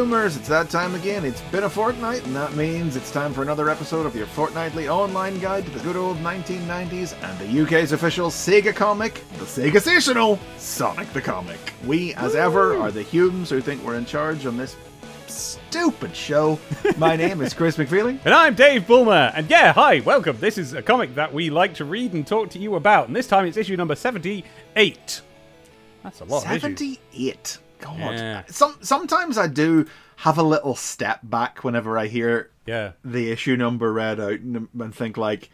Boomers, it's that time again. It's been a fortnight, and that means it's time for another episode of your fortnightly online guide to the good old 1990s and the UK's official Sega comic, the Sega Sensational Sonic the Comic. We, as ever, are the Humes who think we're in charge on this stupid show. My name is Chris McFeely. And I'm Dave Bulmer. And yeah, hi, welcome. This is a comic that we like to read and talk to you about. And this time it's issue number 78. That's a lot of issues. 78. God. Yeah. Some, sometimes I do have a little step back whenever I hear Yeah. the issue number read out and, and think like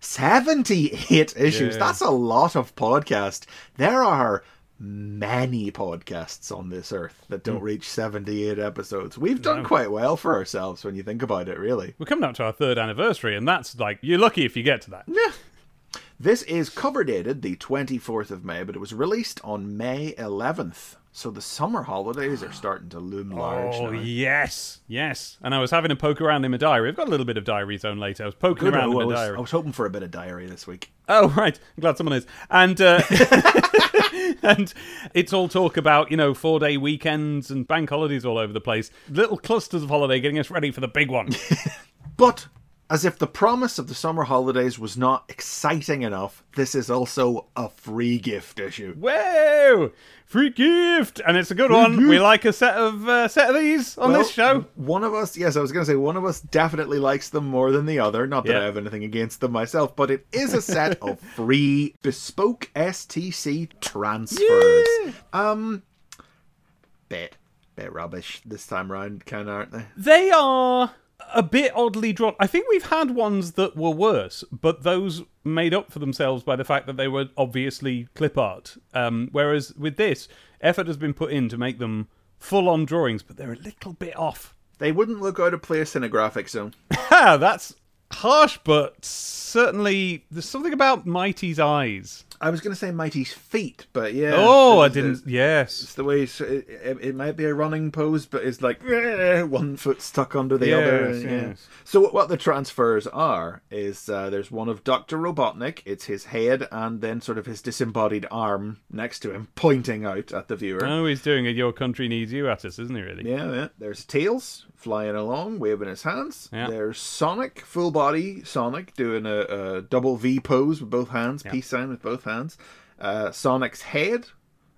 78 issues Yeah. that's a lot of podcast there are many podcasts on this earth that don't reach 78 episodes we've done Hmm. No. quite well for ourselves when you think about it really We're coming up to our third anniversary, and that's like, you're lucky if you get to that. yeah this is cover dated the 24th of may but it was released on may 11th so the summer holidays are starting to loom large Oh, now. yes. Yes. And I was having a poke around in my diary. I've got a little bit of diary zone later. I was poking Good, around oh, in my diary. I was hoping for a bit of diary this week Oh right, I'm glad someone is. And uh, and it's all talk about you know four day weekends and bank holidays all over the place. Little clusters of holiday getting us ready for the big one. But as if the promise of the summer holidays was not exciting enough, this is also a free gift issue. Whoa! Free gift, and it's a good one. We like a set of uh, set of these on Well, this show. One of us, yes, I was going to say one of us definitely likes them more than the other. Not that Yeah. I have anything against them myself, but it is a set of free bespoke STC transfers. Um, bit, bit rubbish this time round, kind of, aren't they? They are a bit oddly drawn. I think we've had ones that were worse, but those made up for themselves by the fact that they were obviously clip art. Um, whereas with this, effort has been put in to make them full on drawings, but they're a little bit off. They wouldn't look out of place in a graphic zone. Ha! That's harsh, but certainly there's something about Mighty's eyes. I was going to say Mighty's feet, but yeah. Oh, I didn't. Yes. It's the way it, it, it might be a running pose, but it's like eh, one foot stuck under the other. Yes, yeah. yes. So what the transfers are is uh, there's one of Doctor Robotnik. It's his head and then sort of his disembodied arm next to him, pointing out at the viewer. Oh, he's doing a "Your Country Needs You" at us, isn't he? Really? Yeah, yeah. There's Tails flying along, waving his hands. Yeah. There's Sonic, full body Sonic, doing a, a double V pose with both hands, peace sign with both hands. Uh, Sonic's head,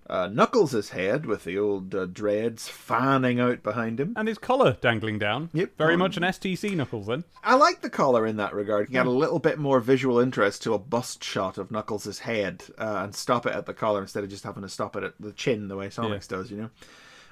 uh, Knuckles' head with the old uh, dreads fanning out behind him. And his collar dangling down. Yep. Very Um, much an STC knuckles then. I like the collar in that regard. You get a little bit more visual interest to a bust shot of Knuckles' head uh, and stop it at the collar instead of just having to stop it at the chin the way Sonic's does, you know.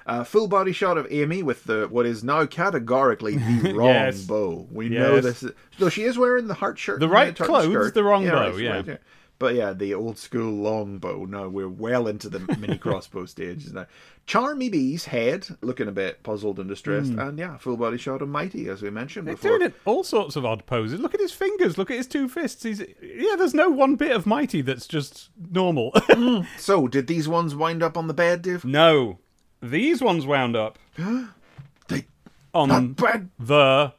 Uh, full body shot of Amy with the what is now categorically the wrong Yes. bow. We know this. Is, though she is wearing the heart shirt, The right clothes, skirt. the wrong bow, right, yeah. right, But yeah, the old school long bow. Now we're well into the mini crossbow stages now. Charmy Bee's head looking a bit puzzled and distressed, hmm. and yeah, full body shot of Mighty as we mentioned They're before. doing it all sorts of odd poses. Look at his fingers. Look at his two fists. He's yeah. There's no one bit of mighty that's just normal. Hmm. So, did these ones wind up on the bed, Dave? no, these ones wound up They on the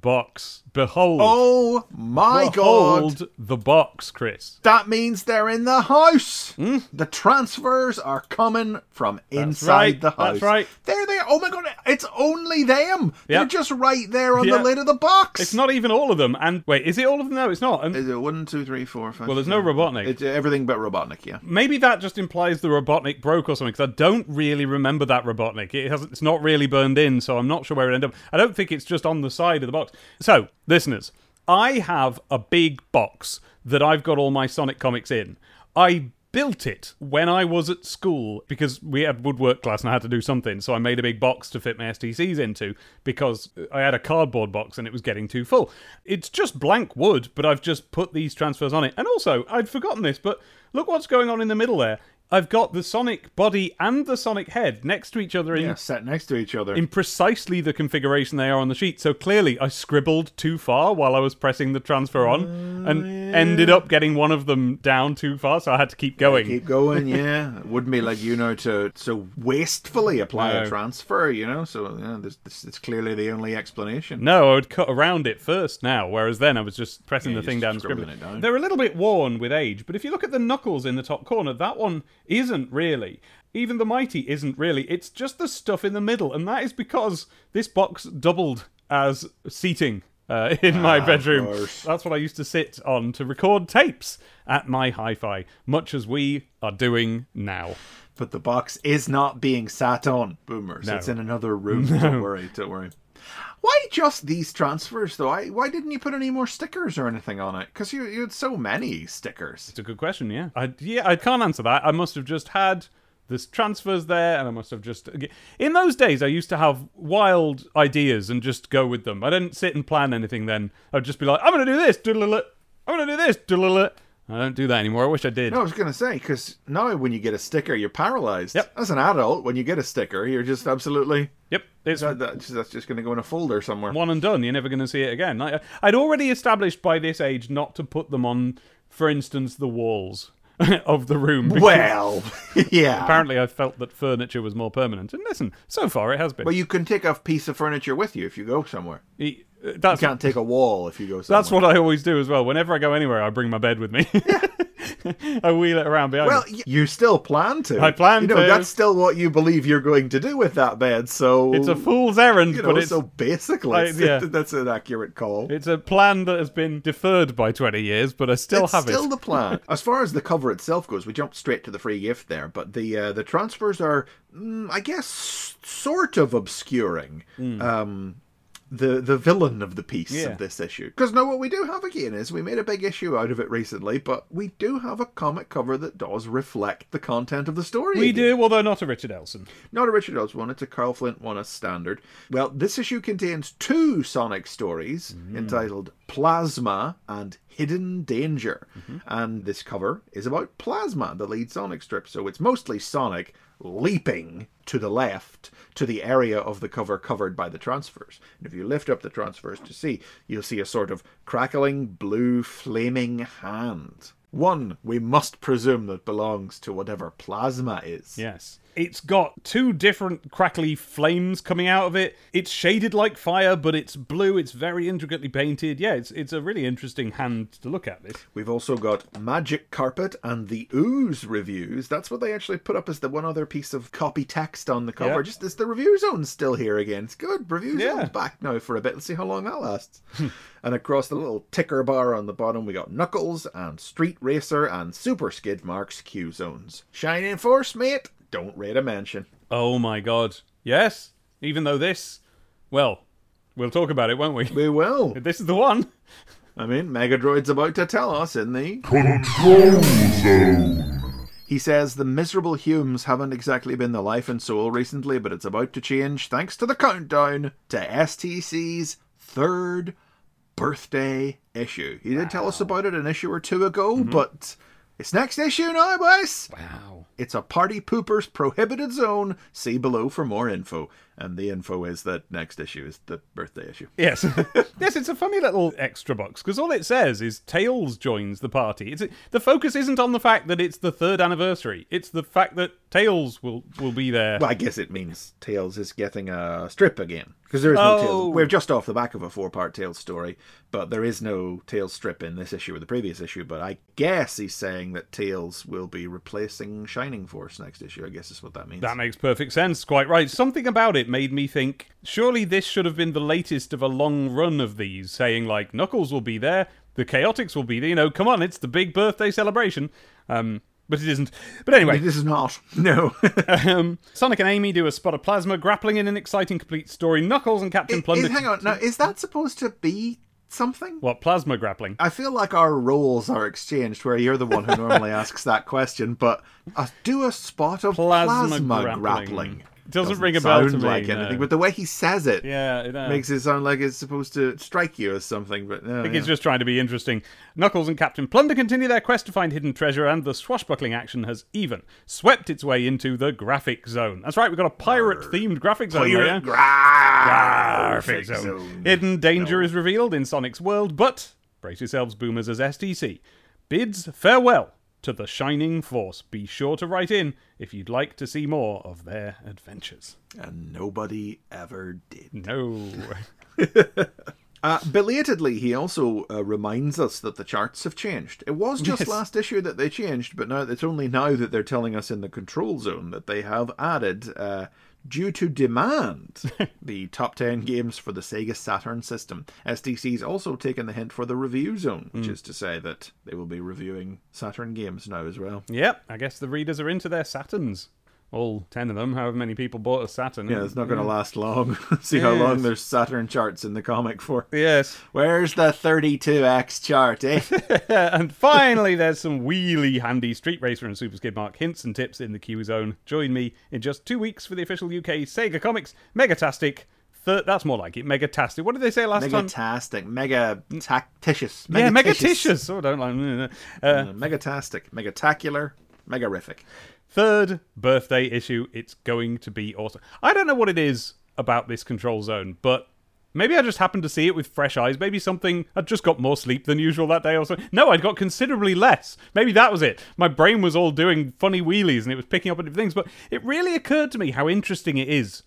box. Behold, Oh my god! behold the box, Chris. That means they're in the house. Hmm? The transfers are coming from inside right, the house. that's right. They're. Oh my god! It's only them. They're just right there on the lid of the box. It's not even all of them. And wait, is it all of them? No, it's not. And Is it one, two, three, four, five? Well, there's six, no? Robotnik. It's uh, everything but Robotnik. Yeah. maybe that just implies the Robotnik broke or something. Because I don't really remember that Robotnik. It hasn't. It's not really burned in, so I'm not sure where it ended up. I don't think it's just on the side of the box. So, listeners, I have a big box that I've got all my Sonic comics in. I built it when I was at school because we had woodwork class and I had to do something. So I made a big box to fit my STCs into because I had a cardboard box and it was getting too full. It's just blank wood, but I've just put these transfers on it. And also, I'd forgotten this, but look what's going on in the middle there. I've got the Sonic body and the Sonic head next to each other in Yeah, sat next to each other. in precisely the configuration they are on the sheet. So clearly, I scribbled too far while I was pressing the transfer on, oh, and ended up getting one of them down too far. So I had to keep going. Keep going, yeah. It wouldn't be like you know to so wastefully apply No. a transfer, you know. So yeah, this, this it's clearly the only explanation. No, I would cut around it first now, whereas then I was just pressing Yeah, the thing down scribbling scribbling. it down. They're a little bit worn with age, but if you look at the knuckles in the top corner, that one isn't really. even the mighty isn't really. It's just the stuff in the middle, and that is because this box doubled as seating uh, in my bedroom. That's what I used to sit on to record tapes at my hi-fi, much as we are doing now. But the box is not being sat on, boomers. No. It's in another room. Don't worry, don't worry. Why just these transfers, though? I, why didn't you put any more stickers or anything on it? Because you, you had so many stickers. It's a good question, yeah. I, yeah, I can't answer that. I must have just had this transfers there, and I must have just. In those days, I used to have wild ideas and just go with them. I didn't sit and plan anything then. I'd just be like, I'm going to do this, I'm going to do this, I don't do that anymore. I wish I did. No, I was going to say, because now when you get a sticker, you're paralyzed. Yep. As an adult, when you get a sticker, you're just absolutely. Yep, it's That, that's, that's just going to go in a folder somewhere. one and done. You're never going to see it again. I, I'd already established by this age not to put them on, for instance, the walls of the room. Well, yeah. apparently I felt that furniture was more permanent. And listen, so far it has been. But you can take a piece of furniture with you if you go somewhere. E- uh, that's You can't take a wall if you go somewhere. That's what I always do as well. Whenever I go anywhere, I bring my bed with me. I wheel it around behind Well, me. you still plan to. I plan you know, to. That's still what you believe you're going to do with that bed. So It's a fool's errand, You know, but it's so basically, I- yeah. that's an accurate call. it's a plan that has been deferred by 20 years, but I still it's have still it. Still the plan. As far as the cover itself goes, we jumped straight to the free gift there, but the uh, the transfers are, mm, I guess, sort of obscuring. Um, the the villain of the piece. Yeah. of this issue. Because now what we do have again is we made a big issue out of it recently, but we do have a comic cover that does reflect the content of the story. We again. do, although not a Richard Elson. Not a Richard Elson one, it's a Carl Flint one as standard. Well, this issue contains two Sonic stories mm. entitled Plasma and Hidden Danger. Mm-hmm. And this cover is about Plasma, the lead Sonic strip. So it's mostly Sonic leaping to the left to the area of the cover covered by the transfers. And if you lift up the transfers to see, you'll see a sort of crackling blue flaming hand. One, we must presume that belongs to whatever plasma is. Yes. It's got two different crackly flames coming out of it. It's shaded like fire, but it's blue. It's very intricately painted. Yeah, it's it's a really interesting hand to look at. This. We've also got Magic Carpet and the Ooze reviews. That's what they actually put up as the one other piece of copy text on the cover. Yeah. Just as the review zone's still here again. It's good. Review Yeah. zone's back now for a bit. Let's see how long that lasts. and across the little ticker bar on the bottom, we got Knuckles and Street Racer and Super Skid Marks Q zones. Shining Force, mate. Don't rate a mention. Oh my god. Yes. Even though this, well, we'll talk about it, won't we? We will. This is the one. I mean, Megadroid's about to tell us in the Control Zone. He says the miserable Humes haven't exactly been the life and soul recently, but it's about to change thanks to the countdown to STC's third birthday issue. He did tell us about it an issue or two ago, mm-hmm. but it's next issue now, boys. Wow. It's a party poopers prohibited zone. See below for more info. And the info is that next issue is the birthday issue. Yes. yes, it's a funny little extra box because all it says is Tails joins the party. It's the focus isn't on the fact that it's the third anniversary. It's the fact that Tails will will be there. Well, I guess it means Tails is getting a strip again. Because there is no Oh. Tails. We're just off the back of a four part Tails story, but there is no Tails strip in this issue or the previous issue. But I guess he's saying that Tails will be replacing Shining Force next issue. I guess is what that means. That makes perfect sense. Quite right. Something about it made me think surely this should have been the latest of a long run of these, saying like Knuckles will be there, the Chaotix will be there. You know, come on, it's the big birthday celebration. Um, but it isn't. But anyway, this is not. No. um, Sonic and Amy do a spot of plasma, grappling in an exciting complete story. Knuckles and Captain Is- Plunder. hang on. Now, is that supposed to be something? What plasma grappling? I feel like our roles are exchanged, where you're the one who normally asks that question, but uh, do a spot of Plasma plasma, grappling. grappling. Doesn't ring a bell to me, like no. anything, but the way he says it, Yeah, it uh, makes it sound like it's supposed to strike you as something. But no, I think yeah. it's just trying to be interesting. Knuckles and Captain Plunder continue their quest to find hidden treasure, and the swashbuckling action has even swept its way into the graphic zone. That's right, we've got a pirate-themed graphic zone. Pirate there. graphic zone. Hidden danger is revealed in Sonic's world, but brace yourselves, boomers, as STC bids farewell to the Shining Force. Be sure to write in if you'd like to see more of their adventures. And nobody ever did. No. Uh, belatedly, he also uh, reminds us that the charts have changed. It was just Yes. last issue that they changed, but now it's only now that they're telling us in the control zone that they have added, uh, due to demand, the top 10 games for the Sega Saturn system. STC's also taken the hint for the review zone, which hmm. is to say that they will be reviewing Saturn games now as well. Yep, I guess the readers are into their Saturns. All ten of them, however many people bought a Saturn. Yeah, it's not going to last long. See how long there's Saturn charts in the comic for. Yes. Where's the 32X chart, eh? and finally, there's some wheelie handy Street Racer and Super Skid Mark hints and tips in the Q Zone. Join me in just two weeks for the official UK Sega Comics Megatastic. That's more like it. Megatastic. What did they say last time? Megatastic, mega tactitious. Yeah, Megatitious. Oh, I don't like. Uh, Uh, Megatastic, megatacular, megarific. Third birthday issue. It's going to be awesome. I don't know what it is about this control zone, but maybe I just happened to see it with fresh eyes. Maybe something I'd just got more sleep than usual that day or something. No, I'd got considerably less. Maybe that was it. My brain was all doing funny wheelies and it was picking up different things. But it really occurred to me how interesting it is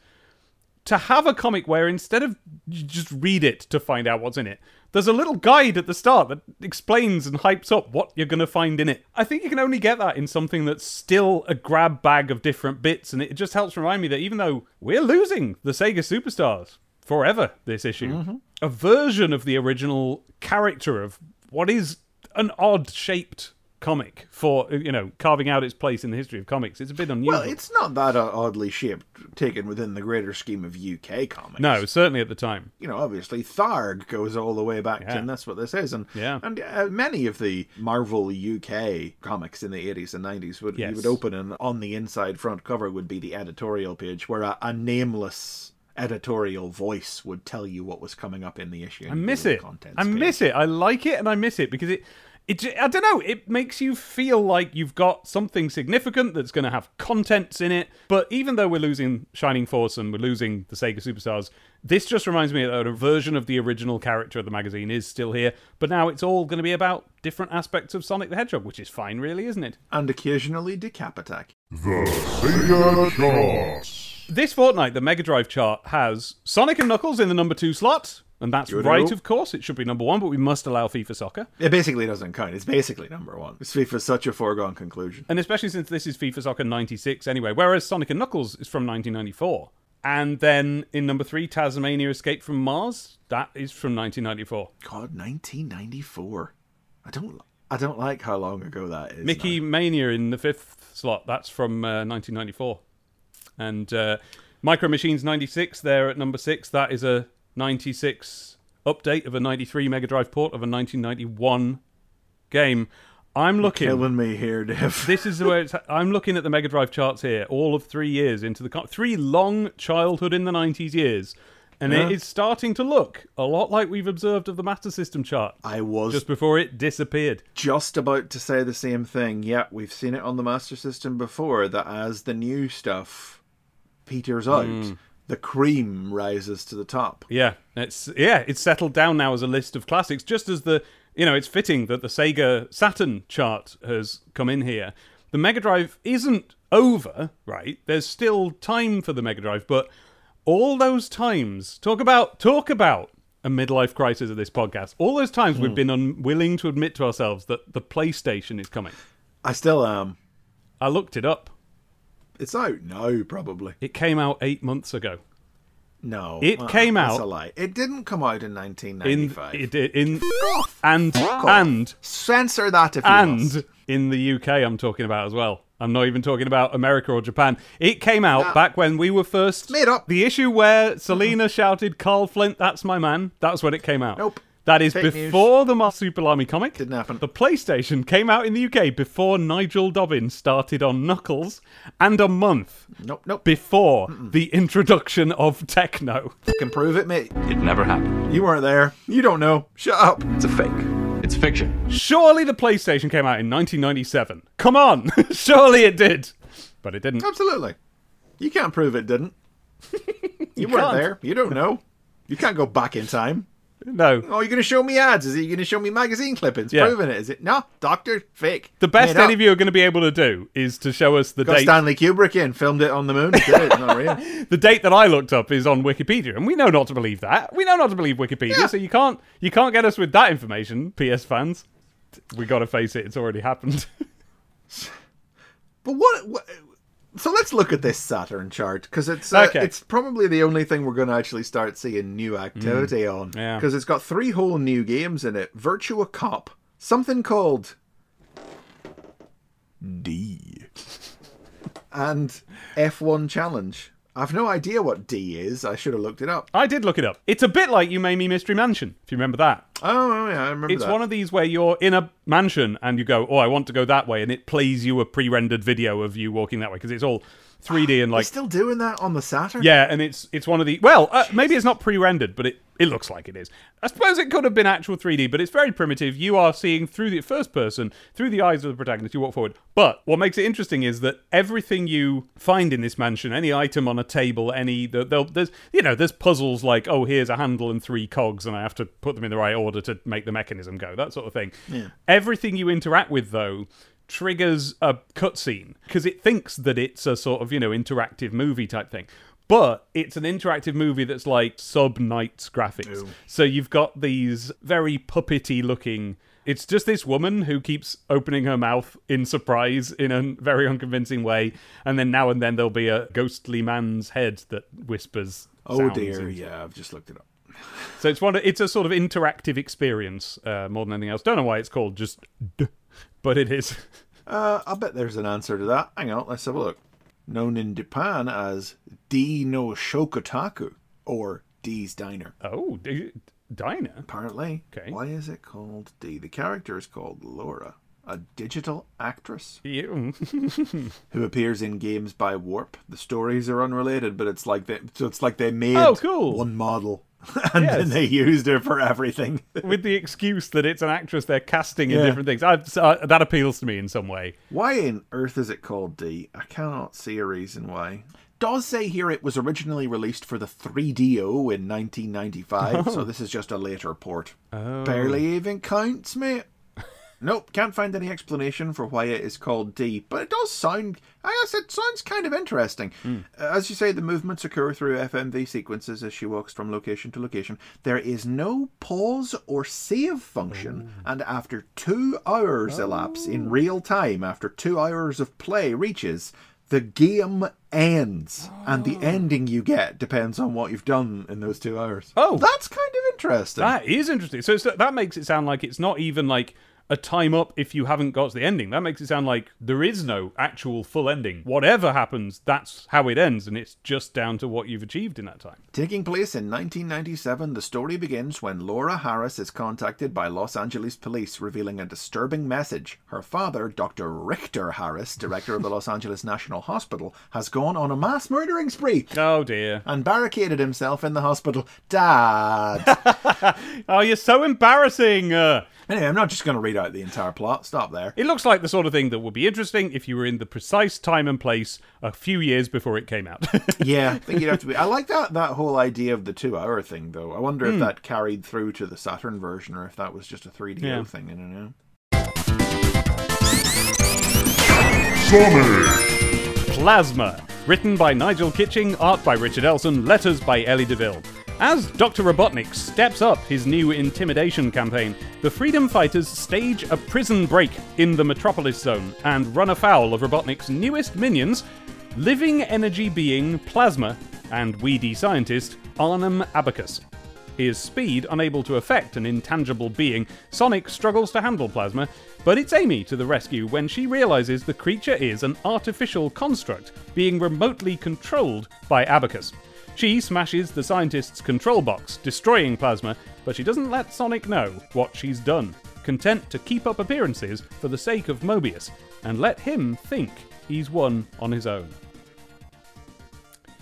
to have a comic where instead of you just read it to find out what's in it, there's a little guide at the start that explains and hypes up what you're going to find in it. I think you can only get that in something that's still a grab bag of different bits, and it just helps remind me that even though we're losing the Sega Superstars forever this issue, mm-hmm. a version of the original character of what is an odd shaped comic for you know carving out its place in the history of comics it's a bit unusual Well, it's not that uh, oddly shaped, taken within the greater scheme of UK comics. no certainly at the time You know, obviously, Tharg goes all the way back to, and that's what this is. And Yeah. and uh, many of the Marvel UK comics in the 80s and 90s would, you would open, and on the inside front cover would be the editorial page where a, a nameless editorial voice would tell you what was coming up in the issue. I miss it. I miss it. I like it and I miss it because it. It, j- I don't know. It makes you feel like you've got something significant that's going to have contents in it. But even though we're losing Shining Force and we're losing the Sega Superstars, this just reminds me that a version of the original character of the magazine is still here. But now it's all going to be about different aspects of Sonic the Hedgehog, which is fine, really, isn't it? And occasionally Decap Attack. The Sega Charts. This fortnight, the Mega Drive chart has Sonic and Knuckles in the number two slot. And that's right, of course. It should be number one, but we must allow FIFA Soccer. It basically doesn't count. It's basically number one. It's FIFA's such a foregone conclusion. And especially since this is FIFA Soccer 96 anyway, whereas Sonic and Knuckles is from 1994. And then in number three, Tasmania Escape from Mars. That is from 1994. God, 1994. I don't. I don't like how long ago that is. Mickey now. Mania in the fifth slot. That's from uh, 1994. And uh, Micro Machines 96 there at number six. That is a 96 update of a 93 Mega Drive port of a 1991 game. I'm looking. killing me here, Dave. This is where it's. I'm looking at the Mega Drive charts here, all of three years into the three long childhood in the '90s years, and Yeah. it is starting to look a lot like we've observed of the Master System chart I was just before it disappeared. just about to say the same thing. Yeah, we've seen it on the Master System before. That as the new stuff peters out, Hmm. The cream rises to the top. Yeah, it's yeah, it's settled down now as a list of classics. Just as the you know, it's fitting that the Sega Saturn chart has come in here. The Mega Drive isn't over, right? There's still time for the Mega Drive, but all those times talk about talk about a midlife crisis of this podcast. All those times we've hmm. been unwilling to admit to ourselves that the PlayStation is coming. I still am. I looked it up. It's out now, probably. It came out eight months ago. No, It uh-uh, came that's out- a lie. It didn't come out in In 1995. it, in off. and off. and Censor that if and in the UK, I'm talking about as well. I'm not even talking about America or Japan. It came out Nah. back when we were first Made up. The issue where Selena shouted, "Carl Flint, that's my man." That's when it came out. Nope. That is Fake news. before the Mar- Super Army comic. Didn't happen. The PlayStation came out in the UK before Nigel Dobbyn started on Knuckles, and a month Nope, nope. before the introduction of techno. Can prove it, mate. It never happened. You weren't there. You don't know. Shut up. It's a fake. It's fiction. Surely the PlayStation came out in 1997. Come on, surely it did, but it didn't. Absolutely. You can't prove it didn't. You, weren't can't. there. You don't know. You can't go back in time. No. Oh, you're going to show me ads? Is it going to show me magazine clippings Yeah. proving it? Is it? No, doctor, fake. The best any of you are going to be able to do is to show us the Got date. Stanley Kubrick in, filmed it on the moon. Did it? Not real. The date that I looked up is on Wikipedia, and we know not to believe that. We know not to believe Wikipedia, Yeah. so you can't you can't get us with that information, PS fans. We got to face it; it's already happened. But what, what? So let's look at this Saturn chart because it's uh, Okay. it's probably the only thing we're going to actually start seeing new activity on. Mm. yeah. Because it's got three whole new games in it: Virtua Cop, something called D, and F1 Challenge. I've no idea what D is. I should have looked it up. I did look it up. It's a bit like You Made Me Mystery Mansion, if you remember that. Oh, oh, yeah, I remember It's that. one of these where you're in a mansion and you go, "Oh, I want to go that way," and it plays you a pre-rendered video of you walking that way because it's all 3D and like They're still doing that on the Saturn. Yeah, and it's it's one of the well, uh, maybe it's not pre-rendered, but it it looks like it is. I suppose it could have been actual 3D, but it's very primitive. You are seeing through the first person, through the eyes of the protagonist. You walk forward, but what makes it interesting is that everything you find in this mansion, any item on a table, any the- there's you know there's puzzles like oh here's a handle and three cogs, and I have to put them in the right order to make the mechanism go, that sort of thing. Everything you interact with though triggers a cutscene because it thinks that it's a sort of you know interactive movie type thing but it's an interactive movie that's like sub Knights graphics so you've got these very puppety looking it's just this woman who keeps opening her mouth in surprise in a very unconvincing way and then now and then there'll be a ghostly man's head that whispers Oh dear. into- Yeah, I've just looked it up. so it's one. It's a sort of interactive experience uh, more than anything else. Don't know why it's called just, D, but it is. Uh, I bet there's an answer to that. Hang on, let's have a look. Known in Japan as D no Shokutaku or D's Diner. Oh, D- Diner. Apparently. Okay. Why is it called D? The character is called Laura, a digital actress who appears in games by Warp. The stories are unrelated, but it's like they so it's like they made Oh, cool. one model and Yes. then they used her for everything. with the excuse that it's an actress they're casting in Yeah. different things. I've, uh, that appeals to me in some way. Why in earth is it called D? I cannot see a reason why. Does say here it was originally released for the 3DO in 1995, so this is just a later port. Barely even counts, mate. Nope, can't find any explanation for why it is called D, but it does sound. I guess it sounds kind of interesting. Uh, As you say, the movements occur through FMV sequences as she walks from location to location. There is no pause or save function, and after two hours elapse in real time, after two hours of play reaches, the game ends, and the ending you get depends on what you've done in those two hours. Oh. that's kind of interesting. That is interesting. So that makes it sound like it's not even like a time up if you haven't got to the ending. That makes it sound like there is no actual full ending. Whatever happens, that's how it ends, and it's just down to what you've achieved in that time. Taking place in 1997, the story begins when Laura Harris is contacted by Los Angeles police revealing a disturbing message. Her father, Dr. Richter Harris, director of the Los Angeles National Hospital, has gone on a mass murdering spree Oh dear. and barricaded himself in the hospital. Dad! Oh, you're so embarrassing. Uh, anyway, I'm not just going to read out the entire plot. Stop there. it looks like the sort of thing that would be interesting if you were in the precise time and place a few years before it came out. Yeah, I think you'd have to be. I like that that whole idea of the two hour thing, though. I wonder if hmm. that carried through to the Saturn version or if that was just a 3DO Yeah. thing. I don't know. Plasma. Written by Nigel Kitching, art by Richard Elson, letters by Ellie DeVille. As Dr. Robotnik steps up his new intimidation campaign, the Freedom Fighters stage a prison break in the Metropolis Zone and run afoul of Robotnik's newest minions, living energy being Plasma and weedy scientist Arnhem Abacus. His speed unable to affect an intangible being, Sonic struggles to handle Plasma, but it's Amy to the rescue when she realizes the creature is an artificial construct being remotely controlled by Abacus. She smashes the scientist's control box, destroying Plasma, but she doesn't let Sonic know what she's done, content to keep up appearances for the sake of Mobius, and let him think he's won on his own.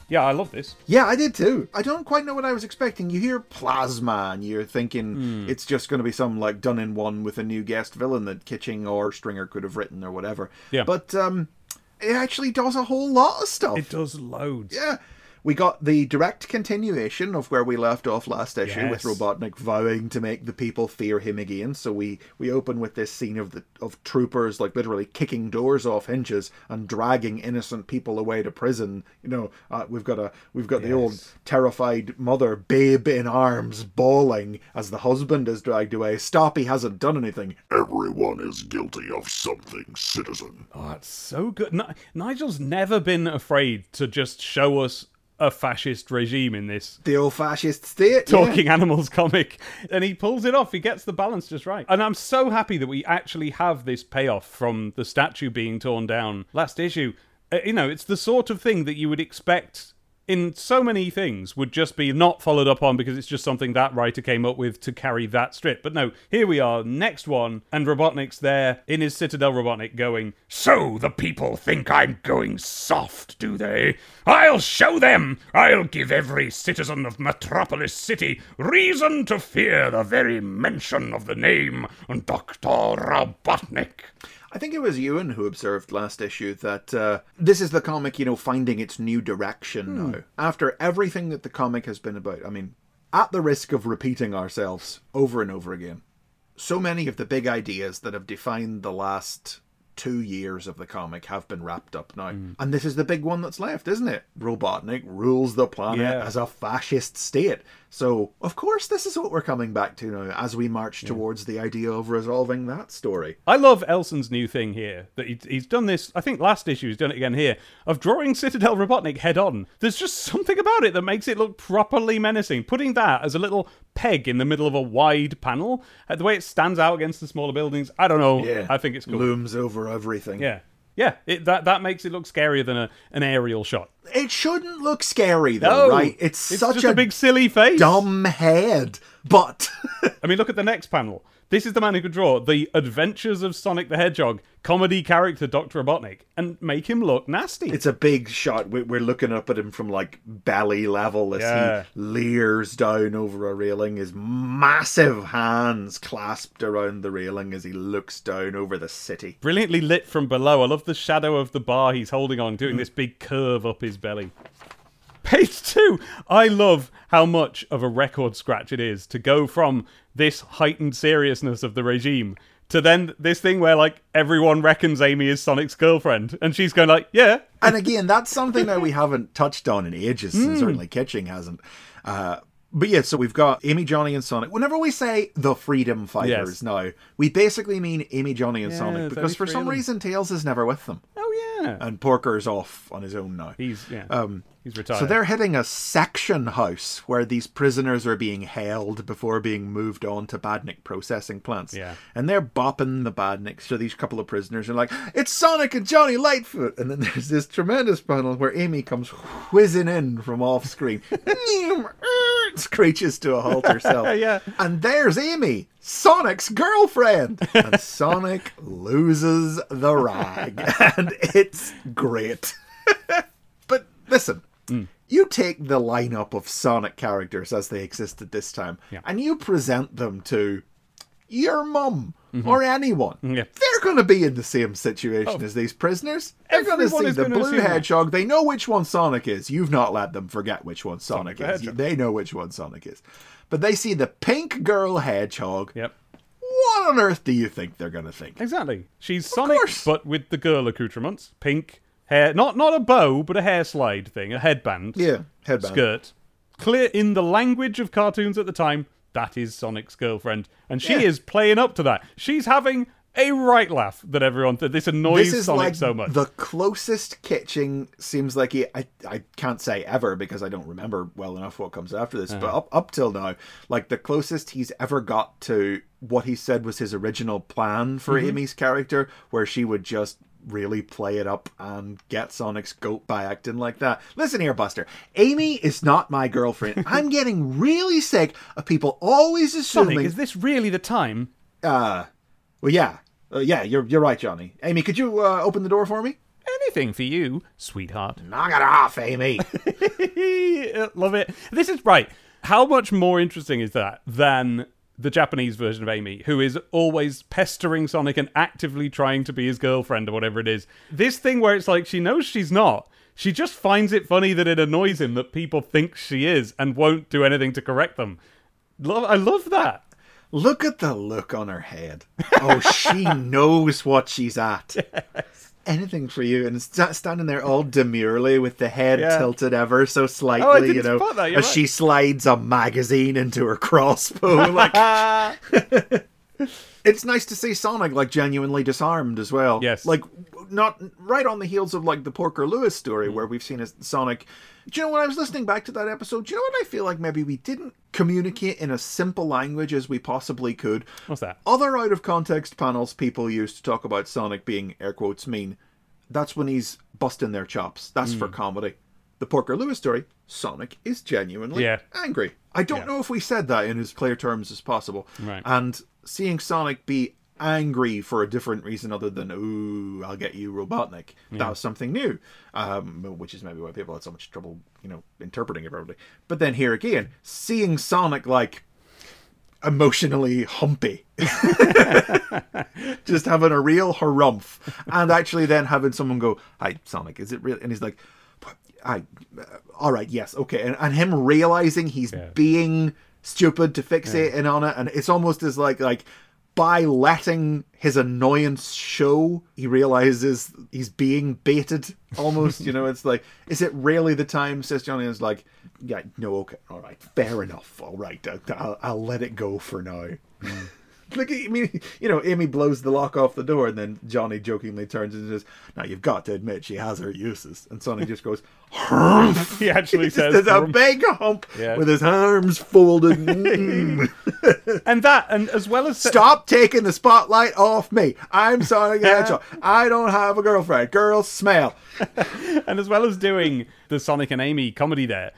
Yeah, I love this. Yeah, I did too. I don't quite know what I was expecting. You hear plasma and you're thinking Hmm. it's just going to be some like done in one with a new guest villain that Kitching or Stringer could have written or whatever. Yeah. But um, it actually does a whole lot of stuff. It does loads. Yeah. We got the direct continuation of where we left off last issue with Robotnik vowing to make the people fear him again. So we we open with this scene of the of troopers like literally kicking doors off hinges and dragging innocent people away to prison. You know, uh, we've got a we've got the old terrified mother, babe in arms, bawling as the husband is dragged away. Stop! He hasn't done anything. Everyone is guilty of something, citizen. Oh, it's so good. Ni- Nigel's never been afraid to just show us a fascist regime in this The old fascist state. yeah. talking animals comic and he pulls it off he gets the balance just right and i'm so happy that we actually have this payoff from the statue being torn down last issue Uh, you know it's the sort of thing that you would expect in so many things would just be not followed up on because it's just something that writer came up with to carry that strip. But no, here we are, next one, and Robotnik's there in his Citadel Robotnik going, So the people think I'm going soft, do they? I'll show them! I'll give every citizen of Metropolis City reason to fear the very mention of the name Dr. Robotnik. I think it was Ewan who observed last issue that uh, this is the comic, you know, finding its new direction now. After everything that the comic has been about, I mean, at the risk of repeating ourselves over and over again, so many of the big ideas that have defined the last two years of the comic have been wrapped up now. Mm. And this is the big one that's left, isn't it? Robotnik rules the planet Yeah. as a fascist state. So, of course, this is what we're coming back to now as we march towards the idea of resolving that story. I love Elson's new thing here. That he, he's done this. I think last issue he's done it again here of drawing Citadel Robotnik head on. There's just something about it that makes it look properly menacing. Putting that as a little peg in the middle of a wide panel, uh, the way it stands out against the smaller buildings. I don't know. Yeah. I think it's cool. Looms over everything. Yeah, yeah. It, that that makes it look scarier than a, an aerial shot. It shouldn't look scary though, No, right? It's, it's such a, a, big silly face. dumb head. But I mean, look at the next panel. This is the man who could draw the Adventures of Sonic the Hedgehog, comedy character Dr. Robotnik, and make him look nasty. it's a big shot. We- We're looking up at him from like belly level as Yeah. he leers down over a railing, his massive hands clasped around the railing as he looks down over the city. brilliantly lit from below. I love the shadow of the bar he's holding on, doing mm. this big curve up his belly. Page two. I love how much of a record scratch it is to go from this heightened seriousness of the regime to then this thing where like everyone reckons Amy is Sonic's girlfriend, and she's going like, "Yeah, And again, that's something that we haven't touched on in ages, Hmm. and certainly Kitching hasn't. Uh, but yeah, so we've got Amy, Johnny, and Sonic. Whenever we say the Freedom Fighters Yes. now, we basically mean Amy, Johnny, and Yeah, Sonic because for some reason Tails is never with them, oh yeah." and Porker's off on his own now. He's yeah. Um, he's retired. So they're hitting a section house where these prisoners are being held before being moved on to Badnik processing plants. Yeah. And they're bopping the Badniks to these couple of prisoners and like, it's Sonic and Johnny Lightfoot. And then there's this tremendous panel where Amy comes whizzing in from off screen. Er, screeches to a halt herself. Yeah. And there's Amy, Sonic's girlfriend. And Sonic loses the rag. And it's great. But listen, Hmm. you take the lineup of Sonic characters as they existed this time, Yeah. and you present them to your mum or anyone. Mm-hmm. Yeah. They're going to be in the same situation as these prisoners. They're going to see the blue assume that. hedgehog. They know which one Sonic is. You've not let them forget which one Sonic, the is. Hedgehog. They know which one Sonic is. But they see the pink girl hedgehog. yep. What on earth do you think they're going to think? Exactly. She's Sonic, but with the girl accoutrements, pink hair, not not a bow, but a hair slide thing, a headband. Yeah, headband. skirt. Clear in the language of cartoons at the time, that is Sonic's girlfriend, and she Yeah. is playing up to that. She's having a right laugh that everyone th- this annoys this is Sonic like so much. the closest Kitching seems like he, I I can't say ever because I don't remember well enough what comes after this. Uh-huh. But up up till now, like the closest he's ever got to what he said was his original plan for Mm-hmm. Amy's character, where she would just really play it up and get Sonic's goat by acting like that. Listen here, Buster. Amy is not my girlfriend. I'm getting really sick of people always assuming. Sonic, is this really the time? uh, well, yeah, uh, yeah. You're you're right, Johnny. Amy, could you uh, open the door for me? Anything for you, sweetheart. Knock it off, Amy. Love it. This is right. How much more interesting is that than the Japanese version of Amy, who is always pestering Sonic and actively trying to be his girlfriend or whatever it is? This thing where it's like she knows she's not. She just finds it funny that it annoys him that people think she is and won't do anything to correct them. Love, I love that. Look at the look on her head. Oh, she knows what she's at. Anything for you, and st- standing there all demurely with the head Yeah. tilted ever so slightly, Oh, didn't you know, spot that, as right. she slides a magazine into her crossbow. Like, it's nice to see Sonic like genuinely disarmed as well. Yes. like not right on the heels of like the Porker Lewis story, Mm. where we've seen a Sonic. Do you know when I was listening back to that episode? Do you know what I feel like? Maybe we didn't communicate in a simple language as we possibly could. What's that? Other out of context panels people used to talk about Sonic being air quotes mean. That's when he's busting their chops. That's Hmm. for comedy. The Porker Lewis story, Sonic is genuinely Yeah. angry. I don't Yeah. know if we said that in as clear terms as possible. Right. And seeing Sonic be angry for a different reason other than ooh i'll get you robotnik. That was something new um which is maybe why people had so much trouble you know interpreting it properly. But then here again seeing sonic like emotionally humpy. Just having a real harumph. And actually then having someone go hi sonic is it real? And he's like i uh, all right yes okay. And, and him realizing he's Yeah. being stupid to fixate in on it and it's almost as like like by letting his annoyance show he realizes he's being baited almost you know it's like is it really the time? Says johnny is like yeah no okay all right fair enough all right I'll, I'll, I'll let it go for now mm. Look, I mean, you know, Amy blows the lock off the door, and then Johnny jokingly turns and says, "Now you've got to admit she has her uses." And Sonic just goes, "Humph." He actually He says, does a big hump Yeah. with his arms folded. Mm. And that, and as well as Stop taking the spotlight off me. I'm Sonic the Hedgehog. I don't have a girlfriend. Girls smell. and as well as doing the Sonic and Amy comedy there,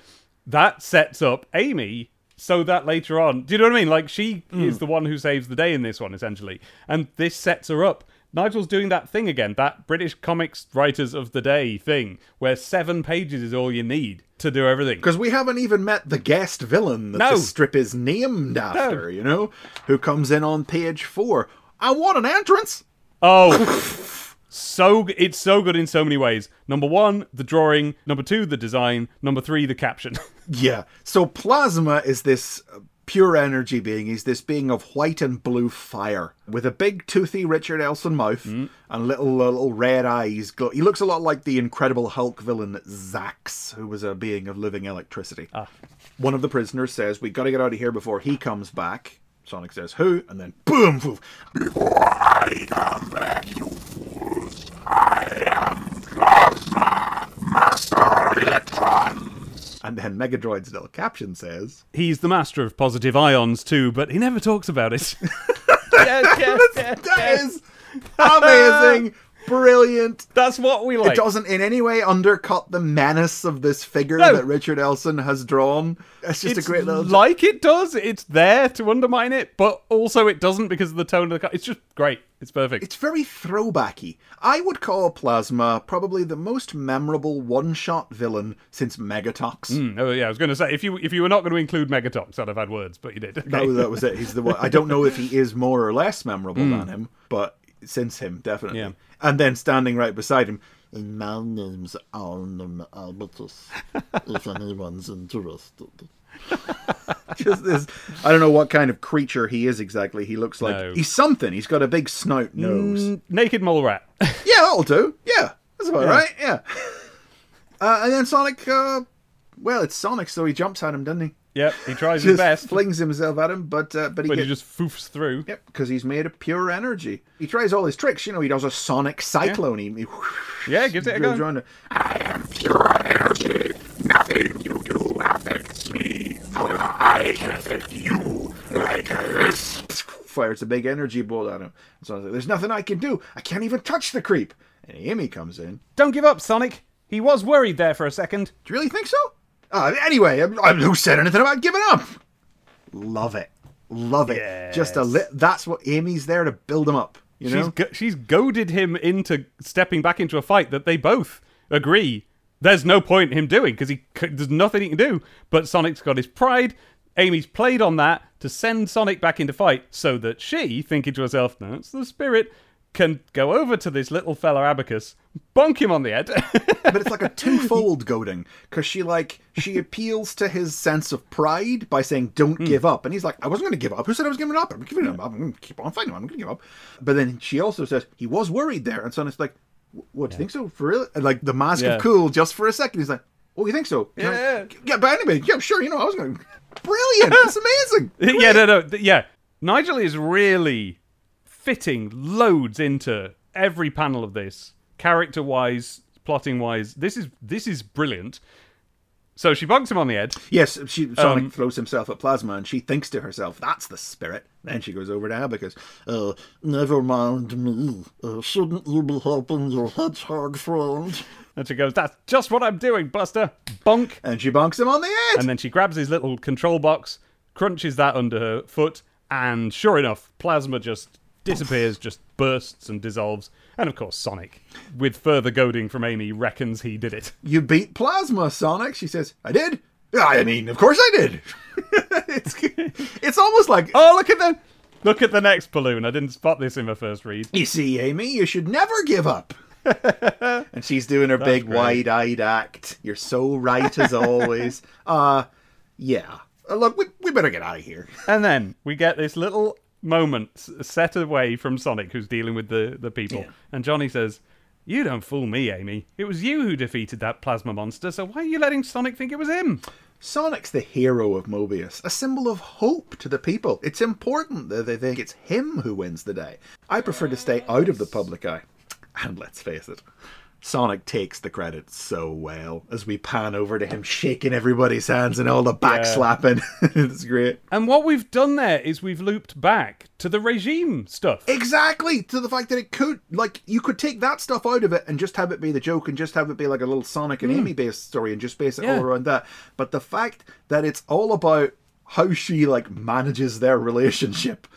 that sets up Amy so that later on, do you know what I mean? Like she hmm. is the one who saves the day in this one essentially, and this sets her up. Nigel's doing that thing again, that British comics writers of the day thing, where seven pages is all you need to do everything. Because we haven't even met the guest villain that No. the strip is named after, you know, who comes in on page four. I want an entrance. Oh, so it's so good in so many ways. Number one, the drawing. Number two, the design. Number three, the caption. Yeah. So Plasma is this uh, pure energy being. He's this being of white and blue fire with a big toothy Richard Elson mouth mm. and little uh, little red eyes. He looks a lot like the Incredible Hulk villain Zzzax, who was a being of living electricity. Ah. One of the prisoners says, "We got to get out of here before he comes back." Sonic says, "Who?" And then boom, poof. I come back, you fools. I am Plasma, Master Electron. And then Megadroid's little caption says, He's the master of positive ions too, but he never talks about it. yes, yes, yes, "That is amazing, brilliant." That's what we like. It doesn't in any way undercut the menace of this figure No. that Richard Elson has drawn. It's just it's a great little. like it does. It's there to undermine it, but also it doesn't because of the tone of the. It's just great. It's perfect. it's very throwbacky. I would call Plasma probably the most memorable one-shot villain since Megatox. Mm, oh yeah, I was going to say if you if you were not going to include Megatox, I'd have had words, but you did. Okay. No, that was it. He's the one. I don't know if he is more or less memorable than him, but since him, definitely. Yeah. And then standing right beside him, And my name's Arnhem Abacus, if anyone's interested. just this. I don't know what kind of creature he is exactly. He looks like No. he's something. He's got a big snout nose. Mm, naked mole rat. Yeah, that'll do. Yeah, that's about right. Yeah. Uh, and then Sonic, uh, well, it's Sonic, so he jumps at him, doesn't he? Yep, he tries his best, flings himself at him, but uh, but he but he gets. just foofs through. Yep, because he's made of pure energy. He tries all his tricks. You know, he does a sonic cyclone. He, he Yeah, gives it a goes go. around. I am pure energy. Nothing you do affects me. However, I can affect you like this. Fires a big energy bolt at him. And Sonic's like, "There's nothing I can do. I can't even touch the creep." And Amy comes in. Don't give up, Sonic. He was worried there for a second. Do you really think so? Uh, anyway, I'm, I'm, who said anything about giving up? Love it, love it. Just a li- that's what Amy's there to build him up. You know, She's go- she's goaded him into stepping back into a fight that they both agree there's no point in him doing because he c- there's nothing he can do. But Sonic's got his pride. Amy's played on that to send Sonic back into fight so that she, thinking to herself, "No, it's the spirit," can go over to this little fella Abacus, bonk him on the head. but it's like a twofold goading because she like she appeals to his sense of pride by saying don't Hmm. give up. And he's like i wasn't going to give up. Who said i was giving up? I'm giving up. I'm going to keep on fighting i'm going to give up. But then she also says he was worried there. And so it's like what do you think so? For real? And like the mask Yeah. of cool just for a second. He's like oh you think so? Can I- Yeah. yeah. But anyway yeah sure you know i was going brilliant! It's amazing! Yeah, no, no, yeah. Nigel is really fitting loads into every panel of this, character wise, plotting wise. This is this is brilliant. So she bonks him on the head. Yes, she Sonic Um, throws himself at Plasma, and she thinks to herself, "That's the spirit." Then she goes over to Abacus. Uh, never mind me. Uh, shouldn't you be helping your hedgehog friend? And she goes, That's just what I'm doing, Buster. Bonk. And she bonks him on the head. And then she grabs his little control box, crunches that under her foot, and sure enough, Plasma just disappears, just bursts and dissolves. And of course, Sonic, with further goading from Amy, reckons he did it. you beat Plasma, Sonic. She says, "I did." I mean, of course I did. it's it's almost like Oh, look at the look at the next balloon. I didn't spot this in my first read. you see, Amy, you should never give up. and she's doing her big great. wide-eyed act. You're so right as always. Uh yeah. Uh, look, we, we better get out of here. And then we get this little moment s- set away from Sonic, who's dealing with the, the people. And Johnny says, You don't fool me, Amy. It was you who defeated that plasma monster, so why are you letting Sonic think it was him? Sonic's the hero of Mobius, a symbol of hope to the people. It's important that they think it's him who wins the day. I prefer to stay out of the public eye. And let's face it, Sonic takes the credit so well as we pan over to him shaking everybody's hands and all the back Yeah. slapping. it's great. And what we've done there is we've looped back to the regime stuff. Exactly to the fact that it could, like, you could take that stuff out of it and just have it be the joke and just have it be like a little Sonic and hmm. Amy based story and just base it. Yeah. all around that. But the fact that it's all about how she like manages their relationship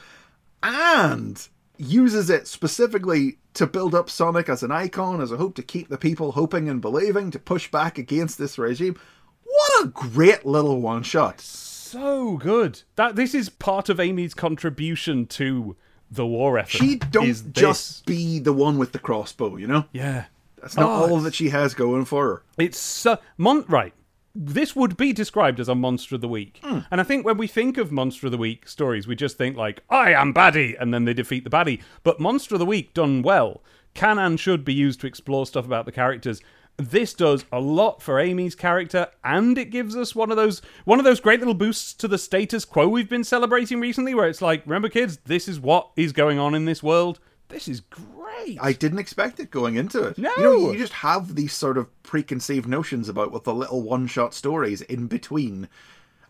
and uses it specifically to build up Sonic as an icon, as a hope to keep the people hoping and believing, to push back against this regime. What a great little one shot. So good. That this is part of Amy's contribution to the war effort. She don't just be the one with the crossbow, you know? Yeah. That's not Oh, all that she has going for her. It's so mon- right. This would be described as a monster of the week, hmm. and I think when we think of monster of the week stories, we just think like I am baddie, and then they defeat the baddie. But monster of the week done well can and should be used to explore stuff about the characters. This does a lot for Amy's character, and it gives us one of those one of those great little boosts to the status quo we've been celebrating recently, where it's like, remember, kids, this is what is going on in this world. This is great. I didn't expect it going into it. No. You know, you just have these sort of preconceived notions about what the little one shot stories in between.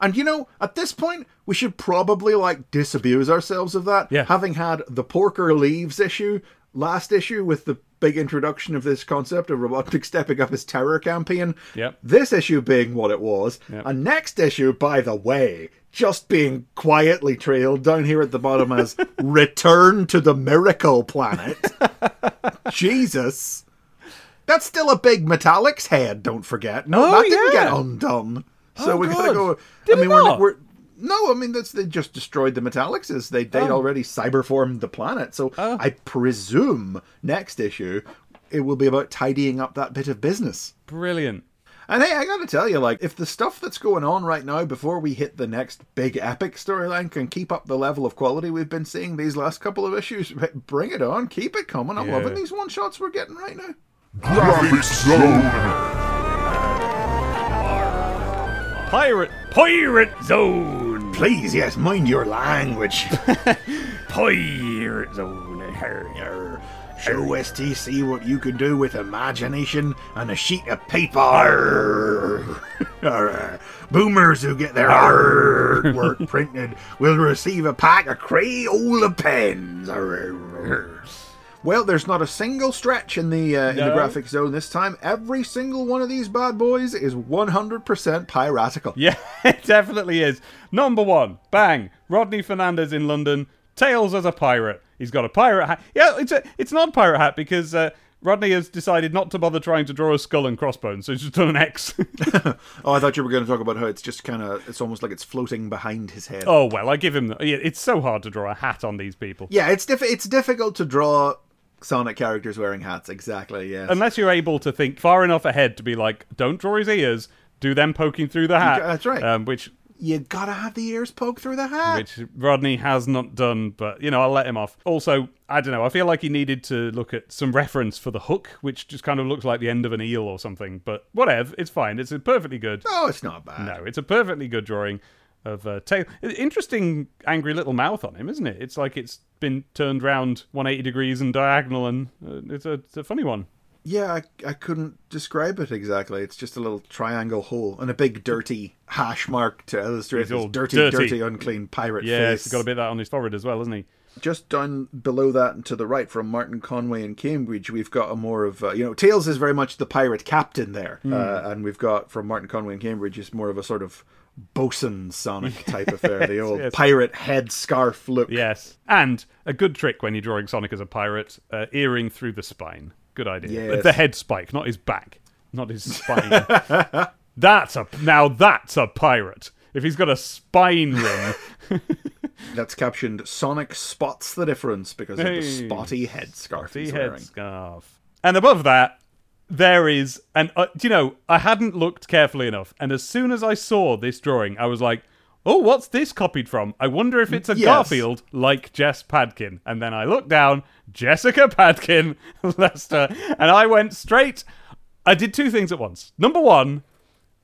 And you know, at this point, we should probably like disabuse ourselves of that. Yeah. Having had the Porker Leaves issue, last issue with the big introduction of this concept of Robotnik stepping up his terror campaign. Yep. This issue being what it was. Yep. And next issue, by the way, just being quietly trailed down here at the bottom as Return to the Miracle Planet. Jesus. That's still a big Metallics head, don't forget. No, Oh, that didn't yeah. get undone. So Oh, we gotta go. Did I mean, we're, we're no, I mean that's they just destroyed the Metallics. They they'd Oh. already cyberformed the planet. So Oh. I presume next issue it will be about tidying up that bit of business. Brilliant. And hey, I gotta tell you, like, if the stuff that's going on right now before we hit the next big epic storyline can keep up the level of quality we've been seeing these last couple of issues, bring it on. Keep it coming. I'm Yeah. loving these one shots we're getting right now. Graphics Zone. Pirate Pirate Zone. Please, yes, mind your language. Pirate Zone. Show STC what you can do with imagination and a sheet of paper. Arr. Arr. Boomers who get their artwork printed will receive a pack of Crayola pens. Arr. Well, there's not a single stretch in the uh, in the No. graphic zone this time. Every single one of these bad boys is 100% piratical. Yeah, it definitely is. Number one, bang. Rodney Fernandez in London. Tails as a pirate. He's got a pirate hat. Yeah, it's a, it's not a pirate hat because uh, Rodney has decided not to bother trying to draw a skull and crossbones, so he's just done an X. Oh, I thought you were going to talk about how it's just kind of it's almost like it's floating behind his head. oh well, I give him. The, yeah, it's so hard to draw a hat on these people. Yeah, it's diff- it's difficult to draw Sonic characters wearing hats. Exactly. Yes. Unless you're able to think far enough ahead to be like, don't draw his ears, do them poking through the hat. that's right. Um, which you gotta have the ears poke through the hat. which Rodney has not done, but you know, I'll let him off. Also, I don't know, I feel like he needed to look at some reference for the hook, which just kind of looks like the end of an eel or something, but whatever, it's fine. It's a perfectly good. oh, it's not bad. No, it's a perfectly good drawing of uh, tail. Interesting, angry little mouth on him, isn't it? It's like it's been turned round 180 degrees and diagonal, and uh, it's, a, it's a funny one. Yeah, I, I couldn't describe it exactly. It's just a little triangle hole and a big dirty hash mark to illustrate this dirty, dirty. dirty, unclean pirate Yeah, face. he's got a bit of that on his forehead as well, hasn't he? Just down below that and to the right from Martin Conway in Cambridge, we've got a more of, uh, you know, Tails is very much the pirate captain there. Hmm. Uh, and we've got from Martin Conway in Cambridge is more of a sort of bosun Sonic type affair. The old yes. pirate head scarf look. Yes. And a good trick when you're drawing Sonic as a pirate uh, earring through the spine. Good idea. Yes. The head spike, not his back, not his spine. that's a now that's a pirate. If he's got a spine ring, That's captioned Sonic spots the difference because of the spotty head scarf the he's wearing. scarf. And above that, there is and uh, you know I hadn't looked carefully enough, and as soon as I saw this drawing, I was like. Oh, what's this copied from? I wonder if it's a Yes. Garfield like Jess Padkin. And then I looked down, Jessica Padkin, Leicester, and I went straight. I did two things at once. Number one,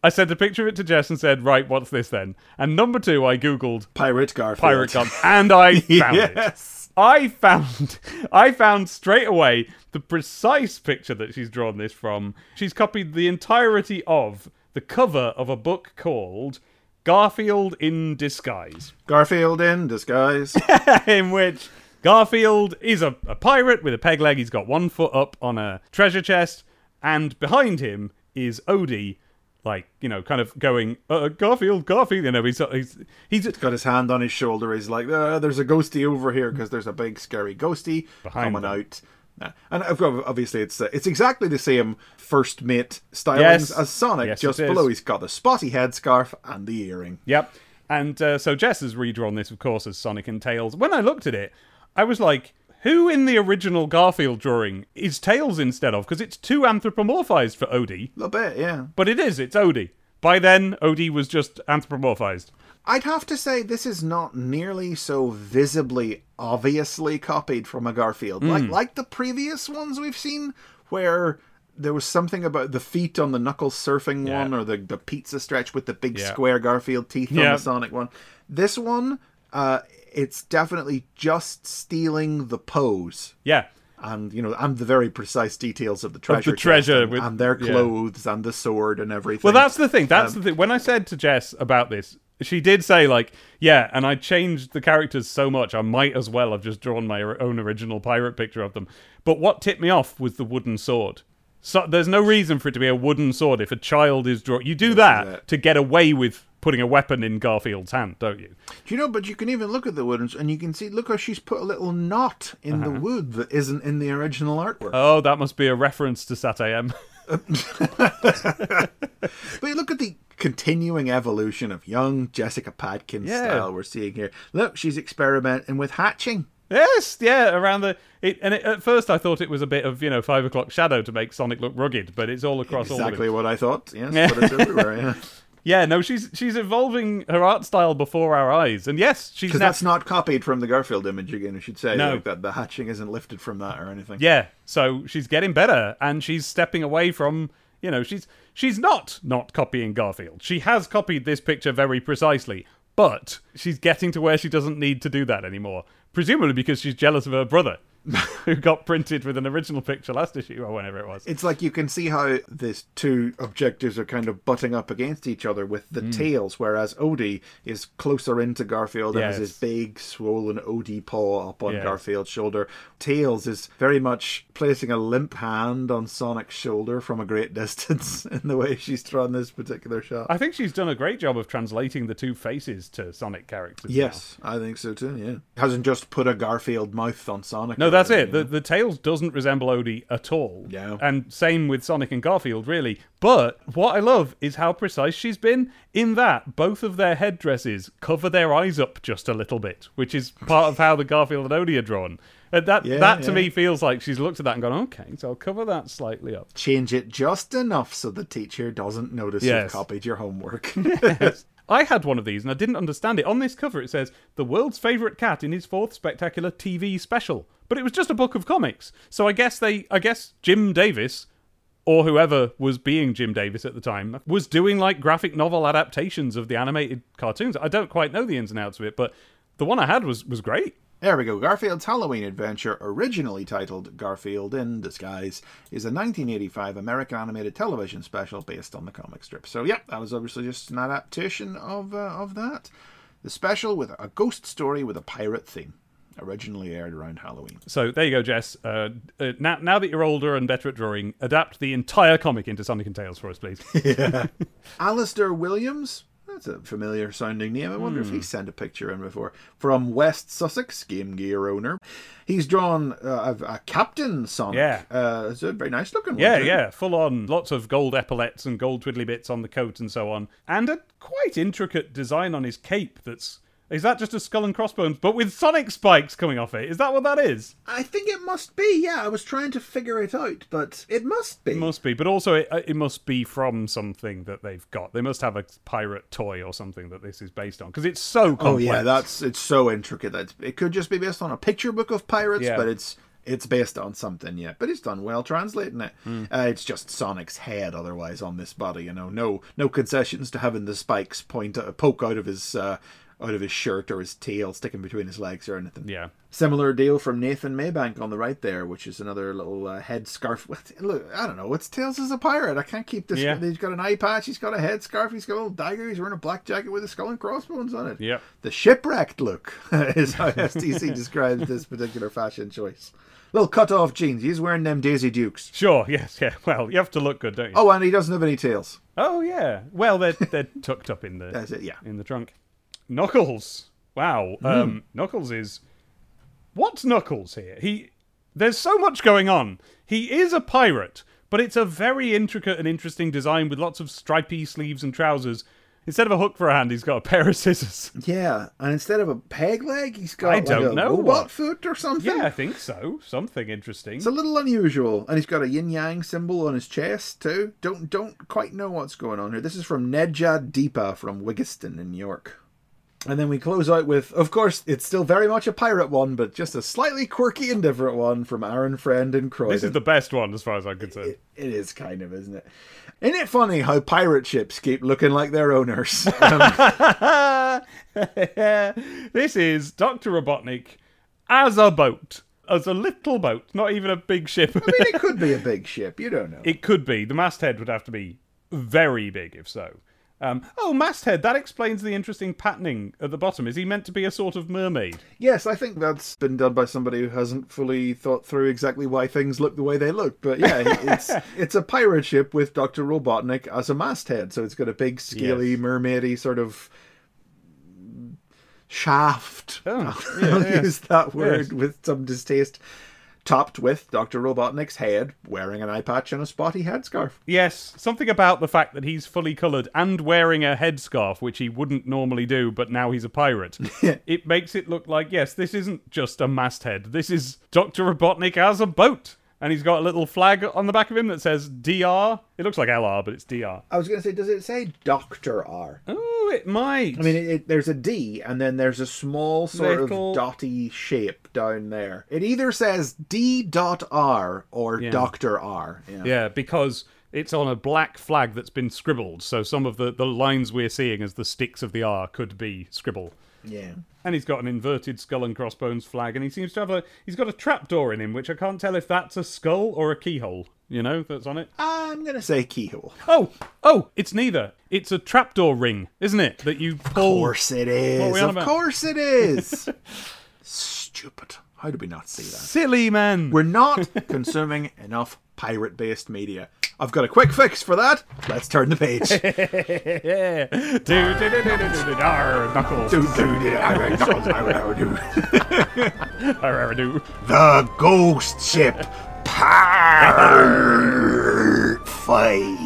I sent a picture of it to Jess and said, "Right, what's this then?" And number two, I googled Pirate Garfield. pirate gun, and I found it. yes. I found I found straight away the precise picture that she's drawn this from. She's copied the entirety of the cover of a book called Garfield in Disguise, Garfield in disguise. in which Garfield is a, a pirate with a peg leg. He's got one foot up on a treasure chest, and behind him is Odie. Like you know, kind of going, uh, Garfield, Garfield. You know, he's he's he's got his hand on his shoulder. He's like, uh, "There's a ghosty over here because there's a big scary ghosty Behind coming them. out." Uh, And course, obviously, it's uh, it's exactly the same first mate stylings Yes. as Sonic. Yes, just below, he's got the spotty headscarf and the earring. Yep. And uh, so Jess has redrawn this, of course, as Sonic and Tails. When I looked at it, I was like, who in the original Garfield drawing is Tails instead of? Because it's too anthropomorphized for Odie. A bit, yeah. But it is, it's Odie. By then, Odie was just anthropomorphized. I'd have to say this is not nearly so visibly, obviously copied from a Garfield, like Hmm. like the previous ones we've seen, where there was something about the feet on the knuckle surfing Yeah. one, or the the pizza stretch with the big Yeah. square Garfield teeth on the Sonic one. This one, uh, it's definitely just stealing the pose. Yeah. And you know, and the very precise details of the treasure, chest treasure and, with- and their yeah. clothes, and the sword, and everything. Well, that's the thing. Um, That's the thing. When I said to Jess about this, she did say, like, yeah, and I changed the characters so much, I might as well have just drawn my own original pirate picture of them. But what tipped me off was the wooden sword. So there's no reason for it to be a wooden sword if a child is draw. You do that it. to get away with putting a weapon in Garfield's hand, don't you? Do you know? But you can even look at the wood and- and you can see. Look how she's put a little knot in Uh-huh. the wood that isn't in the original artwork. Oh, that must be a reference to Sat AM. but look at the continuing evolution of young Jessica Padkin Yeah. style we're seeing here. Look, she's experimenting with hatching. yes, yeah, around the it. And it, at first, I thought it was a bit of you know five o'clock shadow to make Sonic look rugged, but it's all across all Exactly it. what I thought. Yes, but it's everywhere. Yeah, Yeah, no, she's she's evolving her art style before our eyes, and yes, she's because now, that's not copied from the Garfield image again. I should say No. like that the hatching isn't lifted from that or anything. yeah. So she's getting better, and she's stepping away from you know she's she's not not copying Garfield. She has copied this picture very precisely, but she's getting to where she doesn't need to do that anymore. Presumably because she's jealous of her brother, who got printed with an original picture last issue or whenever it was. It's like you can see how these two objectives are kind of butting up against each other with the Hmm. tails, whereas Odie is closer into Garfield and has his big, swollen Odie paw up on Yes. Garfield's shoulder. Tails is very much placing a limp hand on Sonic's shoulder from a great distance in the way she's drawn this particular shot. I think she's done a great job of translating the two faces to Sonic characters. now. Yes, I think so too. Yeah, hasn't just put a Garfield mouth on Sonic. No, No, that's it. The, the Tails doesn't resemble Odie at all. Yeah. And same with Sonic and Garfield, really. But what I love is how precise she's been in that both of their headdresses cover their eyes up just a little bit, which is part of how the Garfield and Odie are drawn. And that Yeah, that to yeah. me feels like she's looked at that and gone, okay, so I'll cover that slightly up. Change it just enough so the teacher doesn't notice Yes. you've copied your homework. I had one of these and I didn't understand it. On this cover, it says the world's favorite cat in his fourth spectacular TV special, but it was just a book of comics. So I guess they, I guess Jim Davis, or whoever was being Jim Davis at the time, was doing like graphic novel adaptations of the animated cartoons. I don't quite know the ins and outs of it, but the one I had was was great. There we go. Garfield's Halloween adventure, originally titled Garfield in Disguise, is a 1985 American animated television special based on the comic strip. So, yeah, that was obviously just an adaptation of uh, of that. The special with a ghost story with a pirate theme, originally aired around Halloween. So there you go, Jess. Uh, uh, now, now that you're older and better at drawing, adapt the entire comic into Sonic and Tails for us, please. yeah. Alistair Williams. That's a familiar sounding name. I wonder if he sent a picture in before. From West Sussex, Game Gear owner. He's drawn uh, a, a Captain Sonic. Yeah. Uh, it's a very nice looking one. Yeah, too. yeah, full on. Lots of gold epaulets and gold twiddly bits on the coat and so on. And a quite intricate design on his cape that's. Is that just a skull and crossbones, but with sonic spikes coming off it? Is that what that is? I think it must be. Yeah, I was trying to figure it out, but it must be. It must be, but also it, uh, it must be from something that they've got. They must have a pirate toy or something that this is based on because it's so complex. oh yeah, that's it's so intricate that it could just be based on a picture book of pirates, Yeah. but it's it's based on something. Yeah, but it's done well translating it. Hmm. Uh, it's just Sonic's head, otherwise on this body. You know, no no concessions to having the spikes point uh, poke out of his. Uh, out of his shirt or his tail sticking between his legs or anything. yeah. Similar deal from Nathan Maybank on the right there, which is another little uh, head scarf. Look, I don't know. It's Tails as a pirate. I can't keep this. Yeah. He's got an eye patch. He's got a head scarf. He's got a little dagger. He's wearing a black jacket with a skull and crossbones on it. Yeah. The shipwrecked look is how STC describes this particular fashion choice. Little cut off jeans. He's wearing them Daisy Dukes. Sure. Yes. Yeah. Well, you have to look good, don't you? Oh, and he doesn't have any tails. Oh, yeah. Well, they're they're tucked up in the That's it. Yeah. in the trunk. Knuckles. Wow. Hmm. Um, Knuckles is what's Knuckles here? He there's so much going on. He is a pirate, but it's a very intricate and interesting design with lots of stripy sleeves and trousers. Instead of a hook for a hand, he's got a pair of scissors. Yeah, and instead of a peg leg, he's got I like don't a know robot what. foot or something. Yeah, I think so. Something interesting. It's a little unusual, and he's got a yin yang symbol on his chest too. Don't don't quite know what's going on here. This is from Nedja Deepa from Wigiston in New York. And then we close out with, of course, it's still very much a pirate one, but just a slightly quirky and different one from Aaron Friend in Croydon. This is the best one, as far as I'm concerned. It is kind of, isn't it? Isn't it funny how pirate ships keep looking like their owners? Um, this is Dr. Robotnik as a boat. As a little boat, not even a big ship. I mean, it could be a big ship. You don't know. it could be. The masthead would have to be very big if so. Um, oh, masthead. That explains the interesting patterning at the bottom. Is he meant to be a sort of mermaid? Yes, I think that's been done by somebody who hasn't fully thought through exactly why things look the way they look. But yeah, it's it's a pirate ship with Doctor Robotnik as a masthead, so it's got a big, scaly, Yes. mermaidy sort of shaft. Oh, I'll yeah, yes. use that word Yes. with some distaste. Topped with Doctor Robotnik's head, wearing an eye patch and a spotty headscarf. Yes, something about the fact that he's fully coloured and wearing a headscarf, which he wouldn't normally do, but now he's a pirate. it makes it look like, yes, this isn't just a masthead. This is Dr. Robotnik as a boat. And he's got a little flag on the back of him that says DR. It looks like LR, but it's DR. I was going to say, does it say Doctor R? Oh, it might. I mean, it, it, there's a D, and then there's a small sort Little- of dotty shape down there. It either says D dot R or Yeah. Doctor R. Yeah. Yeah, because it's on a black flag that's been scribbled, so some of the, the lines we're seeing as the sticks of the R could be scribble. Yeah. And he's got an inverted skull and crossbones flag, and he seems to have a he's got a trapdoor in him, which I can't tell if that's a skull or a keyhole, you know, that's on it. I'm gonna say keyhole. Oh, oh, it's neither. It's a trapdoor ring, isn't it? That you pull. Of course it is. Of about? course it is. Stupid. How did we not see that? Silly man. We're not consuming enough pirate based media. I've got a quick fix for that. Let's turn the page. The Ghost Ship Part 5.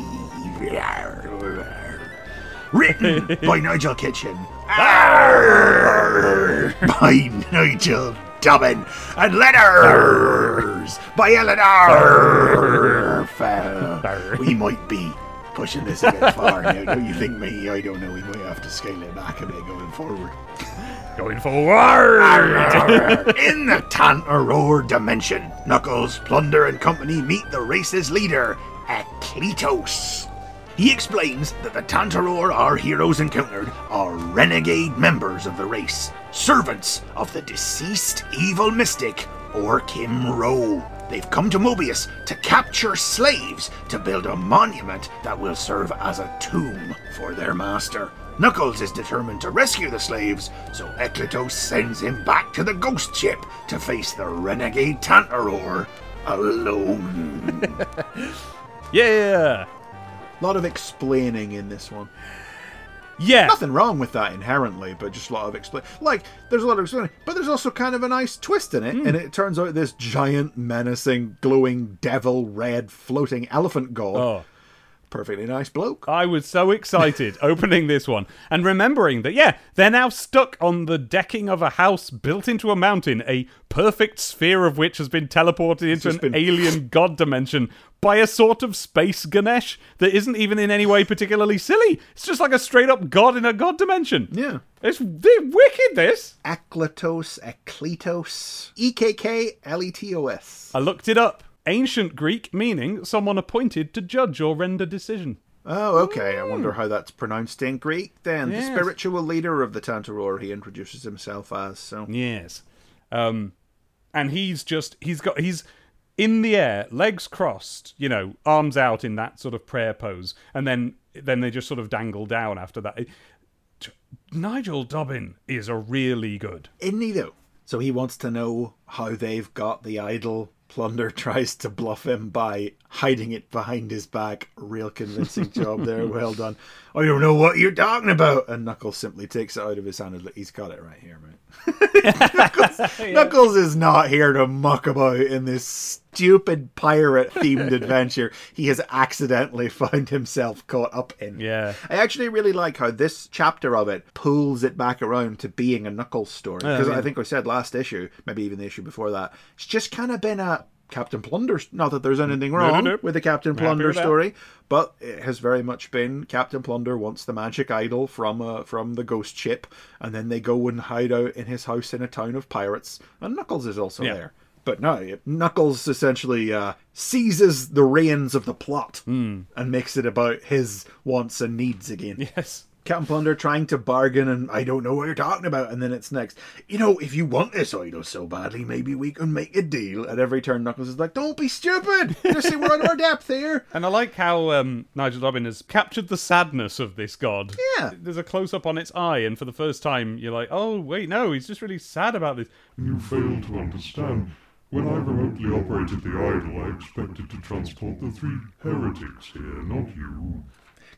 Written by Nigel Kitching. By Nigel And letters by Eleanor. We might be pushing this a bit far now. Don't you think me? I don't know. We might have to scale it back a bit going forward. Going forward. In the Tantaror dimension, Knuckles, Plunder, and company meet the race's leader, Eklitos. He explains that the Tantaror our heroes encountered are renegade members of the race, servants of the deceased evil mystic, Orkim Ro. They've come to Mobius to capture slaves to build a monument that will serve as a tomb for their master. Knuckles is determined to rescue the slaves, so Eklitos sends him back to the ghost ship to face the renegade Tantaror alone. Yeah. A lot of explaining in this one. Yeah. Nothing wrong with that inherently, but just a lot of explain. Like, there's a lot of explaining, but there's also kind of a nice twist in it, and hmm. it turns out this giant, menacing, glowing, devil red, floating elephant god, Oh. Perfectly nice bloke. I was so excited opening this one and remembering that, yeah, they're now stuck on the decking of a house built into a mountain, a perfect sphere of which has been teleported into an been- alien god dimension by a sort of space Ganesh that isn't even in any way particularly silly. It's just like a straight up god in a god dimension. Yeah. It's wicked, this. Ekletos, Ekletos, E K K L E T O S. I looked it up. Ancient Greek meaning someone appointed to judge or render decision. Oh, okay. I wonder how that's pronounced in Greek then. Yes. The spiritual leader of the Tantaror, he introduces himself as, so. Yes. Um and he's just he's got he's in the air, legs crossed, you know, arms out in that sort of prayer pose, and then then they just sort of dangle down after that. It- Nigel Dobbyn is a really good. Isn't he though? So he wants to know how they've got the idol. Plunder tries to bluff him by hiding it behind his back. Real convincing job there. Well done. I don't know what you're talking about. And Knuckles simply takes it out of his hand. and He's got it right here, man. Knuckles, Knuckles is not here to muck about in this stupid pirate themed adventure he has accidentally found himself caught up in. Yeah. I actually really like how this chapter of it pulls it back around to being a Knuckles story. Because yeah. I think I said last issue, maybe even the issue before that, it's just kind of been a Captain Plunder. Not that there's anything no, wrong no. with the Captain Plunder that. story, but it has very much been Captain Plunder wants the magic idol from uh, from the ghost ship, and then they go and hide out in his house in a town of pirates, and Knuckles is also Yeah. there. But no, Knuckles essentially uh, seizes the reins of the plot Hmm. and makes it about his wants and needs again. Yes. Captain Plunder trying to bargain, and I don't know what you're talking about. And then it's next, you know, if you want this idol so badly, maybe we can make a deal. At every turn, Knuckles is like, "Don't be stupid. You see, we're out of our depth here." And I like how um, Nigel Dobbyn has captured the sadness of this god. Yeah. There's a close up on its eye, and for the first time, you're like, oh, wait, no, he's just really sad about this. You fail to understand. When I remotely operated the idol, I expected to transport the three heretics here, not you.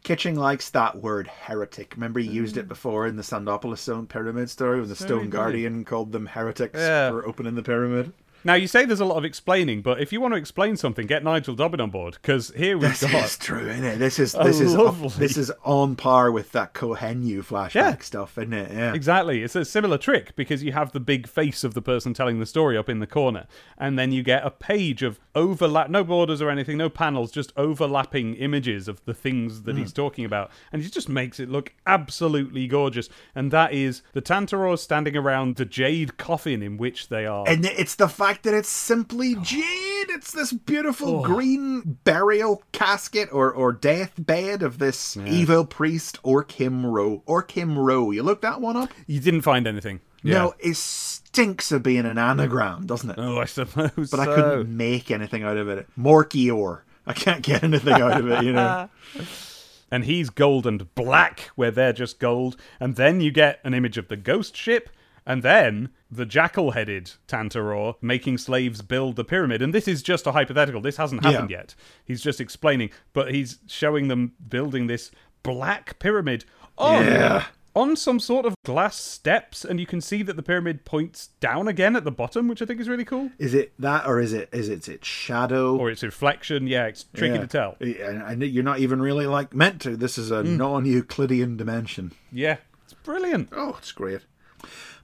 Kitching likes that word heretic. Remember, he used it mm. before in the Sandopolis Stone Pyramid story when the Stone. Guardian called them heretics Yeah. for opening the pyramid. Now, you say there's a lot of explaining, but if you want to explain something, get Nigel Dobbyn on board, because here we've This got. is true, isn't it? This is this is lovely- this is on par with that Kohenu flashback Yeah. stuff, isn't it? Yeah. Exactly. It's a similar trick because you have the big face of the person telling the story up in the corner, and then you get a page of overlap, no borders or anything, no panels, just overlapping images of the things that hmm. he's talking about, and it just makes it look absolutely gorgeous. And that is the Tantarors standing around the jade coffin in which they are. And it's the fact that it's simply oh. jade. It's this beautiful oh. green burial casket or, or death bed of this evil priest Orkim Ro. Orkim Ro. You looked that one up? you didn't find anything. No, it stinks of being an anagram, doesn't it? Oh, I suppose. but I couldn't make anything out of it. Morkior. I can't get anything out of it, you know. and he's gold and black, where they're just gold. And then you get an image of the ghost ship, And then the jackal headed Tantaror making slaves build the pyramid. And this is just a hypothetical. This hasn't happened Yeah. yet. He's just explaining, but he's showing them building this black pyramid on, Yeah. on some sort of glass steps. And you can see that the pyramid points down again at the bottom, which I think is really cool. Is it that, or is it is it its shadow? Or its reflection. Yeah, it's tricky Yeah. to tell. And, and you're not even really like meant to. This is a mm. non-Euclidean dimension. Yeah, it's brilliant. Oh, it's great.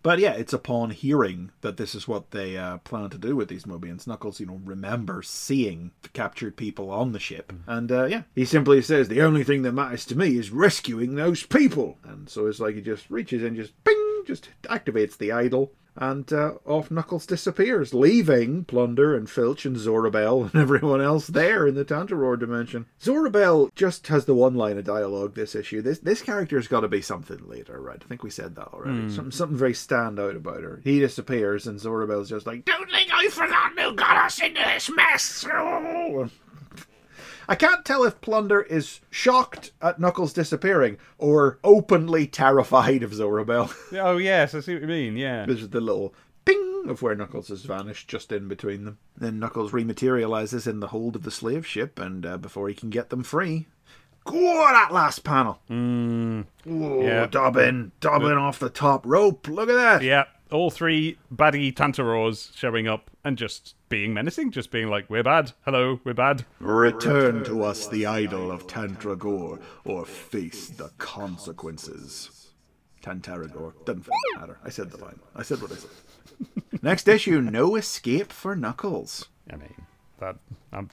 But yeah, it's upon hearing that this is what they uh, plan to do with these Mobians. Knuckles, you know, remembers seeing the captured people on the ship. And uh, yeah, he simply says, The only thing that matters to me is rescuing those people. And so it's like he just reaches in, just ping, just activates the idol. And uh, off Knuckles disappears, leaving Plunder and Filch and Zorabel and everyone else there in the Tantaror dimension. Zorabel just has the one line of dialogue this issue. This this character's got to be something later, right? I think we said that already. Something, something very stand out about her. He disappears, and Zorabel's just like, Don't think I forgot who got us into this mess. "Oh." I can't tell if Plunder is shocked at Knuckles disappearing or openly terrified of Zorabel. Oh, yes, I see what you mean. Yeah. There's the little ping of where Knuckles has vanished just in between them. Then Knuckles rematerializes in the hold of the slave ship, and uh, before he can get them free. Go that last panel. Mm, oh, yeah. Dobbyn, Dobbyn off the top rope. Look at that. Yeah, all three baddie Tantarors showing up and just being menacing, just being like, "We're bad. Hello, we're bad." Return to us the idol of Tantragor, or face the consequences. Tantaragor. Doesn't matter. I said the line. I said what I said. Next issue, no escape for Knuckles. I mean, that um,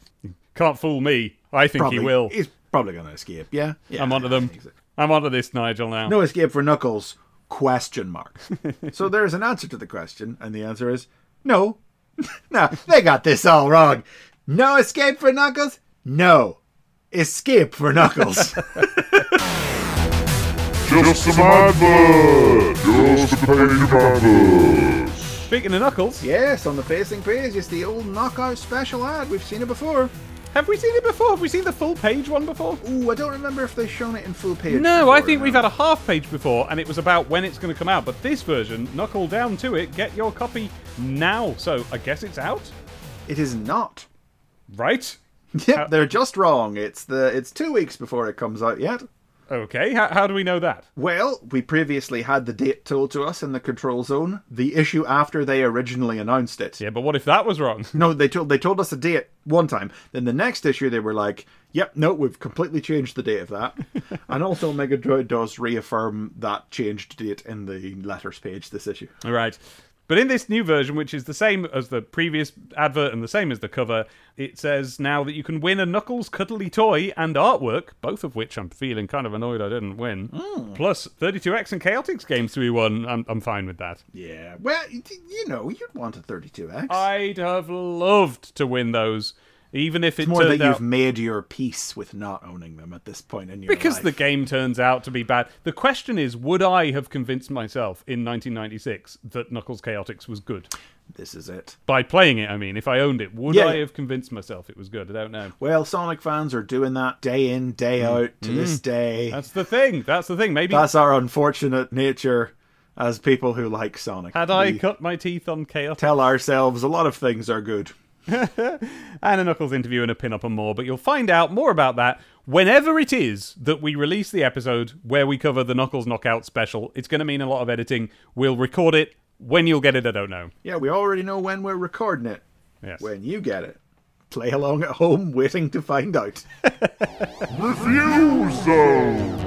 can't fool me. I think Probably, he will. He's probably going to escape. Yeah. yeah. I'm onto them. I'm onto this, Nigel. Now. No escape for Knuckles? Question mark. so there's an answer to the question, and the answer is no. no, they got this all wrong. No escape for Knuckles? No. Escape for Knuckles. Just some advert. Just a page of adverts. Speaking of Knuckles, yes, on the facing page is the old knockout special ad. We've seen it before. Have we seen it before? Have we seen the full page one before? Ooh, I don't remember if they've shown it in full page. No, I think no. we've had a half page before, and it was about when it's going to come out. But this version, knuckle down to it, get your copy now. So I guess it's out, It is not. right? Yep, uh, they're just wrong. It's the it's two weeks before it comes out yet. Okay, how, how do we know that? Well, we previously had the date told to us in the control zone, the issue after they originally announced it. Yeah, but what if that was wrong? No, they told they told us a date one time. Then the next issue they were like, "Yep, no, we've completely changed the date of that." and also Mega Droid does reaffirm that changed date in the letters page this issue. All right. But in this new version, which is the same as the previous advert and the same as the cover, it says now that you can win a Knuckles cuddly toy and artwork, both of which I'm feeling kind of annoyed I didn't win. Hmm. Plus 32X and Chaotix games to be won. I'm, I'm fine with that. Yeah. Well, you know, you'd want a 32X. I'd have loved to win those, even if it More that you've out made your peace with not owning them at this point in your life. because life. the game turns out to be bad. The question is, would I have convinced myself in 1996 that Knuckles Chaotix was good? This is it. By playing it, I mean, if I owned it, would Yeah. I have convinced myself it was good? I don't know. Well, Sonic fans are doing that day in, day out to this day. Mm. That's the thing. That's the thing. Maybe That's our unfortunate nature as people who like Sonic. had I cut my teeth on chaos tell ourselves a lot of things are good. And a Knuckles interview and a pin up and more, but you'll find out more about that whenever it is that we release the episode where we cover the Knuckles Knockout special. It's going to mean a lot of editing. We'll record it. When you'll get it, I don't know. Yeah, we already know when we're recording it. Yes. When you get it. Play along at home, waiting to find out. Review zone.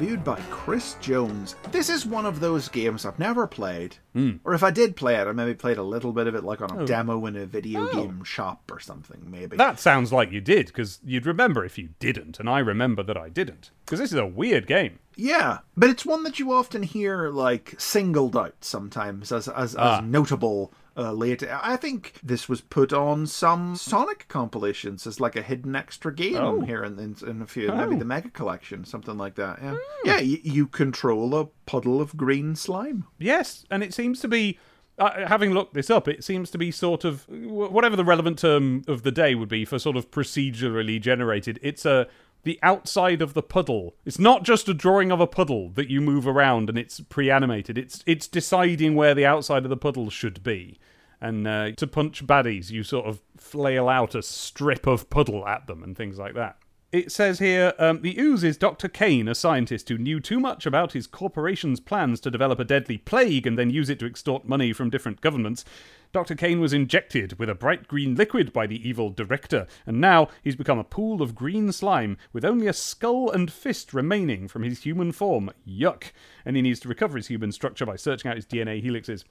Reviewed by Chris Jones. This is one of those games I've never played. Hmm. Or if I did play it, I maybe played a little bit of it like on a demo in a video Oh. game shop or something, maybe. That sounds like you did, because you'd remember if you didn't, and I remember that I didn't. Because this is a weird game. Yeah, but it's one that you often hear like singled out sometimes as as, Ah. as notable uh, late. I think this was put on some Sonic compilations as like a hidden extra game Oh. here in, in, in a few, maybe Oh. the Mega Collection, something like that. Yeah, yeah. You, you control a puddle of green slime. Yes, and it seems to be. Uh, having looked this up, it seems to be sort of whatever the relevant term of the day would be for sort of procedurally generated. It's a the outside of the puddle. It's not just a drawing of a puddle that you move around and it's pre-animated. It's it's deciding where the outside of the puddle should be. And uh, to punch baddies, you sort of flail out a strip of puddle at them and things like that. It says here um, the ooze is Dr. Kane, a scientist who knew too much about his corporation's plans to develop a deadly plague and then use it to extort money from different governments. Dr. Kane was injected with a bright green liquid by the evil director, and now he's become a pool of green slime with only a skull and fist remaining from his human form. Yuck! And he needs to recover his human structure by searching out his DNA helixes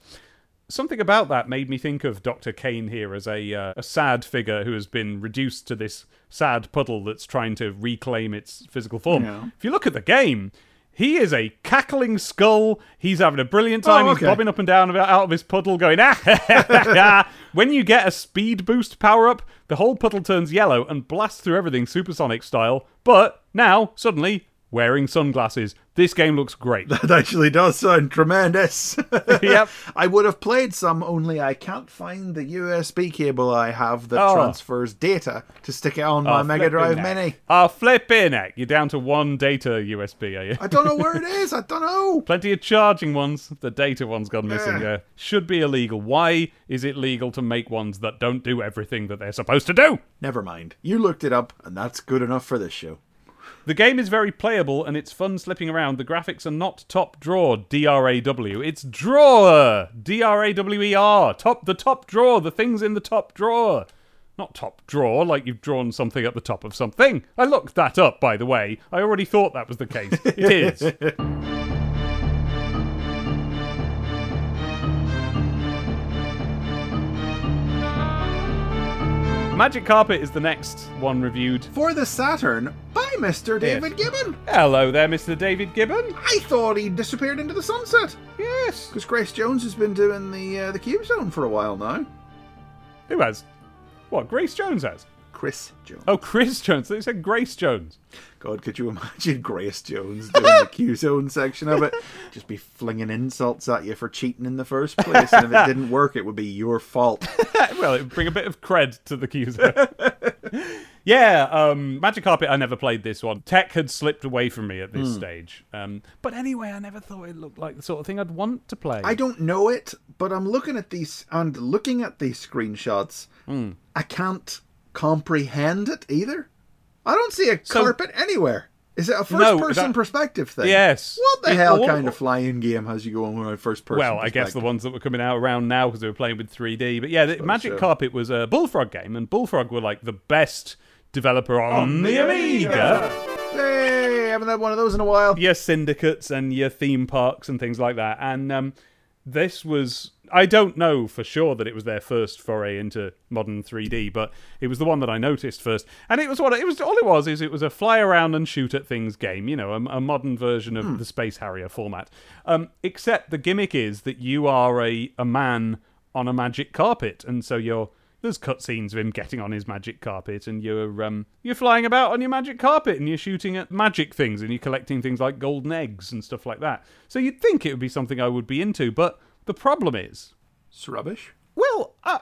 something about that made me think of Dr. Kane here as a uh, a sad figure who has been reduced to this sad puddle that's trying to reclaim its physical form. Yeah. If you look at the game, he is a cackling skull. He's having a brilliant time. Oh, He's bobbing up and down out of his puddle, going ah. when you get a speed boost power up, the whole puddle turns yellow and blasts through everything supersonic style. But now suddenly wearing sunglasses. This game looks great. That actually does sound tremendous. Yep. I would have played some, only I can't find the USB cable I have that Oh. transfers data to stick it on my Oh, Mega Drive heck. Mini. Oh, flipping heck. You're down to one data USB, are you? I don't know where it is. I don't know. Plenty of charging ones. The data one's gone missing. Yeah. Yeah. Should be illegal. Why is it legal to make ones that don't do everything that they're supposed to do? Never mind. You looked it up, and that's good enough for this show. The game is very playable and it's fun slipping around. The graphics are not top drawer, D R A W. It's drawer, D R A W E R. Top, the top drawer, the things in the top drawer. Not top drawer, like you've drawn something at the top of something. I looked that up, by the way. I already thought that was the case. It is. Magic Carpet is the next one reviewed. For the Saturn, by Mr. David Gibbon. Hello there, Mr. David Gibbon. I thought he disappeared into the sunset. Yes. Because Grace Jones has been doing the uh, the Q Zone for a while now. Who has? What, Grace Jones has? Chris Jones. Oh, Chris Jones. They said Grace Jones. God, could you imagine Grace Jones doing the Q Zone section of it? Just be flinging insults at you for cheating in the first place, and if it didn't work, it would be your fault. well, it would bring a bit of cred to the Q Zone. yeah, um, Magic Carpet, I never played this one. Tech had slipped away from me at this stage. Um, but anyway, I never thought it looked like the sort of thing I'd want to play. I don't know it, but I'm looking at these and looking at these screenshots. Hmm. I can't comprehend it either. I don't see a So- carpet anywhere. Is it a first No, person that- perspective thing? Yes. What the It- hell all- kind of flying game has you going with a first person well, I guess the ones that were coming out around now because they were playing with 3D. But yeah, the Magic. Carpet was a Bullfrog game, and Bullfrog were like the best developer on, the Amiga. Hey, haven't had one of those in a while. your syndicates and your theme parks and things like that. And um, this was. I don't know for sure that it was their first foray into modern 3D, but it was the one that I noticed first. And it was what it was. All it was is it was a fly around and shoot at things game. You know, a, a modern version of the Space Harrier format. Um, except the gimmick is that you are a, a man on a magic carpet, and so you're there's cutscenes of him getting on his magic carpet, and you're um, you're flying about on your magic carpet, and you're shooting at magic things, and you're collecting things like golden eggs and stuff like that. So you'd think it would be something I would be into, but the problem is, It's rubbish. well, uh,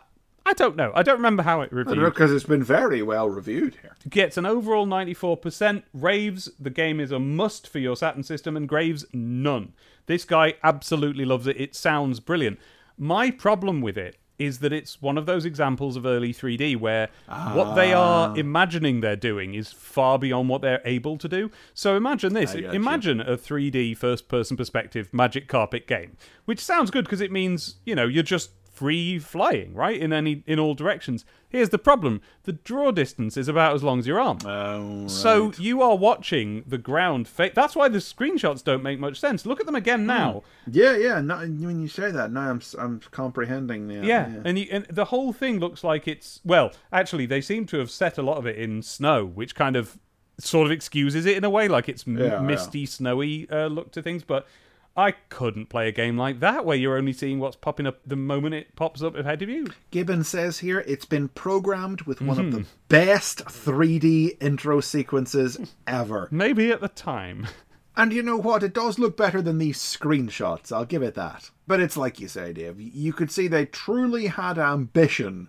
I don't know. I don't remember how it I don't know reviewed. because it's been very well reviewed here. Gets an overall 94%. Raves, the game is a must for your Saturn system, and Graves, none. This guy absolutely loves it. It sounds brilliant. My problem with it is that it's one of those examples of early 3D where what they ah. are imagining they're doing is far beyond what they're able to do. So imagine this. I got you. Imagine a 3D first person perspective magic carpet game, which sounds good because it means, you know, you're just free flying, right? In any in all directions. Here's the problem. The draw distance is about as long as your arm. Oh, So you are watching the ground. Fa- That's why the screenshots don't make much sense. Look at them again now. yeah, yeah. No, when you say that, now I'm I'm comprehending. Yeah, Yeah, and, you, and the whole thing looks like it's well. Actually, they seem to have set a lot of it in snow, which kind of sort of excuses it in a way, like it's m- Yeah, yeah. misty, snowy uh, look to things. But I couldn't play a game like that where you're only seeing what's popping up the moment it pops up ahead of you. Gibbon says here it's been programmed with one Mm-hmm. of the best 3D intro sequences ever. Maybe at the time. And you know what? It does look better than these screenshots, I'll give it that. But it's like you say, Dave, you could see they truly had ambition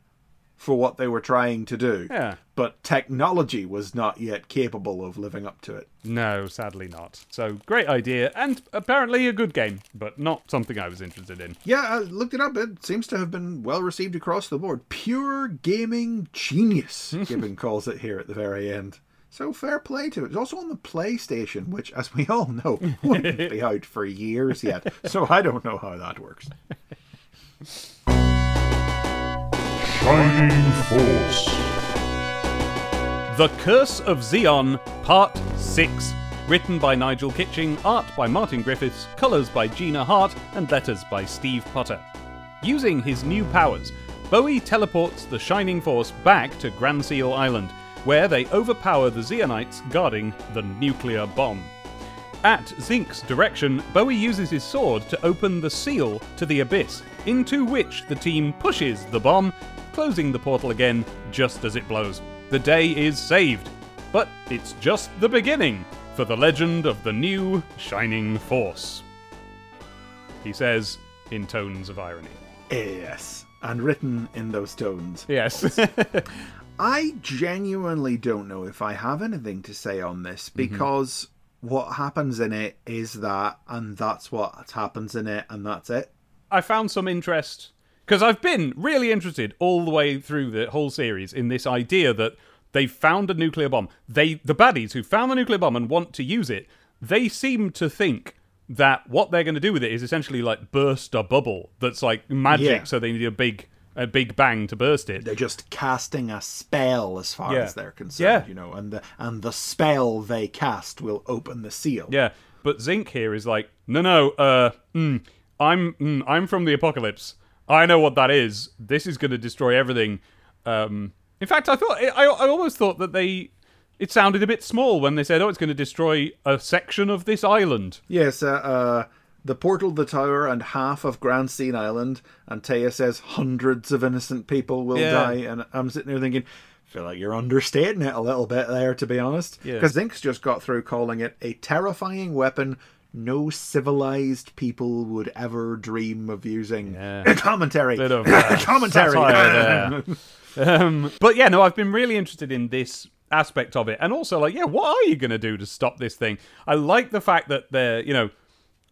for what they were trying to do. Yeah. But technology was not yet capable of living up to it. No, sadly not. So, great idea, and apparently a good game, but not something I was interested in. Yeah, I looked it up. It seems to have been well received across the board. Pure gaming genius, Gibbon calls it here at the very end. So fair play to it. It's also on the PlayStation, which, as we all know, wouldn't be out for years yet. So I don't know how that works. Shining Force. The Curse of Xeon, Part 6. Written by Nigel Kitching, art by Martin Griffiths, colours by Gina Hart, and letters by Steve Potter. Using his new powers, Bowie teleports the Shining Force back to Grand Seal Island, where they overpower the Xeonites guarding the nuclear bomb. At Zink's direction, Bowie uses his sword to open the seal to the abyss, into which the team pushes the bomb, closing the portal again just as it blows. The day is saved. But it's just the beginning for the legend of the new Shining Force. He says in tones of irony. Yes, and written in those tones. Yes. I genuinely don't know if I have anything to say on this mm-hmm. because what happens in it is that, and that's what happens in it, and that's it. I found some interest because I've been really interested all the way through the whole series in this idea that they found a nuclear bomb. They, the baddies who found the nuclear bomb and want to use it, they seem to think that what they're going to do with it is essentially like burst a bubble that's like magic. Yeah. So they need a big, a big bang to burst it. They're just casting a spell as far Yeah. as they're concerned, Yeah. you know, and the and the spell they cast will open the seal. Yeah, but Zinc here is like, no, no, uh, mm, I'm, mm, I'm from the apocalypse. I know what that is. This is going to destroy everything. Um, in fact, I thought, I, I almost thought that they, it sounded a bit small when they said, oh, it's going to destroy a section of this island. Yes, uh, uh, the portal, the tower, and half of Grand Sea Island. And Taya says hundreds of innocent people will Yeah. die. And I'm sitting there thinking, feel like you're understating it a little bit there, to be honest. Yeah. Because Zink's just got through calling it a terrifying weapon no civilized people would ever dream of using. Yeah. Commentary. Bit of uh, Commentary. um, but yeah, no, I've been really interested in this aspect of it, and also like, yeah, what are you going to do to stop this thing? I like the fact that they're, you know,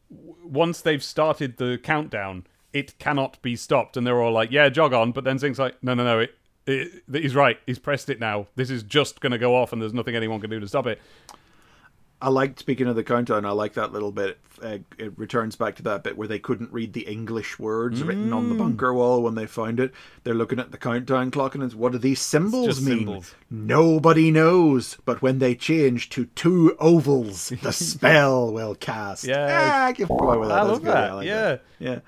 w- once they've started the countdown, it cannot be stopped, and they're all like, yeah, jog on. But then Zink's like, no, no, no, it, it, he's right. He's pressed it now. This is just going to go off, and there's nothing anyone can do to stop it. I liked speaking of the countdown. I like that little bit. Uh, it returns back to that bit where they couldn't read the English words written on the Mm. bunker wall when they found it. They're looking at the countdown clock and it's what do these symbols mean? symbols. Nobody knows. But when they change to two ovals, the spell will cast. Yeah, give a with that. I love that, like yeah. yeah.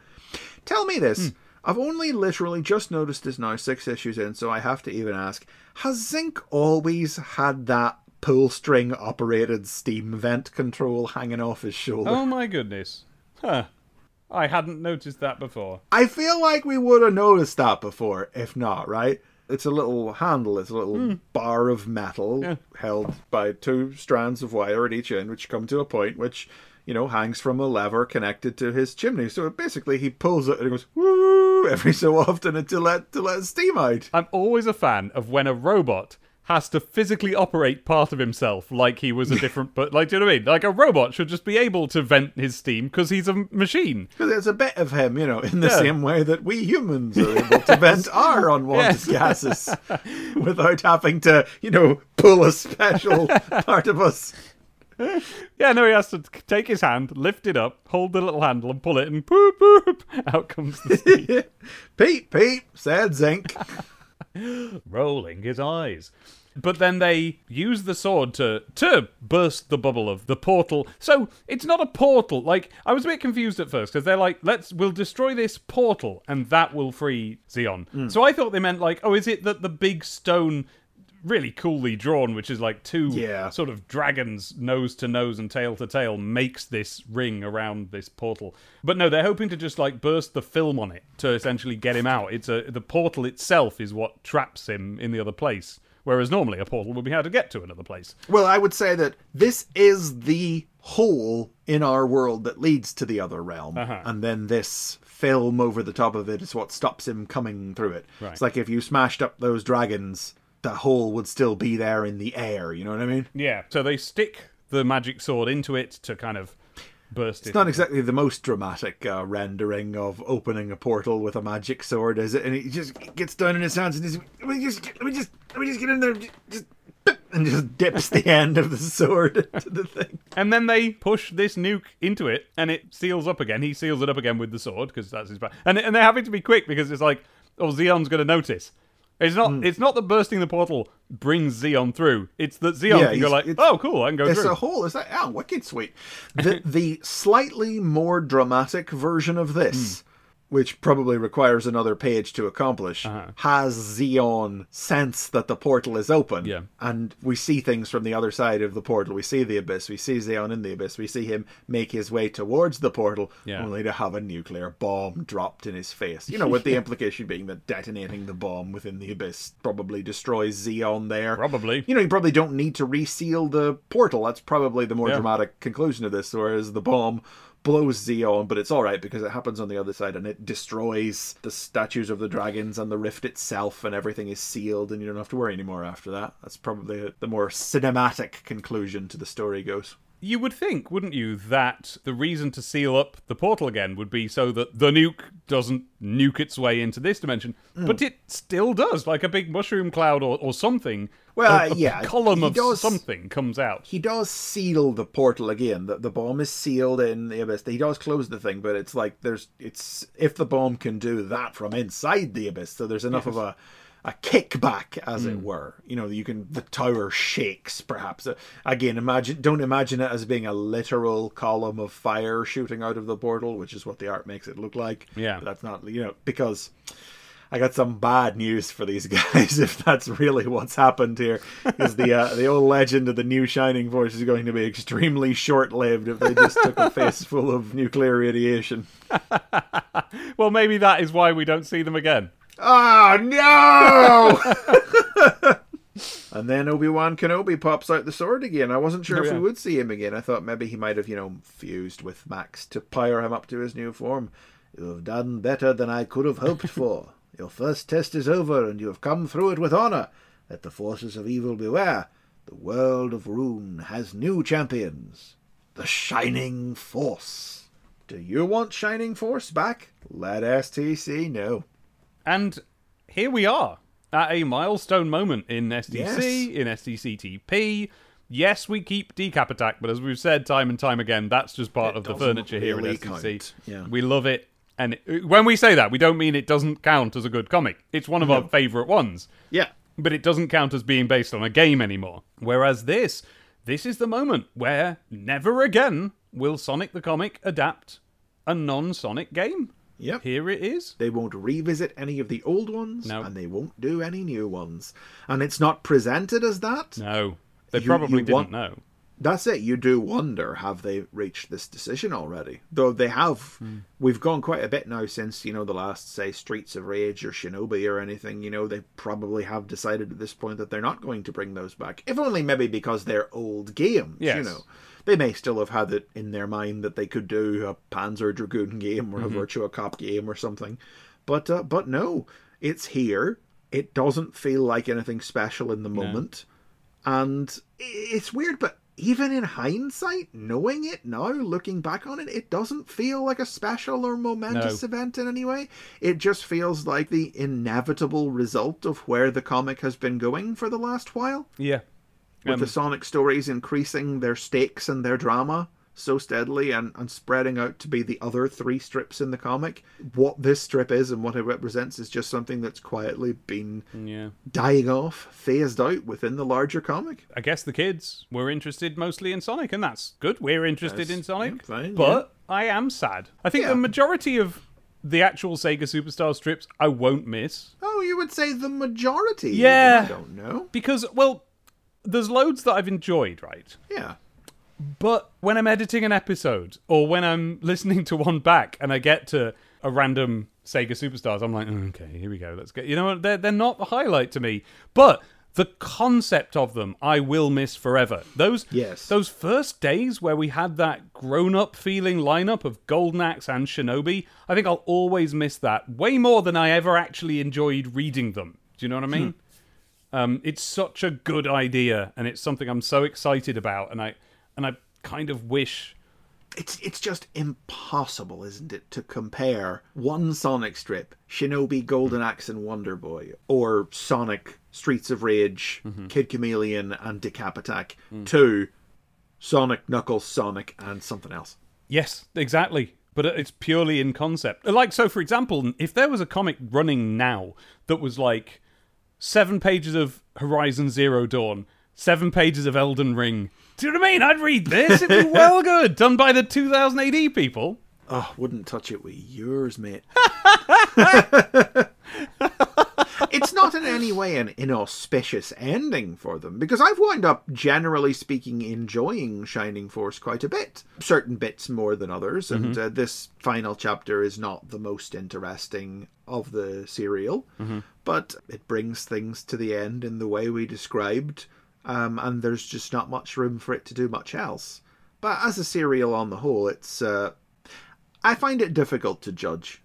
Tell me this. Hmm. I've only literally just noticed this now, six issues in, so I have to even ask: Has Zinc always had that pull string operated steam vent control hanging off his shoulder? Oh my goodness, huh? I hadn't noticed that before. I feel like we would have noticed that before, if not, right? It's a little handle, it's a little hmm. bar of metal. Yeah. held by two strands of wire at each end, which come to a point which, you know, hangs from a lever connected to his chimney. So basically, he pulls it and it goes woo every so often to let to let steam out. I'm always a fan of when a robot has to physically operate part of himself like he was a different but like do you know what I mean? Like a robot should just be able to vent his steam because he's a machine. Because it's a bit of him, you know, in the Yeah. same way that we humans are able to vent our unwanted Yes. gases without having to, you know, pull a special part of us. Yeah, no, he has to take his hand, lift it up, hold the little handle and pull it and boop boop out comes the steam. Peep, peep, said Zinc. rolling his eyes. But then they use the sword to to burst the bubble of the portal. So it's not a portal. Like I was a bit confused at first because they're like, "Let's we'll destroy this portal and that will free Zeon." Hmm. So I thought they meant like, "Oh, is it that the big stone really coolly drawn, which is like two Yeah. sort of dragons nose to nose and tail to tail makes this ring around this portal. But no, they're hoping to just like burst the film on it to essentially get him out. It's a the portal itself is what traps him in the other place. Whereas normally a portal would be how to get to another place. Well, I would say that this is the hole in our world that leads to the other realm. Uh-huh. And then this film over the top of it is what stops him coming through it. Right. It's like if you smashed up those dragons, the hole would still be there in the air. You know what I mean? Yeah. So they stick the magic sword into it to kind of burst. It's not exactly the most dramatic uh, rendering of opening a portal with a magic sword, is it? And he just gets down in his hands and he's, let me just, let me just, let me just get in there, just, just and just dips the end of the sword into the thing. And then they push this nuke into it, and it seals up again. He seals it up again with the sword because that's his. Ba- and and they're having to be quick because it's like, oh, Zeon's going to notice. It's not. Hmm. It's not that bursting the portal brings Zeon through. It's that Zeon Yeah, he's- like, oh, cool, I can go It's through. a hole. Is that oh, wicked sweet. The the slightly more dramatic version of this, which probably requires another page to accomplish, Uh-huh. has Zeon sense that the portal is open. Yeah. and we see things from the other side of the portal. We see the abyss. We see Zeon in the abyss. We see him make his way towards the portal, Yeah. only to have a nuclear bomb dropped in his face. You know, with the implication being that detonating the bomb within the abyss probably destroys Zeon there. Probably. You know, you probably don't need to reseal the portal. That's probably the more Yeah. dramatic conclusion of this. Whereas the bomb blows Zeon, but it's all right because it happens on the other side and it destroys the statues of the dragons and the rift itself, and everything is sealed, and you don't have to worry anymore after that. That's probably the more cinematic conclusion to the story goes. You would think, wouldn't you, that the reason to seal up the portal again would be so that the nuke doesn't nuke its way into this dimension. Hmm. But it still does, like a big mushroom cloud or, or something. Well, a, a yeah, column of does- something comes out. He does seal the portal again. The, the bomb is sealed in the abyss. He does close the thing, but it's like there's it's if the bomb can do that from inside the abyss, so there's enough of a a kickback, as Hmm. it were. You know, you can the tower shakes perhaps. Uh, Again, imagine don't imagine it as being a literal column of fire shooting out of the portal, which is what the art makes it look like. Yeah. But that's not you know because. I got some bad news for these guys. If that's really what's happened here, is the uh, the old legend of the new Shining Force is going to be extremely short lived if they just took a face full of nuclear radiation. Well, maybe that is why we don't see them again. Oh no! and then Obi Wan Kenobi pops out the sword again. I wasn't sure Oh, if yeah. we would see him again. I thought maybe he might have, you know, fused with Max to power him up to his new form. You have done better than I could have hoped for. Your first test is over, and you have come through it with honor. Let the forces of evil beware. The world of Rune has new champions. The Shining Force. Do you want Shining Force back? Let STC know. And here we are at a milestone moment in STC, Yes. in SDCTP. Yes, we keep decap attack, but as we've said time and time again, that's just part It of the furniture here in really STC. yeah. We love it. And it- when we say that, we don't mean it doesn't count as a good comic. It's one of our favourite ones. Yeah. but it doesn't count as being based on a game anymore. Whereas this, this is the moment where never again will Sonic the Comic adapt a non Sonic game. Yep. Here it is. They won't revisit any of the old ones, No. and they won't do any new ones. And it's not presented as that. No, they You- probably you didn't want- know. That's it. You do wonder, have they reached this decision already? Though they have. We've gone quite a bit now since, you know, the last, say, Streets of Rage or Shinobi or anything. You know, they probably have decided at this point that they're not going to bring those back. If only maybe because they're old games, Yes. you know. They may still have had it in their mind that they could do a Panzer Dragoon game or a Virtua Cop game or something. But uh, but no, it's here. It doesn't feel like anything special in the moment. And it's weird, but even in hindsight, knowing it now, looking back on it, it doesn't feel like a special or momentous No. event in any way. It just feels like the inevitable result of where the comic has been going for the last while. Yeah. With Um, the Sonic stories increasing their stakes and their drama so steadily and, and spreading out to be the other three strips in the comic. What this strip is and what it represents is just something that's quietly been Yeah. dying off, phased out within the larger comic. I guess the kids were interested mostly in Sonic, and that's good. We're interested Yes. in Sonic. Yeah, fine, but I am sad. I think Yeah. the majority of the actual Sega Superstar strips I won't miss Oh, you would say the majority. Yeah. I don't know. because well, there's loads that I've enjoyed, right? Yeah. But when I'm editing an episode or when I'm listening to one back and I get to a random Sega Superstars, I'm like, "Mm, okay, here we go. Let's get. You know? They're they're not the highlight to me, but the concept of them I will miss forever. Those Yes. those first days where we had that grown up feeling lineup of Golden Axe and Shinobi, I think I'll always miss that way more than I ever actually enjoyed reading them. Do you know what I mean? Um, it's such a good idea, and it's something I'm so excited about, and I and I kind of wish. It's it's just impossible, isn't it, to compare one Sonic strip, Shinobi Golden Axe and Wonder Boy, or Sonic Streets of Rage, mm-hmm. Kid Chameleon and Decap Attack to Sonic Knuckles, Sonic and something else. Yes, exactly. But it's purely in concept. Like, so for example, if there was a comic running now that was like seven pages of Horizon Zero Dawn, seven pages of Elden Ring, do you know what I mean? I'd read this. It'd be well good. Done by the 2000 AD people. Oh, wouldn't touch it with yours, mate. it's not in any way an inauspicious ending for them because I've wound up, generally speaking, enjoying Shining Force quite a bit. Certain bits more than others, and uh, this final chapter is not the most interesting of the serial, but it brings things to the end in the way we described, um, and there's just not much room for it to do much else. But as a serial on the whole, it's uh, I find it difficult to judge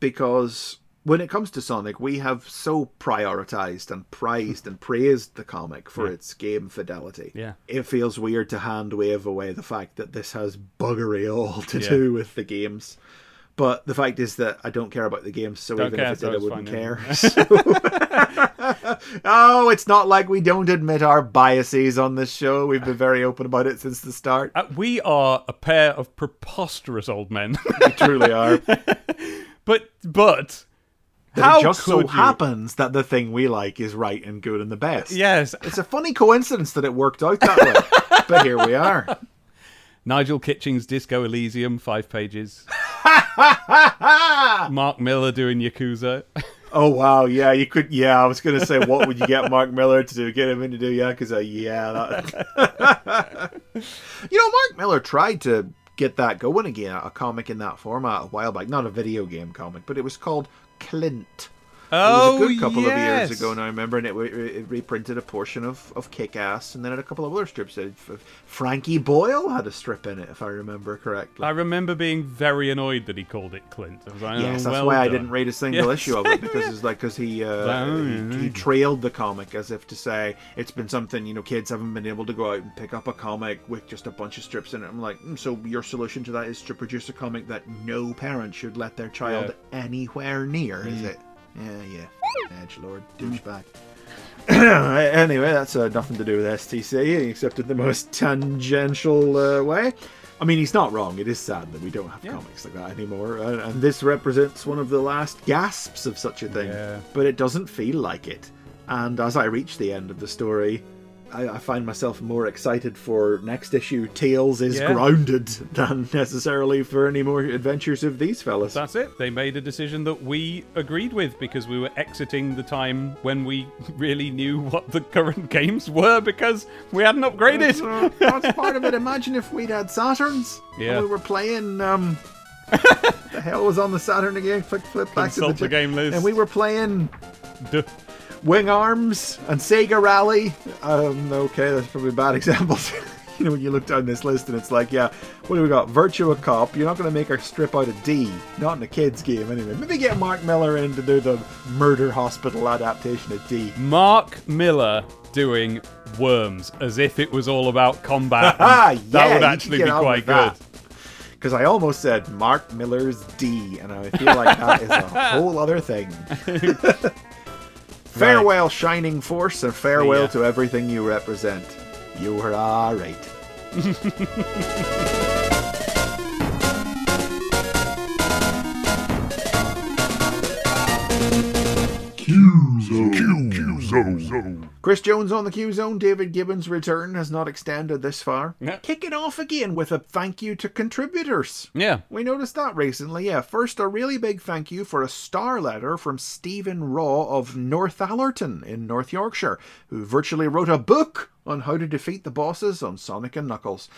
because when it comes to Sonic, we have so prioritized and prized and praised the comic for its game fidelity. Yeah. It feels weird to hand wave away the fact that this has buggery all to Yeah. do with the games. But the fact is that I don't care about the games, so Don't even care, if it so did, I wouldn't fine, care. So- oh, it's not like we don't admit our biases on this show. We've been very open about it since the start. Uh, we are a pair of preposterous old men. We truly are. but, but. But How it just so you? happens that the thing we like is right and good and the best. Yes. It's a funny coincidence that it worked out that way. but here we are. Nigel Kitching's Disco Elysium, five pages. Mark Millar doing Yakuza. Oh wow, yeah, you could. Yeah, I was gonna say, what would you get Mark Millar to do? Get him in to do Yakuza? Yeah, that... you know, Mark Millar tried to get that going again, a comic in that format a while back. Not a video game comic, but it was called Clint. Oh, it was a good couple yes. of years ago now. I remember, and it, it reprinted a portion of, of Kick Ass, and then had a couple of other strips. Frankie Boyle had a strip in it, if I remember correctly. I remember being very annoyed that he called it Clint. Like, Yes, oh, that's well why I didn't read a single Yes. issue of it because it's like because he, uh, Oh, he yeah. he trailed the comic as if to say it's been something you know kids haven't been able to go out and pick up a comic with just a bunch of strips in it. I'm like, mm, so your solution to that is to produce a comic that no parent should let their child anywhere near, is it? Yeah, yeah. Edge Lord douchebag. anyway, that's uh, nothing to do with STC, except in the most tangential uh, way. I mean, he's not wrong. It is sad that we don't have comics like that anymore, and, and this represents one of the last gasps of such a thing. Yeah. But it doesn't feel like it. And as I reach the end of the story, I, I find myself more excited for next issue. Tales is Yeah. grounded than necessarily for any more adventures of these fellas. That's it. They made a decision that we agreed with because we were exiting the time when we really knew what the current games were because we hadn't upgraded. Uh, that's part of it. Imagine if we'd had Saturns. Yeah. And we were playing. Um, the hell was on the Saturn again? Flip, flip back Consult to the game list. And we were playing Duh. Wing Arms and Sega Rally. Um, okay, that's probably bad examples. you know, when you look down this list and it's like, yeah, what do we got? Virtua Cop. You're not going to make her strip out of D. Not in a kid's game, anyway. Maybe get Mark Millar in to do the Murder Hospital adaptation of D. Mark Millar doing Worms as if it was all about combat. Ah, yeah, that would actually be quite good. Because I almost said Mark Millar's D, and I feel like that is a whole other thing. Farewell, Shining Force, and farewell ya. to everything you represent. You are alright. Qzo. Qzo. zone. Chris Jones on the Q Zone. David Gibbons' return has not extended this far. Yeah. Kicking off again with a thank you to contributors. Yeah. We noticed that recently, yeah. First, a really big thank you for a star letter from Stephen Raw of Northallerton in North Yorkshire, who virtually wrote a book on how to defeat the bosses on Sonic and Knuckles.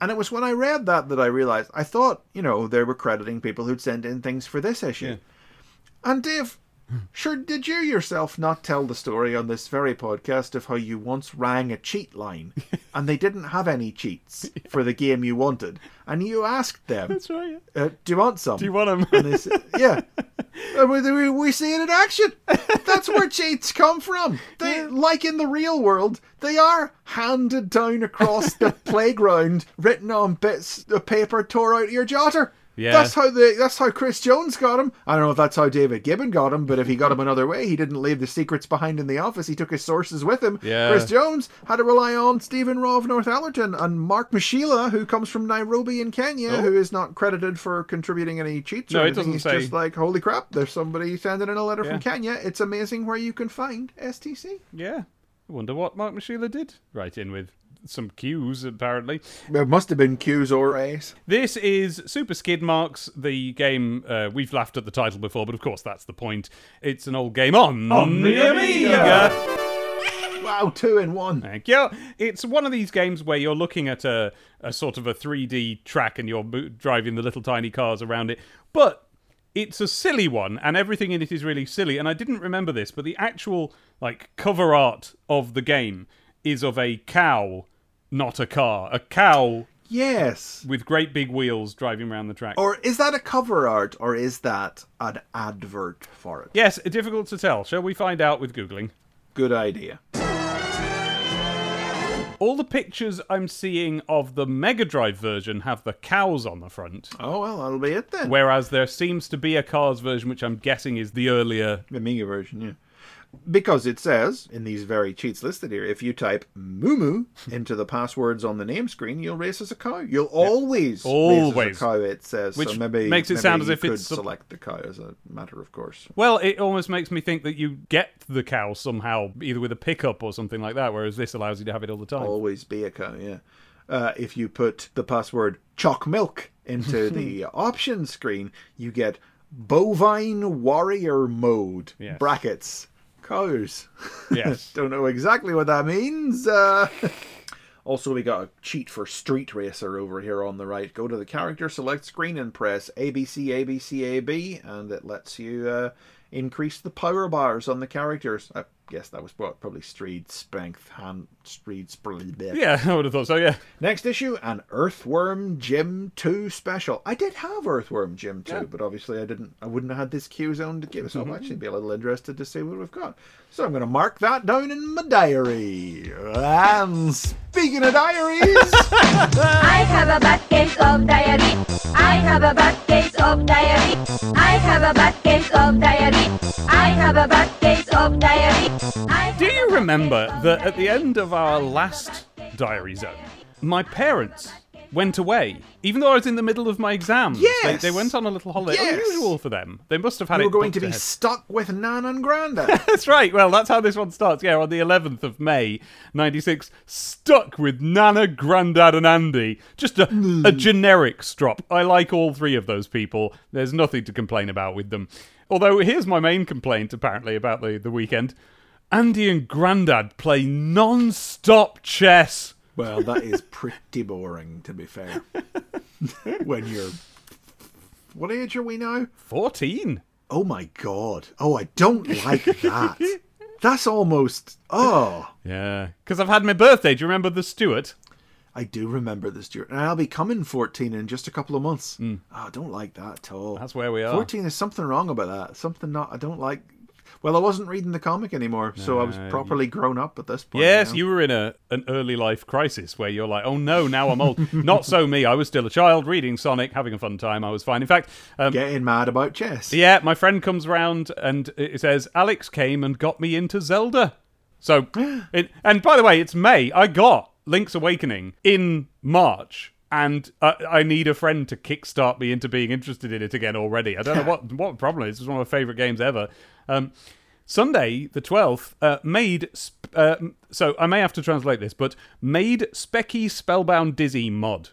And it was when I read that that I realized, I thought, you know, they were crediting people who'd sent in things for this issue. And Dave, sure, did you yourself not tell the story on this very podcast of how you once rang a cheat line and they didn't have any cheats for the game you wanted? And you asked them, That's right. uh, do you want some? Do you want them? And they said, yeah. And we, we, we see it in action. That's where cheats come from. They, like in the real world, they are handed down across the playground, written on bits of paper tore out of your jotter. Yeah. That's how the that's how Chris Jones got him. I don't know if that's how David Gibbon got him, but if he got him another way, he didn't leave the secrets behind in the office. He took his sources with him. Yeah. Chris Jones had to rely on Stephen Raw of Northallerton and Mark Mashila, who comes from Nairobi in Kenya, oh. who is not credited for contributing any cheats. Oh. No, or it doesn't He's say. just like, holy crap, there's somebody sending in a letter Yeah. from Kenya. It's amazing where you can find STC. Yeah. I wonder what Mark Mashila did. Right in with some cues, apparently. It must have been Q's or A's. This is Super Skid Marks, the game. Uh, we've laughed at the title before, but of course that's the point. It's an old game on, on the Amiga. Wow, two in one. Thank you. It's one of these games where you're looking at a, a sort of a 3D track and you're mo- driving the little tiny cars around it. But it's a silly one, and everything in it is really silly. And I didn't remember this, but the actual like cover art of the game is of a cow, not a car. A cow Yes. with great big wheels driving around the track. Or is that a cover art, or is that an advert for it? yes, difficult to tell. Shall we find out with googling? Good idea. All the pictures I'm seeing of the Mega Drive version have the cows on the front. Oh well, that'll be it then. Whereas there seems to be a Cars version, which I'm guessing is the earlier. The Mega version, yeah. Because it says in these very cheats listed here, if you type Mumu into the passwords on the name screen, you'll race as a cow. You'll always, race Always. as a cow. It says, Which so maybe makes it maybe sound as you if could it's select the cow as a matter of course. Well, it almost makes me think that you get the cow somehow, either with a pickup or something like that, whereas this allows you to have it all the time. Always be a cow, yeah. Uh, if you put the password chalk milk into the options screen, you get bovine warrior mode Yes. brackets cows. Yes. Don't know exactly what that means. Uh, also, we got a cheat for Street Racer over here on the right. Go to the character select screen and press ABC, ABC, AB, and it lets you uh, increase the power bars on the characters. I guess that was what, probably Street Strength, Hand, Street Sprint. Yeah, I would have thought so, yeah. Next issue, an Earthworm Jim 2 special. I did have Earthworm Jim 2, but obviously I didn't I wouldn't have had this Q zone to give, so I'll mm-hmm. actually be a little interested to see what we've got. So I'm gonna mark that down in my diary. And speaking of diaries, I have a bad case of diarrhea. I have a bad case of diarrhea. I have a bad case of diarrhea. I have a bad case of diarrhea. You remember that at the end of our last diary zone, my parents went away, even though I was in the middle of my exams? Yes! They, they went on a little holiday. Yes! Unusual for them. They must have had it. we're going to be ahead. stuck with Nan and Grandad. That's right. Well, that's how this one starts. Yeah, on the 11th of May, 96, stuck with Nana, Grandad, and Andy. Just a, hmm. a generic strop. I like all three of those people. There's nothing to complain about with them. Although, here's my main complaint, apparently, about the, the weekend. Andy and Grandad play non stop chess. well, that is pretty boring, to be fair. when you're. What age are we now? 14. Oh my god. Oh, I don't like that. That's almost. Oh. Yeah. Because I've had my birthday. Do you remember the Stuart? I do remember this, Stuart. And I'll be coming 14 in just a couple of months. Hmm. Oh, I don't like that at all. That's where we are. 14 is something wrong about that. Something not. I don't like. Well, I wasn't reading the comic anymore, so I was properly grown up at this point. Yes, know? you were in a an early life crisis where you're like, oh no, now I'm old. Not so me. I was still a child reading Sonic, having a fun time. I was fine. In fact, um, Getting mad about chess. yeah, my friend comes round and it says Alex came and got me into Zelda. So, it, and by the way, it's May. I got Link's Awakening in March. And uh, I need a friend to kickstart me into being interested in it again already. I don't know what what the problem is. It's one of my favorite games ever. Um, Sunday, the 12th, uh, made. Sp- uh, so I may have to translate this, but made Specky Spellbound Dizzy mod.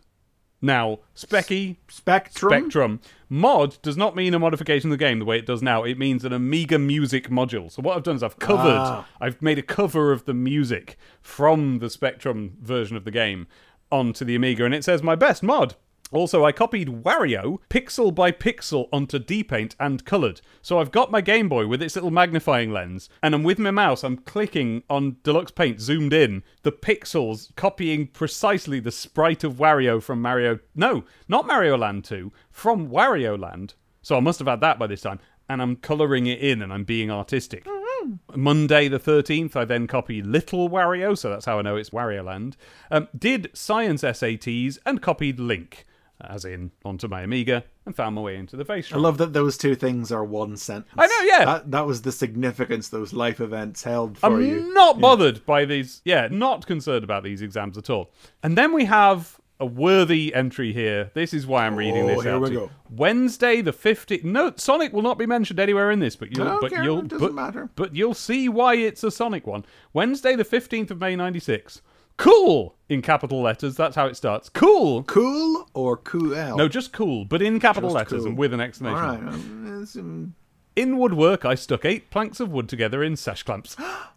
Now, Specky Spectrum. Spectrum mod does not mean a modification of the game the way it does now. It means an Amiga music module. So what I've done is I've covered, Ah. I've made a cover of the music from the Spectrum version of the game onto the Amiga, and it says my best mod. Also, I copied Wario pixel by pixel onto D-Paint and coloured. So I've got my Game Boy with its little magnifying lens, and I'm with my mouse, I'm clicking on Deluxe Paint zoomed in, the pixels copying precisely the sprite of Wario from Mario. No, not Mario Land 2, from Wario Land. So I must have had that by this time, and I'm colouring it in and I'm being artistic. Monday the 13th, I then copied Little Wario, so that's how I know it's Wario Land. Um, did science SATs and copied Link, as in onto my Amiga, and found my way into the face I love that those two things are one sentence. I know, yeah. That, that was the significance those life events held for I'm you. not bothered by these. Yeah, not concerned about these exams at all. And then we have a worthy entry here. This is why I'm reading Oh, this here out. we. Wednesday the 15th. No, Sonic will not be mentioned anywhere in this, but you'll but care, you'll but, matter. but you'll see why it's a Sonic one. Wednesday the 15th of May 96. Cool in capital letters. That's how it starts. Cool. Cool or cool? No, just cool, but in capital Just letters cool. and with an exclamation. right. mark. um, um, In woodwork, I stuck eight planks of wood together in sash clamps.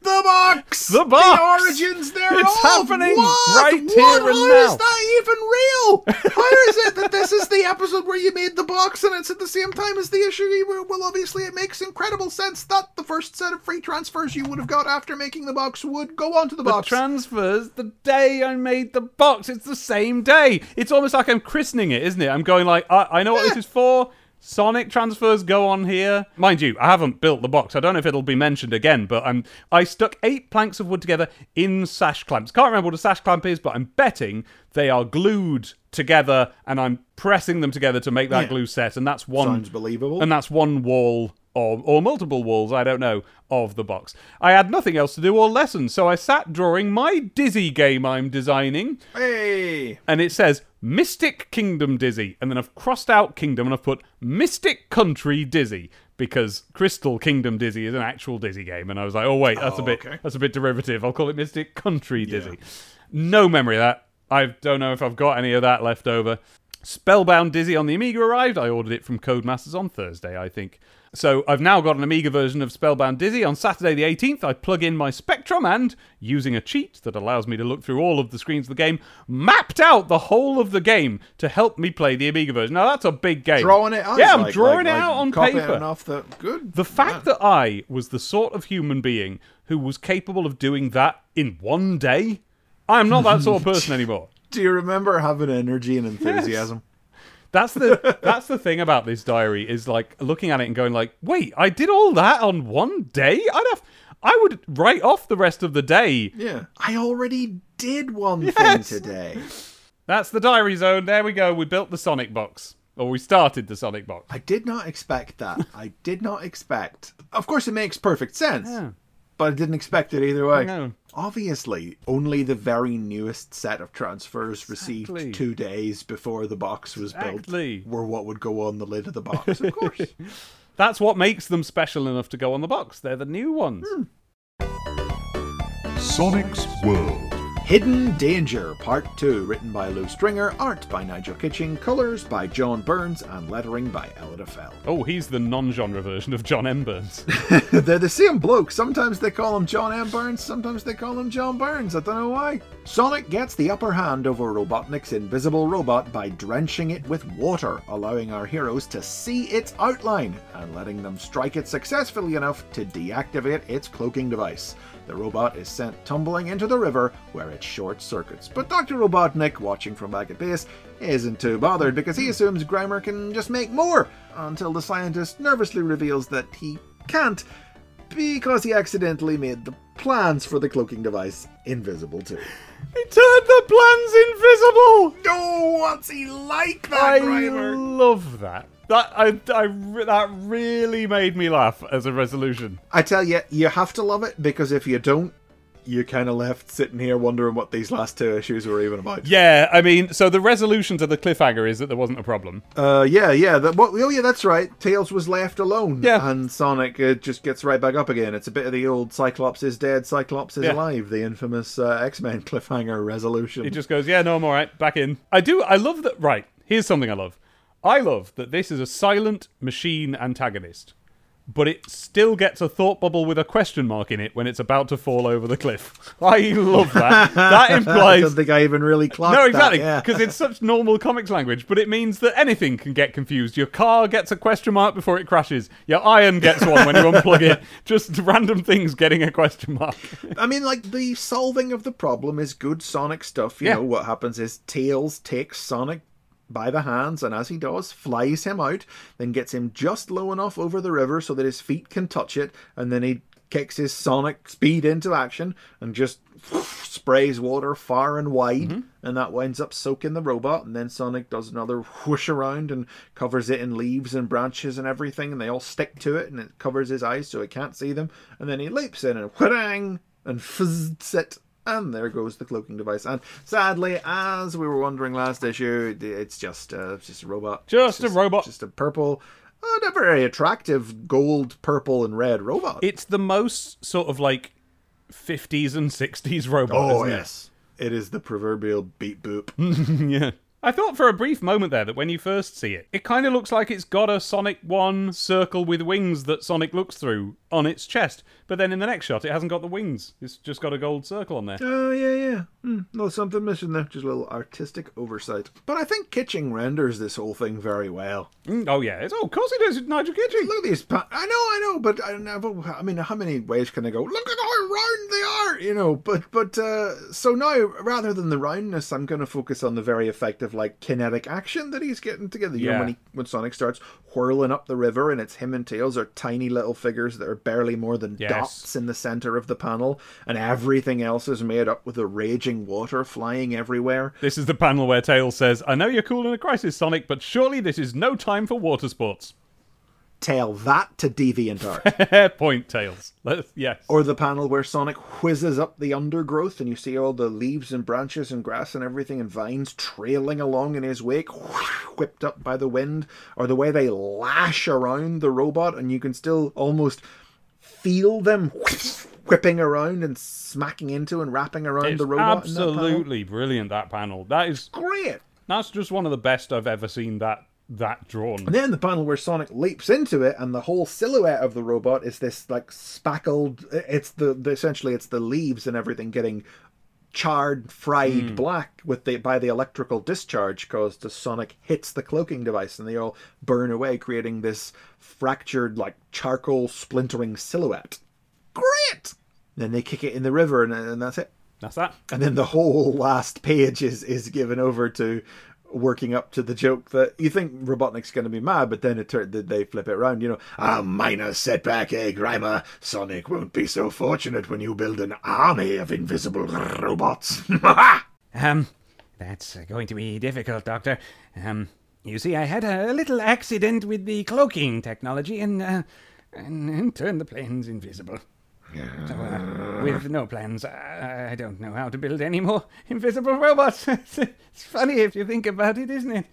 The box! The box! The origins thereof! It's happening what? right what? here and How now. is that even real? How is it that this is the episode where you made the box and it's at the same time as the issue? Well, obviously, it makes incredible sense that the first set of free transfers you would have got after making the box would go onto the The box. transfers the day I made the box. It's the same day. It's almost like I'm christening it, isn't it? I'm going like, I, I know what this eh. is for. Sonic transfers go on here. Mind you, I haven't built the box. I don't know if it'll be mentioned again, but I'm I stuck eight planks of wood together in sash clamps. Can't remember what a sash clamp is, but I'm betting they are glued together and I'm pressing them together to make that Yeah. glue set, and that's one Sounds believable. and that's one wall or, or multiple walls, I don't know, of the box. I had nothing else to do or lessons, so I sat drawing my Dizzy game I'm designing, hey! and it says Mystic Kingdom Dizzy, and then I've crossed out Kingdom and I've put Mystic Country Dizzy because Crystal Kingdom Dizzy is an actual Dizzy game, and I was like, oh wait, that's a Oh, bit okay. that's a bit derivative. I'll call it Mystic Country Dizzy. No memory of that. I don't know if I've got any of that left over. Spellbound Dizzy on the Amiga arrived. I ordered it from Codemasters on Thursday, I think. So I've now got an Amiga version of Spellbound Dizzy. On Saturday the 18th, I plug in my Spectrum and, using a cheat that allows me to look through all of the screens of the game, mapped out the whole of the game to help me play the Amiga version. Now that's a big game. Drawing it out. Yeah, I'm like- drawing like- it out like on paper. off the good. The fact that I was the sort of human being who was capable of doing that in one day, I'm not that sort of person anymore. Do you remember having energy and enthusiasm? That's the that's the thing about this diary is like looking at it and going like, wait, I did all that on one day. I'd have, I would write off the rest of the day. Yeah. I already did one Yes. thing today. That's the diary zone. There we go. We built the Sonic box, or we started the Sonic box. I did not expect that. I did not expect. Of course, it makes perfect sense. Yeah. But I didn't expect it either way. No. Obviously, only the very newest set of transfers Exactly. received two days before the box was Exactly. built were what would go on the lid of the box, of course. That's what makes them special enough to go on the box. They're the new ones. Hmm. Sonic's World. Hidden Danger, Part 2, written by Lew Stringer, art by Nigel Kitching, colours by John Burns, and lettering by Ellie de Ville. Oh, he's the non-genre version of John M. Burns. They're the same bloke. Sometimes they call him John M. Burns, sometimes they call him John Burns. I don't know why. Sonic gets the upper hand over Robotnik's invisible robot by drenching it with water, allowing our heroes to see its outline and letting them strike it successfully enough to deactivate its cloaking device. The robot is sent tumbling into the river where it short circuits. But Dr. Robotnik, watching from back at base, isn't too bothered because he assumes Grimer can just make more until the scientist nervously reveals that he can't because he accidentally made the plans for the cloaking device invisible too. he turned the plans invisible. No, what's he like that, I Grimer? love that. That I, I that really made me laugh as a resolution. I tell you, you have to love it because if you don't, you kind of left sitting here wondering what these last two issues were even about. Yeah, I mean, so the resolution to the cliffhanger is that there wasn't a problem. Uh, yeah, yeah. That, what, oh, yeah, that's right. Tails was left alone. Yeah. And Sonic uh, just gets right back up again. It's a bit of the old Cyclops is dead, Cyclops is Yeah. alive, the infamous uh, X Men cliffhanger resolution. It just goes, yeah, no, I'm all right, back in. I do, I love that. Right, here's something I love. I love that this is a silent machine antagonist, but it still gets a thought bubble with a question mark in it when it's about to fall over the cliff. I love that. That implies. I don't think I even really clocked No, exactly, yeah. because it's such normal comics language, but it means that anything can get confused. Your car gets a question mark before it crashes. Your iron gets one when you unplug it. Just random things getting a question mark. I mean, like the solving of the problem is good Sonic stuff. You Yeah. know what happens is Tails takes Sonic by the hands, and as he does, flies him out, then gets him just low enough over the river so that his feet can touch it, and then he kicks his Sonic speed into action and just sprays water far and wide, Mm-hmm. and that winds up soaking the robot. And then Sonic does another whoosh around and covers it in leaves and branches and everything, and they all stick to it, and it covers his eyes so he can't see them. And then he leaps in and whang and fizzs it. And there goes the cloaking device. And sadly, as we were wondering last issue, it's just uh, it's just a robot. Just It's a robot. Just a purple, uh, not very attractive gold, purple, and red robot. It's the most sort of like 50s and 60s robot. oh isn't it? yes, it is the proverbial beat boop. yeah. I thought for a brief moment there that when you first see it, it kind of looks like it's got a Sonic 1 circle with wings that Sonic looks through on its chest. But then in the next shot, it hasn't got the wings. It's just got a gold circle on there. Oh yeah, yeah. Hmm, no, something missing there. Just a little artistic oversight. But I think Kitching renders this whole thing very well. Mm, Oh, yeah. It's, oh, of course it is. It's Nigel Kitching. Look at these. Pa- I know, I know, but I, know- I mean, how many ways can I go? Look at how round they are, you know. But but uh, so now rather than the roundness, I'm going to focus on the very effective like kinetic action that he's getting together. You know, Yeah. when he when Sonic starts whirling up the river, and it's him and Tails are tiny little figures that are barely more than Yes. dots in the center of the panel, and everything else is made up with a raging water flying everywhere. This is the panel where Tails says, I know you're cool in a crisis, Sonic, but surely this is no time for water sports. Tell that to DeviantArt. Point, Tails. Let's, yes. Or the panel where Sonic whizzes up the undergrowth and you see all the leaves and branches and grass and everything and vines trailing along in his wake, whipped up by the wind. Or the way they lash around the robot and you can still almost feel them whipping around and smacking into and wrapping around It's the robot. in that panel. absolutely brilliant, that panel. That is, Great. that's just one of the best I've ever seen that that drawn. And then the panel where Sonic leaps into it, and the whole silhouette of the robot is this like spackled. It's the, the essentially it's the leaves and everything getting charred, fried hmm. black with the by the electrical discharge caused as Sonic hits the cloaking device, and they all burn away, creating this fractured like charcoal splintering silhouette. Great. Then they kick it in the river, and, and that's it. That's that. And then the whole last page is is given over to working up to the joke that you think Robotnik's going to be mad, but then it turned they flip it around. You know, A minor setback, eh, Grimer? Sonic won't be so fortunate when you build an army of invisible robots. Um, that's uh, going to be difficult, Doctor. Um, you see, I had a little accident with the cloaking technology and, uh, and, and turned the planes invisible. So, uh, with no plans, I, I don't know how to build any more invisible robots. it's funny if you think about it, isn't it?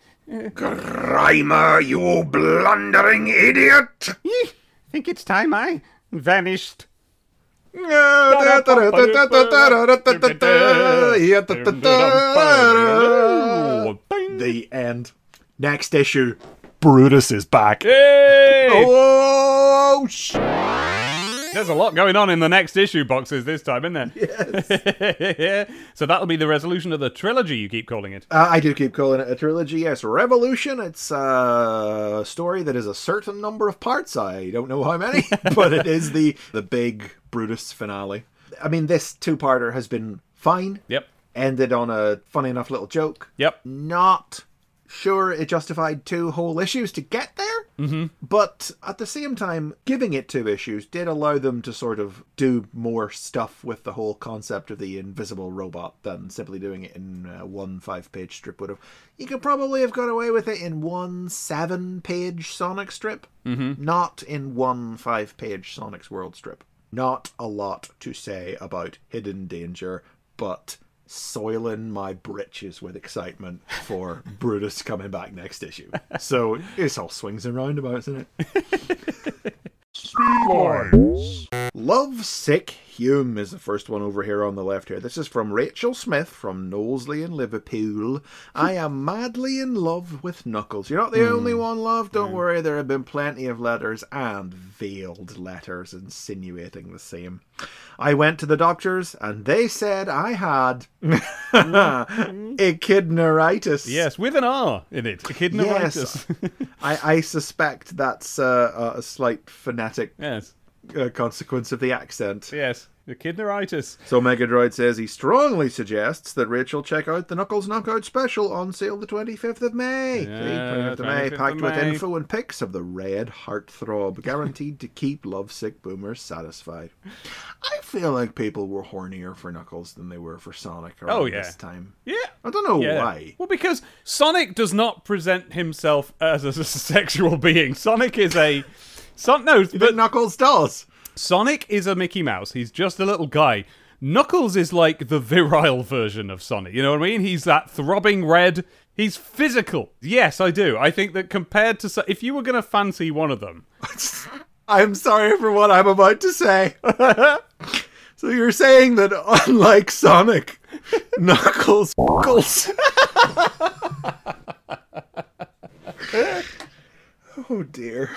Grimer, you blundering idiot! Yee, think it's time I vanished. the end. Next issue, Brutus is back. Hey! Oh, sh- There's a lot going on in the next issue boxes this time, isn't there? Yes. so that'll be the resolution of the trilogy, you keep calling it. Uh, I do keep calling it a trilogy. Yes, Revolution. It's a story that is a certain number of parts. I don't know how many, but it is the the big Brutus finale. I mean, this two-parter has been fine. Yep. Ended on a funny enough little joke. Yep. Not sure it justified two whole issues to get there. Mm-hmm. But at the same time, giving it two issues did allow them to sort of do more stuff with the whole concept of the invisible robot than simply doing it in uh, one five page strip would have. You could probably have got away with it in one seven page Sonic strip, mm-hmm. not in one five page Sonic's World strip. Not a lot to say about Hidden Danger, but soiling my britches with excitement for Brutus coming back next issue. So it's all swings and roundabouts, isn't it? Love Sick Hume is the first one over here on the left here. This is from Rachel Smith from Knowsley in Liverpool. I am madly in love with Knuckles. You're not the only one, love. Don't worry, there have been plenty of letters and veiled letters insinuating the same. I went to the doctors and they said I had echidneritis. Yes, with an R in it. Echidneritis. Yes. I, I suspect that's uh, a slight phonetic yes. Uh, consequence of the accent. Yes. Echidneritis. So Megadroid says he strongly suggests that Rachel check out the Knuckles Knockout special on sale the 25th of May. Yeah, 25th of May, 25th of packed with info and pics of the red heartthrob, guaranteed to keep lovesick boomers satisfied. I feel like people were hornier for Knuckles than they were for Sonic around Oh, yeah. this time. Yeah. I don't know Yeah. why. Well, because Sonic does not present himself as a sexual being. Sonic is a. Son- no, But but Knuckles does. Sonic is a Mickey Mouse. He's just a little guy. Knuckles is like the virile version of Sonic. You know what I mean? He's that throbbing red. He's physical. Yes, I do. I think that compared to. So- If you were going to fancy one of them. I'm sorry for what I'm about to say. so you're saying that unlike Sonic, Knuckles Knuckles. oh dear.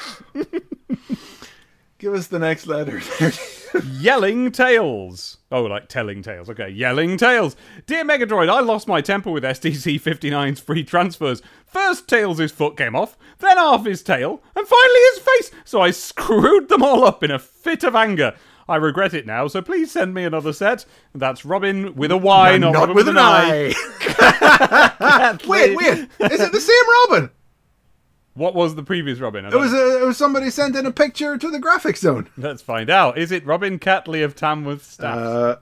Give us the next letter. Yelling Tails. Oh, like telling tales. Okay, Yelling Tails. Dear Megadroid, I lost my temper with STC 59's free transfers. First, Tails' foot came off, then half his tail, and finally his face. So I screwed them all up in a fit of anger. I regret it now, so please send me another set. That's Robyn with a Y, not, Not Robin with an I. eye. wait, wait. Is it the same Robin? What was the previous Robin? It was, a, it was somebody sent in a picture to the graphic zone. Let's find out. Is it Robyn Catley of Tamworth Staff? Uh,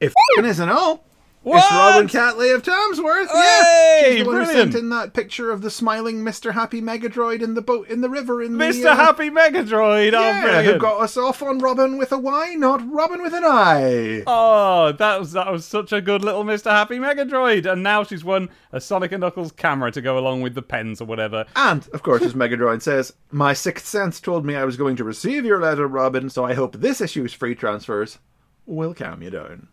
if it isn't all, What? it's Robyn Catley of Tamsworth. yeah, Hey, she's the one who sent in that picture of the smiling Mr. Happy Megadroid in the boat in the river in Mr. uh, Happy Megadroid. oh, Yeah, who got us off on Robyn with a Y, not Robin with an I. Oh, that was that was such a good little Mr. Happy Megadroid, and now she's won a Sonic and Knuckles camera to go along with the pens or whatever. And, of course, as Megadroid says, my sixth sense told me I was going to receive your letter, Robyn, so I hope this issue's free transfers will calm you down.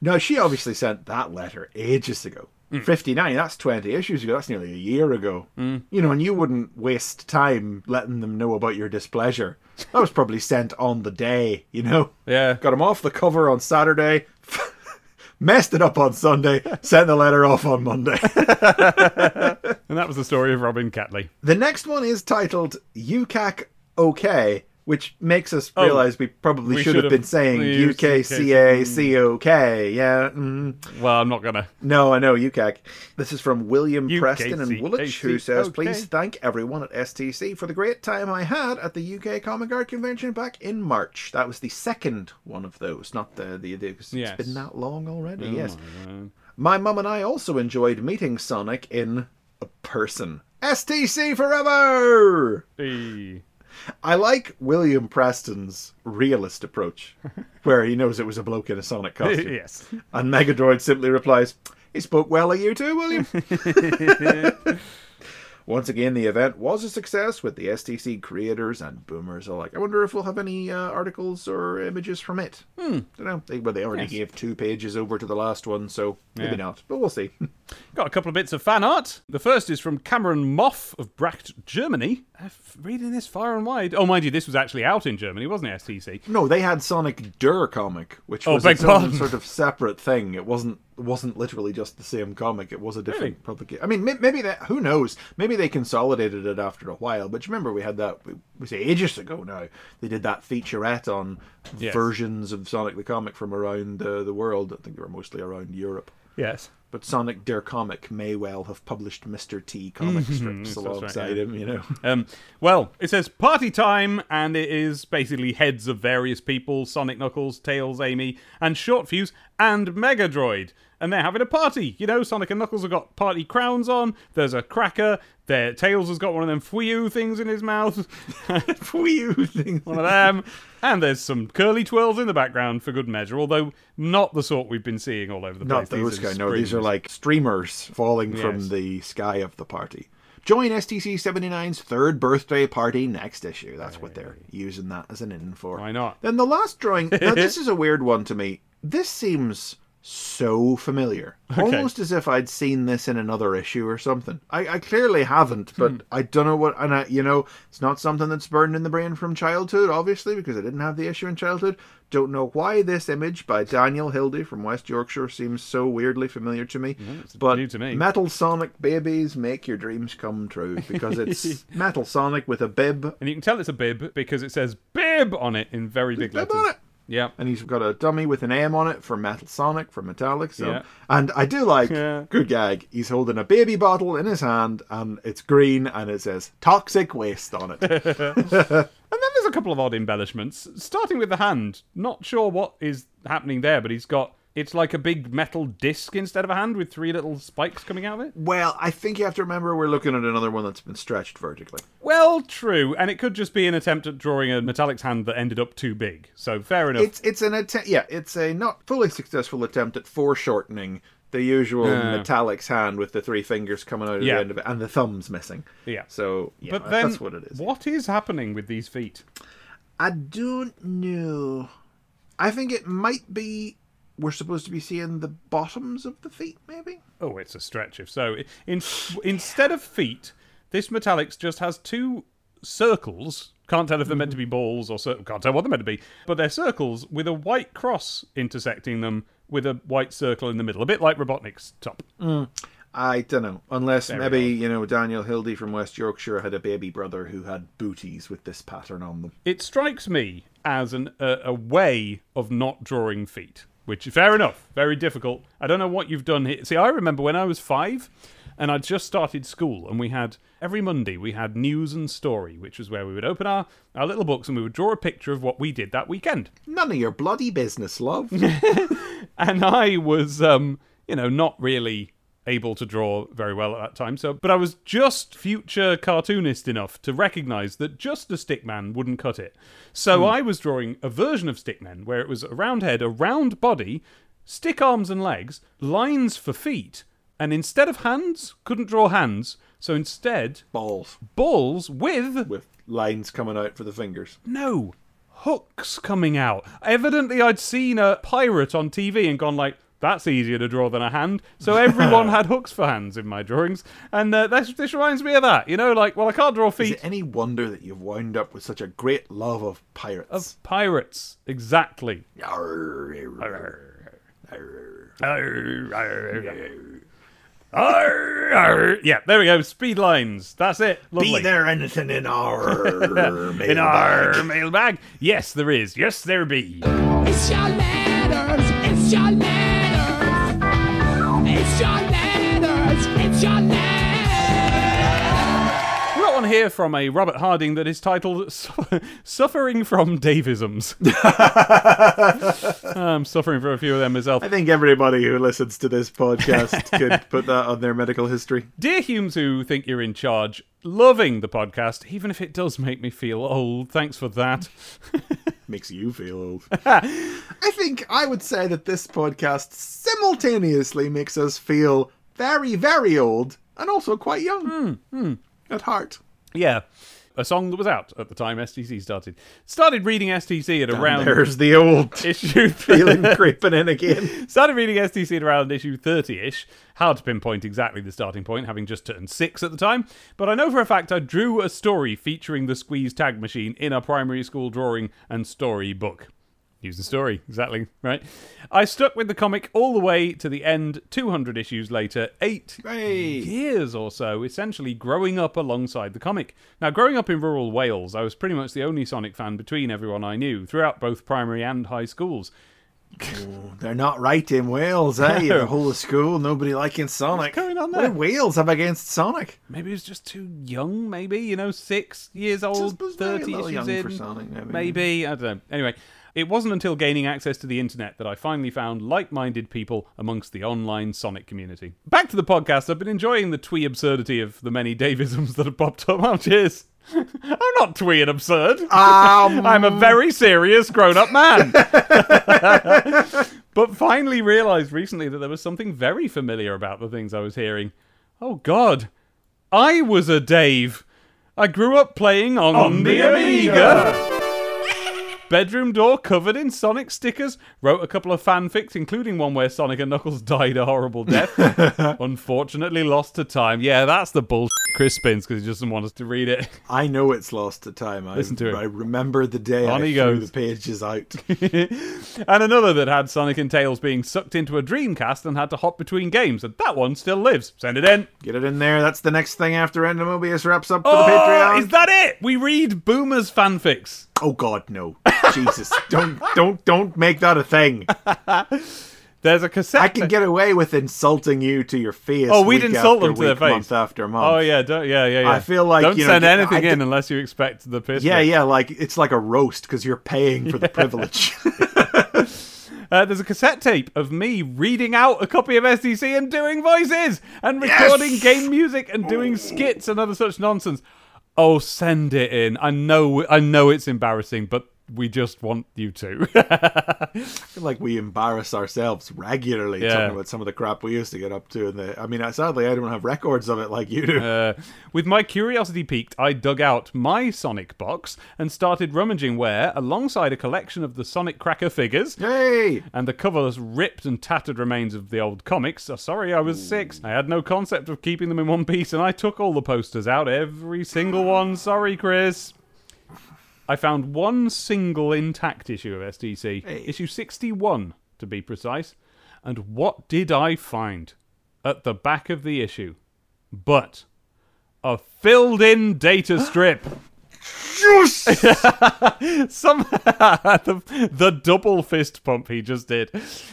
Now, she obviously sent that letter ages ago. Hmm. 59, that's 20 issues ago. That's nearly a year ago. Hmm. You know, and you wouldn't waste time letting them know about your displeasure. That was probably sent on the day, you know? Yeah, Got him off the cover on Saturday, messed it up on Sunday, sent the letter off on Monday. and that was the story of Robyn Catley. The next one is titled UCAC OK, which makes us realize we probably we should have been saying UKCACOK. Yeah. Mm. Well, I'm not gonna. No, I know, UCAC. This is from William UKC, Preston and Woolwich, who says. Please thank everyone at STC for the great time I had at the UK Comic Art Convention back in March. That was the second one of those, not the. the, the it's Yes. been that long already, yes. God. My mum and I also enjoyed meeting Sonic in a person. STC forever! Hey. I like William Preston's realist approach, where he knows it was a bloke in a Sonic costume. yes. And Megadroid simply replies, He spoke well of you too, William. Once again, the event was a success with the STC creators and boomers alike. I wonder if we'll have any uh, articles or images from it. Hmm. Don't know. They, well, they already Yes. gave two pages over to the last one, so maybe Yeah. not. But we'll see. Got a couple of bits of fan art. The first is from Cameron Moff of Bracht, Germany. I'm reading this far and wide. Oh, mind you, this was actually out in Germany, wasn't it, STC? no, they had Sonic Der comic, which Oh, was its own sort of separate thing. It wasn't wasn't literally just the same comic. It was a different Really? publication. I mean, maybe that. Who knows? Maybe they consolidated it after a while. But you remember we had that. We say ages ago now. They did that featurette on Yes. versions of Sonic the comic from around uh, the world. I think they were mostly around Europe. Yes. But Sonic Der comic may well have published Mr. T comic strips Mm-hmm. right, alongside yeah. him. You know. Um, well, it says party time, and it is basically heads of various people Sonic Knuckles, Tails, Amy, and Short Fuse, and Mega Droid. And they're having a party. You know, Sonic and Knuckles have got party crowns on. There's a cracker. Their Tails has got one of them Fuyu things in his mouth. Fuyu things. one of them. And there's some curly twirls in the background for good measure, although not the sort we've been seeing all over the Not place. These those are guys. No, these are like streamers falling Yes. from the sky of the party. Join STC 79's third birthday party next issue. That's what they're using that as an in for. Why not? Then the last drawing. Now, this is a weird one to me. This seems so familiar. Almost as if I'd seen this in another issue or something. I, I clearly haven't, but Hmm. I don't know what. And I, you know, it's not something that's burned in the brain from childhood, obviously, because I didn't have the issue in childhood. Don't know why this image by Daniel Hildy from West Yorkshire seems so weirdly familiar to me. but new to me. Metal Sonic babies make your dreams come true because it's Metal Sonic with a bib And you can tell it's a bib because it says bib on it in very big bib letters. Yeah. and he's got a dummy with an M on it for Metal Sonic from metallic. So, Yeah. and I do like Yeah. good gag. He's holding a baby bottle in his hand, and it's green, and it says "toxic waste" on it. And then there's a couple of odd embellishments. Starting with the hand. Not sure what is happening there, but he's got. It's like a big metal disc instead of a hand with three little spikes coming out of it. well, I think you have to remember we're looking at another one that's been stretched vertically. Well, true. And it could just be an attempt at drawing a Metallic's hand that ended up too big. So fair enough. It's it's an attempt. Yeah, it's a not fully successful attempt at foreshortening the usual Yeah. Metallic's hand with the three fingers coming out of Yeah. the end of it and the thumbs missing. Yeah. So yeah, but that- then, that's what it is. What is happening with these feet? I don't know. I think it might be we're supposed to be seeing the bottoms of the feet, maybe. Oh, it's a stretch if so. In, instead of feet, this Metallics just has two circles. Can't tell if they're meant to be mm-hmm. balls or can't tell what they're meant to be, but they're circles with a white cross intersecting them with a white circle in the middle, a bit like Robotnik's top. Mm. I don't know. Unless we maybe, you know, Daniel Hildy from West Yorkshire had a baby brother who had booties with this pattern on them. It strikes me as an, a way of not drawing feet, which fair enough, very difficult. I don't know what you've done here. See, I remember when I was five, and I'd just started school, and we had every Monday we had news and story, which was where we would open our, our little books and we would draw a picture of what we did that weekend. None of your bloody business, love. and I was, um, you know, not really able to draw very well at that time. So, but I was just future cartoonist enough to recognise that just a stickman wouldn't cut it. So hmm. I was drawing a version of stickmen where it was a round head, a round body, stick arms and legs, lines for feet, and instead of hands, couldn't draw hands. So instead, Balls. balls with With lines coming out for the fingers. no hooks coming out. Evidently, I'd seen a pirate on TV and gone like, "That's easier to draw than a hand." So everyone had hooks for hands in my drawings, and uh, this, this reminds me of that. You know, like, well, I can't draw Is feet it any wonder that you've wound up with such a great love of pirates? of pirates. Exactly. Yeah, there we go. Speed lines. That's it. Lovely. Be there anything in our in our mailbag? Yes, there is. Yes, there be. It's your letters, We got one here from a Robert Harding that is titled "Suffering from Davisms." I'm suffering from a few of them myself. I think everybody who listens to this podcast could put that on their medical history. Dear Humes, who think you're in charge, loving the podcast, even if it does make me feel old. Thanks for that. Makes you feel old. I think I would say that this podcast simultaneously makes us feel very, very old and also quite young hmm, hmm. at heart. Yeah. A song that was out at the time STC started. Started reading STC at around There's the old issue feeling creeping in again. Started reading STC at around issue 30 ish. Hard to pinpoint exactly the starting point, having just turned six at the time. But I know for a fact I drew a story featuring the squeeze tag machine in a primary school drawing and story book. Using story, exactly, right? I stuck with the comic all the way to the end, 200 issues later, eight Hey. years or so, essentially growing up alongside the comic. Now, growing up in rural Wales, I was pretty much the only Sonic fan between everyone I knew, throughout both primary and high schools. They're not right in Wales, eh? The whole of school, nobody liking Sonic. What's going on What there? do Wales have against Sonic? Maybe he's just too young, maybe, you know, six years old, Just was maybe a 30 little issues in. for Sonic, maybe. Maybe, I don't know. Anyway, It wasn't until gaining access to the internet that I finally found like minded people amongst the online Sonic community. Back to the podcast, I've been enjoying the twee absurdity of the many Davisms that have popped up. Oh, cheers. I'm not twee and absurd. Um, I'm a very serious grown up man. but finally realized recently that there was something very familiar about the things I was hearing. Oh, God. I was a Dave. I grew up playing on, the Amiga. Bedroom door covered in Sonic stickers. Wrote a couple of fanfics, including one where Sonic and Knuckles died a horrible death. Unfortunately, lost to time. Yeah, that's the bullshit Chris spins because he just doesn't want us to read it. I know it's lost to time. I, Listen to it. I remember the day On I he threw goes. the pages out. and another that had Sonic and Tails being sucked into a Dreamcast and had to hop between games, and that one still lives. Send it in. Get it in there. That's the next thing after Endomobius wraps up for Oh, the Patreon. is that it? We read Boomer's fanfics. Oh God, no! Jesus, don't, don't, don't make that a thing. There's a cassette. I can get away with insulting you to your face. Oh, we'd insult them to their face. month after month. Oh yeah, don't, yeah, yeah, yeah. I feel like, don't you know, send I anything in d- unless you expect the piss. Yeah, bit. yeah, like it's like a roast because you're paying for the privilege. Uh, there's a cassette tape of me reading out a copy of STC and doing voices and recording Yes! game music and doing skits and other such nonsense. Oh, send it in. I know, I know it's embarrassing, but we just want you to. I feel like we embarrass ourselves regularly Yeah. talking about some of the crap we used to get up to. And the, I mean, sadly, I don't have records of it like you do. Uh, with my curiosity piqued, I dug out my Sonic box and started rummaging where, alongside a collection of the Sonic Cracker figures, Yay! and the coverless ripped and tattered remains of the old comics. Oh, sorry, I was six. I had no concept of keeping them in one piece, and I took all the posters out, every single one. Sorry, Chris. I found one single intact issue of STC, issue 61 to be precise. And what did I find at the back of the issue? But a filled in data strip. Some the, the double fist pump he just did.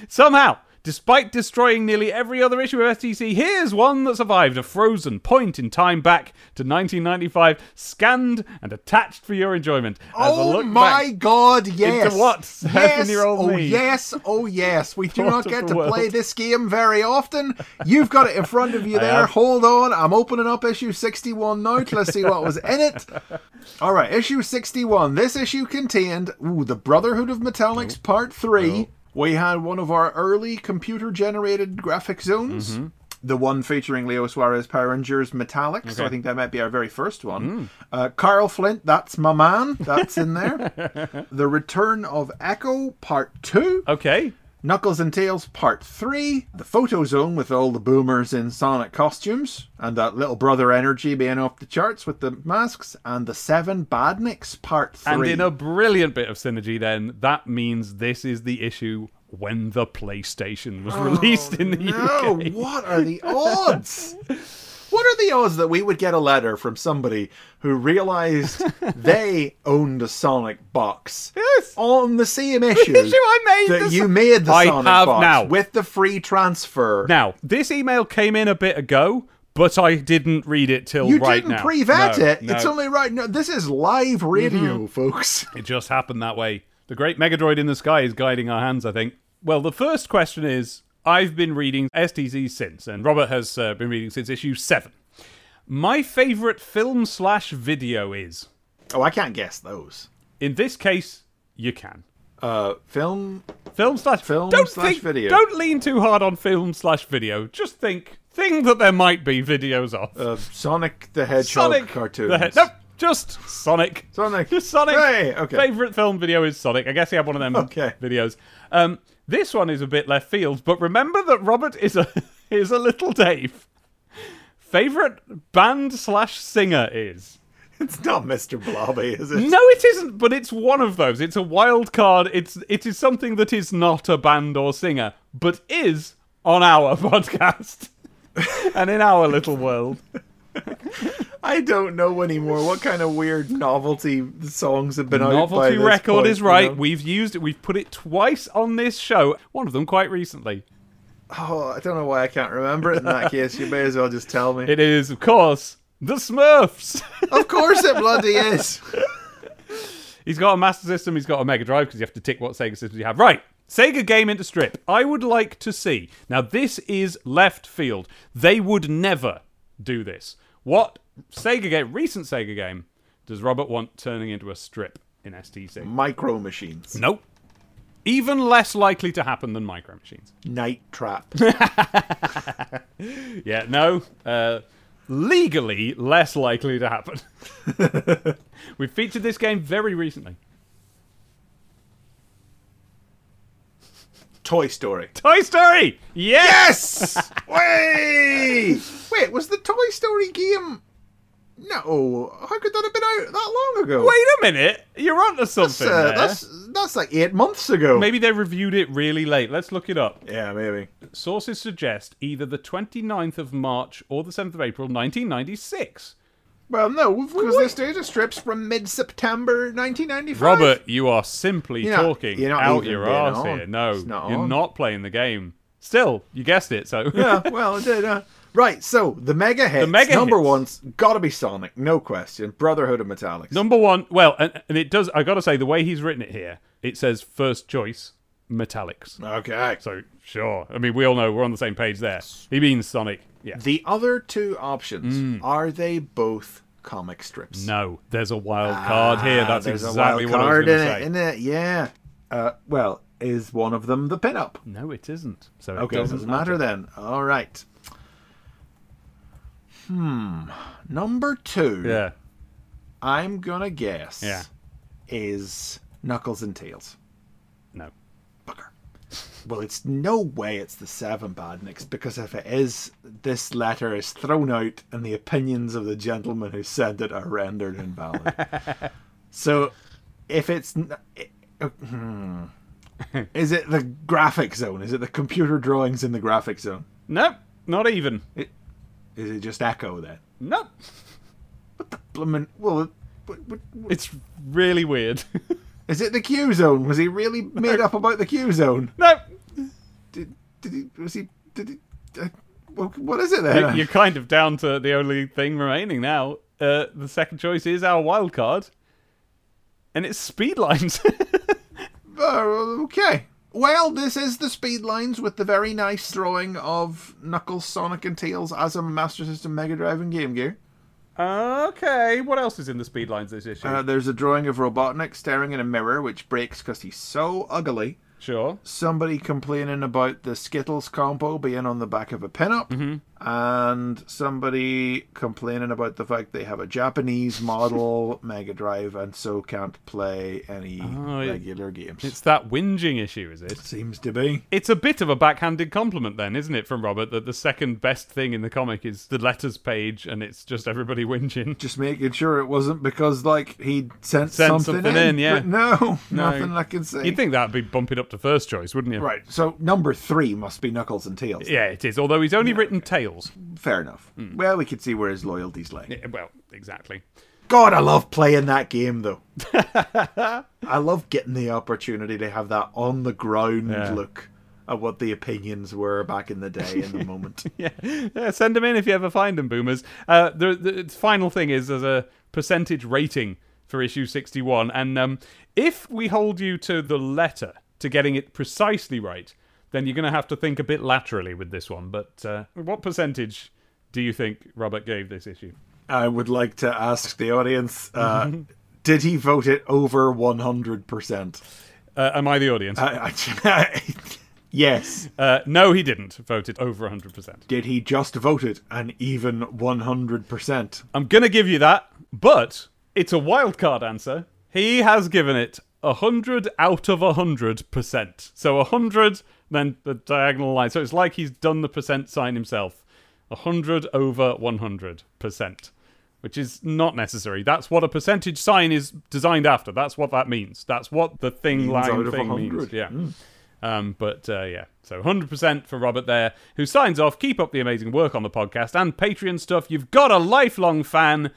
Somehow, despite destroying nearly every other issue of STC, here's one that survived a frozen point in time back to 1995, scanned and attached for your enjoyment. Oh my god, yes! Into what? Yes! Seven-year-old oh me. yes, oh yes. We do not get to play this game very often. You've got it in front of you there. Hold on, I'm opening up issue 61 now. Let's see what was in it. All right, issue 61. This issue contained ooh, the Brotherhood of Metallics Part 3. We had one of our early computer generated graphic zones. The one featuring Leo Suarez Power Rangers Metallics. So I think that might be our very first one. Uh, Carl Flint, that's my man. That's in there. the Return of Echo Part 2. Okay. Knuckles and Tails Part 3, the photo zone with all the boomers in Sonic costumes, and that little brother energy being off the charts with the masks, and the Seven Badniks Part 3. And in a brilliant bit of synergy, then, that means this is the issue when the PlayStation was oh, released in the Oh, no, UK. what are the odds? What are the odds that we would get a letter from somebody who realized they owned a Sonic box Yes. on the same issue, issue I made that you made the I Sonic box now. with the free transfer? Now, this email came in a bit ago, but I didn't read it till You right didn't now. pre-vet No, it. no. Mm-hmm. It's only right now. This is live radio, folks. It just happened that way. The great Megadroid in the sky is guiding our hands, I think. Well, the first question is I've been reading STC since, and Robert has uh, been reading since issue 7. My favourite film slash video is. Oh, I can't guess those. In this case, you can. Uh, film. Film slash Film don't slash think, video. Don't lean too hard on film slash video. Just think, think that there might be videos of Uh, Sonic the Hedgehog Sonic cartoons. The he- nope, just Sonic. Sonic. Just Sonic. Hey, okay. Favorite film video is Sonic. I guess he had one of them Okay. videos. Um, this one is a bit left field, but remember that Robert is a is a little Dave. Favorite band slash singer is. It's not Mr. Blobby, is it? No, it isn't, but it's one of those. It's a wild card. It's it is something that is not a band or singer, but is on our podcast and in our little world. I don't know anymore. What kind of weird novelty songs have been out Novelty record point, is you right. know? We've used it. We've put it twice on this show. One of them quite recently. Oh, I don't know why I can't remember it. In that case, you may as well just tell me. It is, of course, the Smurfs. of course, it bloody is. He's got a Master System, he's got a Mega Drive because you have to tick what Sega systems you have. Right. Sega game into strip. I would like to see. Now, this is left field. They would never do this. What Sega game, recent Sega game, does Robert want turning into a strip in STC? Micro machines. Nope. Even less likely to happen than Micro Machines. Night Trap. Yeah, no. Uh, legally less likely to happen. we featured this game very recently. Toy Story. Toy Story! Yes! Yes! Wait! Wait, was the Toy Story game. No. How could that have been out that long ago? Wait a minute. You're onto That's, something uh, there. that's, that's like eight months ago. Maybe they reviewed it really late. Let's look it up. Yeah, maybe. Sources suggest either the 29th of March or the 7th of April 1996. Well, no, because this data strips from mid September 1995. Robert, you are simply You're talking you're not out your on. here. No, not you're on. not playing the game. Still, you guessed it, so. yeah, well, it did. Uh, right, so the mega hits. The mega number hits. one's got to be Sonic, no question. Brotherhood of Metallics. Number one, well, and, and it does, I gotta say, the way he's written it here, it says first choice, Metallics. Okay. So, sure. I mean, we all know we're on the same page there. He means Sonic. Yeah. The other two options Mm. are they both comic strips? No, there's a wild card here. Ah, That's exactly what I was card going in to say. isn't it? Yeah. Uh, well, is one of them the pinup? No, it isn't. So it Okay, doesn't doesn't matter then. All right. Hmm. Number two. Yeah. I'm gonna guess. Yeah. Is Knuckles and Tails. No. Bugger. Well, it's no way it's the seven badniks because if it is, this letter is thrown out and the opinions of the gentleman who sent it are rendered invalid. so, if it's. n- it- uh, hmm. is it the graphic zone? Is it the computer drawings in the graphic zone? Nope, not even. Is it just Echo then? Nope. Bloomin' well, it- what- what- It's really weird. is it the Q zone? Was he really made up about the Q zone? No. Did, did he? Was he? Did he? Uh, what is it then? You- You're kind of down to the only thing remaining now. Uh, the second choice is our wild card, and it's speed lines. Oh, okay. Well, this is the speed lines with the very nice throwing of Knuckles, Sonic, and Tails as a Master System, Mega Drive, and Game Gear. okay, what else is in the speed lines this issue? Uh, there's a drawing of Robotnik staring in a mirror, which breaks because he's so ugly. sure. Somebody complaining about the Skittles combo being on the back of a pinup, Mm-hmm. And somebody complaining about the fact they have a Japanese model Mega Drive and so can't play any Oh, it- regular games. It's that whinging issue, is it? Seems to be. It's a bit of a backhanded compliment, then, isn't it, from Robert, that the second best thing in the comic is the letters page, and it's just everybody whinging. Just making sure it wasn't because like he sent, Sent something, something in, yeah. But no, No. nothing I can say. You'd think that'd be bumping up to first choice, wouldn't you? Right. So number three must be Knuckles and Tails. Yeah, it is. Although he's only written Tails. Fair enough. Well, we could see where his loyalties lay. Yeah, well, exactly. God, I love playing that game though. I love getting the opportunity to have that on the ground Yeah. look at what the opinions were back in the day in the moment. yeah. yeah, send them in if you ever find them, boomers. Uh, the, the final thing is there's a percentage rating for issue 61, and um, if we hold you to the letter to getting it precisely right, then you're going to have to think a bit laterally with this one. But uh, what percentage do you think Robert gave this issue? I would like to ask the audience: uh, Did he vote it over one hundred percent? Uh, am I the audience? Yes. Uh, no, he didn't vote it over 100%. Did he just vote it an even one hundred percent? I'm going to give you that, but it's a wild card answer. He has given it 100 out of 100%. So 100, then the diagonal line. So it's like he's done the percent sign himself. 100 over 100%, which is not necessary. That's what a percentage sign is designed after. That's what that means. That's what the thing Means line thing 100. means. Yeah. Um, but uh, yeah, so 100% for Robert there, who signs off. Keep up the amazing work on the podcast and Patreon stuff. You've got a lifelong fan.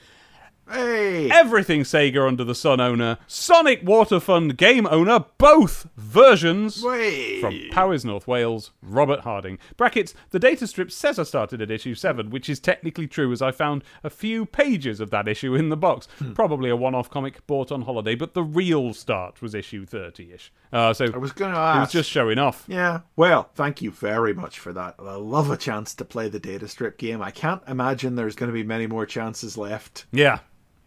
Hey! Everything Sega under the sun owner, Sonic Water Fund game owner, both versions. Wait. From Powers North Wales, Robert Harding. Brackets, the data strip says I started at issue 7, which is technically true as I found a few pages of that issue in the box. Hmm. Probably a one off comic bought on holiday, but the real start was issue 30 ish. Uh, so I was going to ask. it was just showing off. Yeah. Well, thank you very much for that. I love a chance to play the data strip game. I can't imagine there's going to be many more chances left. Yeah.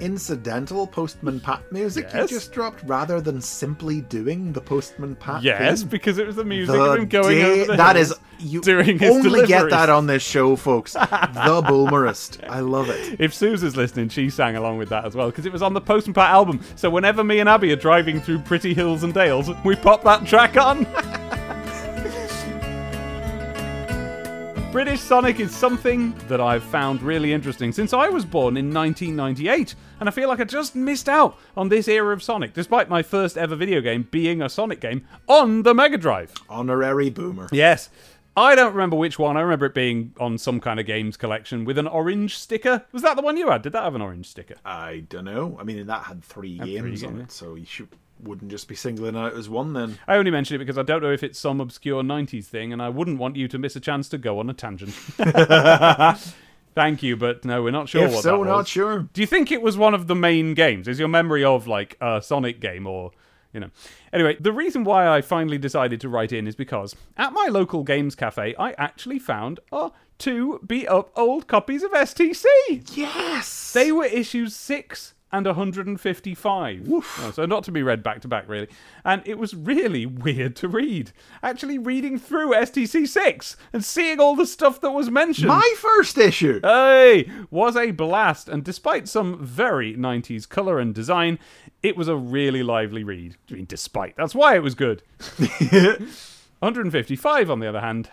incidental Postman Pat music Yes. you just dropped rather than simply doing the Postman Pat Yes, theme? because it was the music The of him going day- over the that is you during his only get that on this show, folks. the Boomerist. I love it. If Susan's listening, she sang along with that as well because it was on the Postman Pat album. So whenever me and Abby are driving through pretty hills and dales, we pop that track on. British Sonic is something that I've found really interesting since I was born in 1998, and I feel like I just missed out on this era of Sonic, despite my first ever video game being a Sonic game on the Mega Drive. Honorary Boomer. Yes. I don't remember which one. I remember it being on some kind of games collection with an orange sticker. Was that the one you had? Did that have an orange sticker? I don't know. I mean, that had three Had three games on games, it, so you should, wouldn't just be singling out as one then. I only mention it because I don't know if it's some obscure 90s thing, and I wouldn't want you to miss a chance to go on a tangent. Thank you, but no, we're not sure if what so, that not sure. Do you think it was one of the main games? Is your memory of like a Sonic game or you know? Anyway, the reason why I finally decided to write in is because at my local games cafe, I actually found uh, two beat up old copies of STC. Yes! They were issues 6 and 155. Oh, so not to be read back to back, really. And it was really weird to read. Actually, reading through STC 6 and seeing all the stuff that was mentioned. My first issue! Hey, was a blast, and despite some very 90s colour and design, it was a really lively read. I mean, despite, that's why it was good. 155, on the other hand,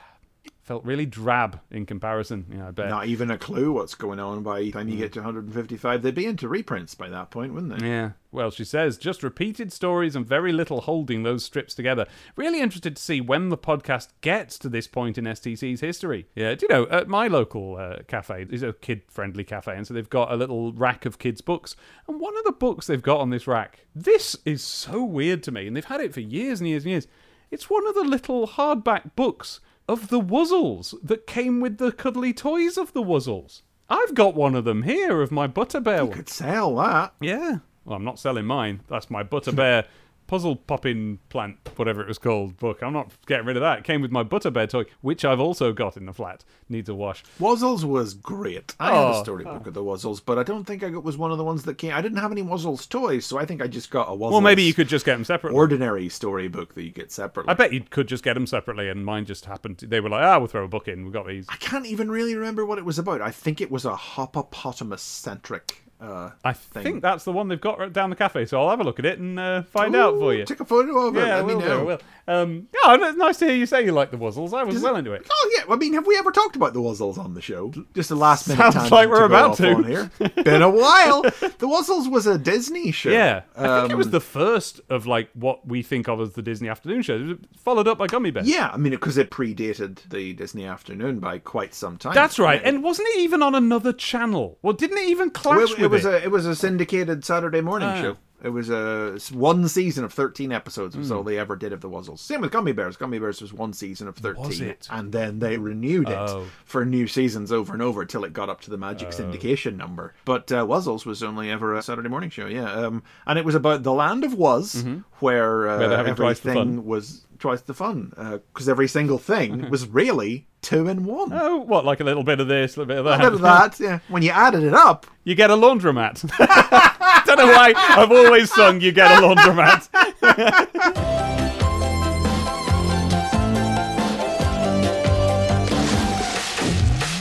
felt really drab in comparison. Yeah, I bet. Not even a clue what's going on by the time you get to 155. They'd be into reprints by that point, wouldn't they? Yeah. Well, she says just repeated stories and very little holding those strips together. Really interested to see when the podcast gets to this point in STC's history. Yeah. Do you know, at my local uh, cafe is a kid friendly cafe, and so they've got a little rack of kids' books. And one of the books they've got on this rack, this is so weird to me, and they've had it for years and years and years. It's one of the little hardback books of the Wuzzles that came with the cuddly toys of the Wuzzles. I've got one of them here of my Butterbear one. Could sell that. Yeah. Well, I'm not selling mine. That's my Butterbear puzzle popping plant, whatever it was called, book. I'm not getting rid of that. It came with my Butterbear toy, which I've also got in the flat. Needs a wash. Wuzzles was great. I had Oh. a storybook of the Wuzzles, but I don't think I got, was one of the ones that came. I didn't have any Wuzzles toys, so I think I just got a Wuzzles. Well, maybe you could just get them separately. ordinary storybook that you get separately. I bet you could just get them separately, and mine just happened. To, they were like, ah, we'll throw a book in. We've got these. I can't even really remember what it was about. I think it was a hoppopotamus centric. Uh, I thing. think that's the one they've got right down the cafe, so I'll have a look at it and uh, find out for you. Take a photo of it. Yeah, I will do. I will. Um, yeah, it's nice to hear you say you like the Wuzzles. I was well into it. Oh yeah, I mean, have we ever talked about the Wuzzles on the show? Just a last minute Sounds like we're about to. on here. Been a while. The Wuzzles was a Disney show. Yeah, I think it was Um, the first of like what we think of as the Disney afternoon show, It was followed up by Gummi Bear. Yeah, I mean, because it predated the Disney Afternoon by quite some time. That's right, Yeah. and wasn't it even on another channel? Well, didn't it even clash Well, with it, was it? a it was a syndicated Saturday morning Ah. show. It was a one season of thirteen episodes was Hmm. all they ever did of the Wuzzles. Same with Gummi Bears. Gummi Bears was one season of thirteen, and then they renewed it Oh. for new seasons over and over till it got up to the magic syndication number. But uh, Wuzzles was only ever a Saturday morning show, yeah. Um, and it was about the land of Wuz, where, uh, Mm-hmm. Where twice everything was twice the fun because every single thing was really two in one. Oh, what? Like a little bit of this, a little bit of that. A bit of that, yeah. When you added it up, You get a laundromat. I don't know why I've always sung You Get a Laundromat.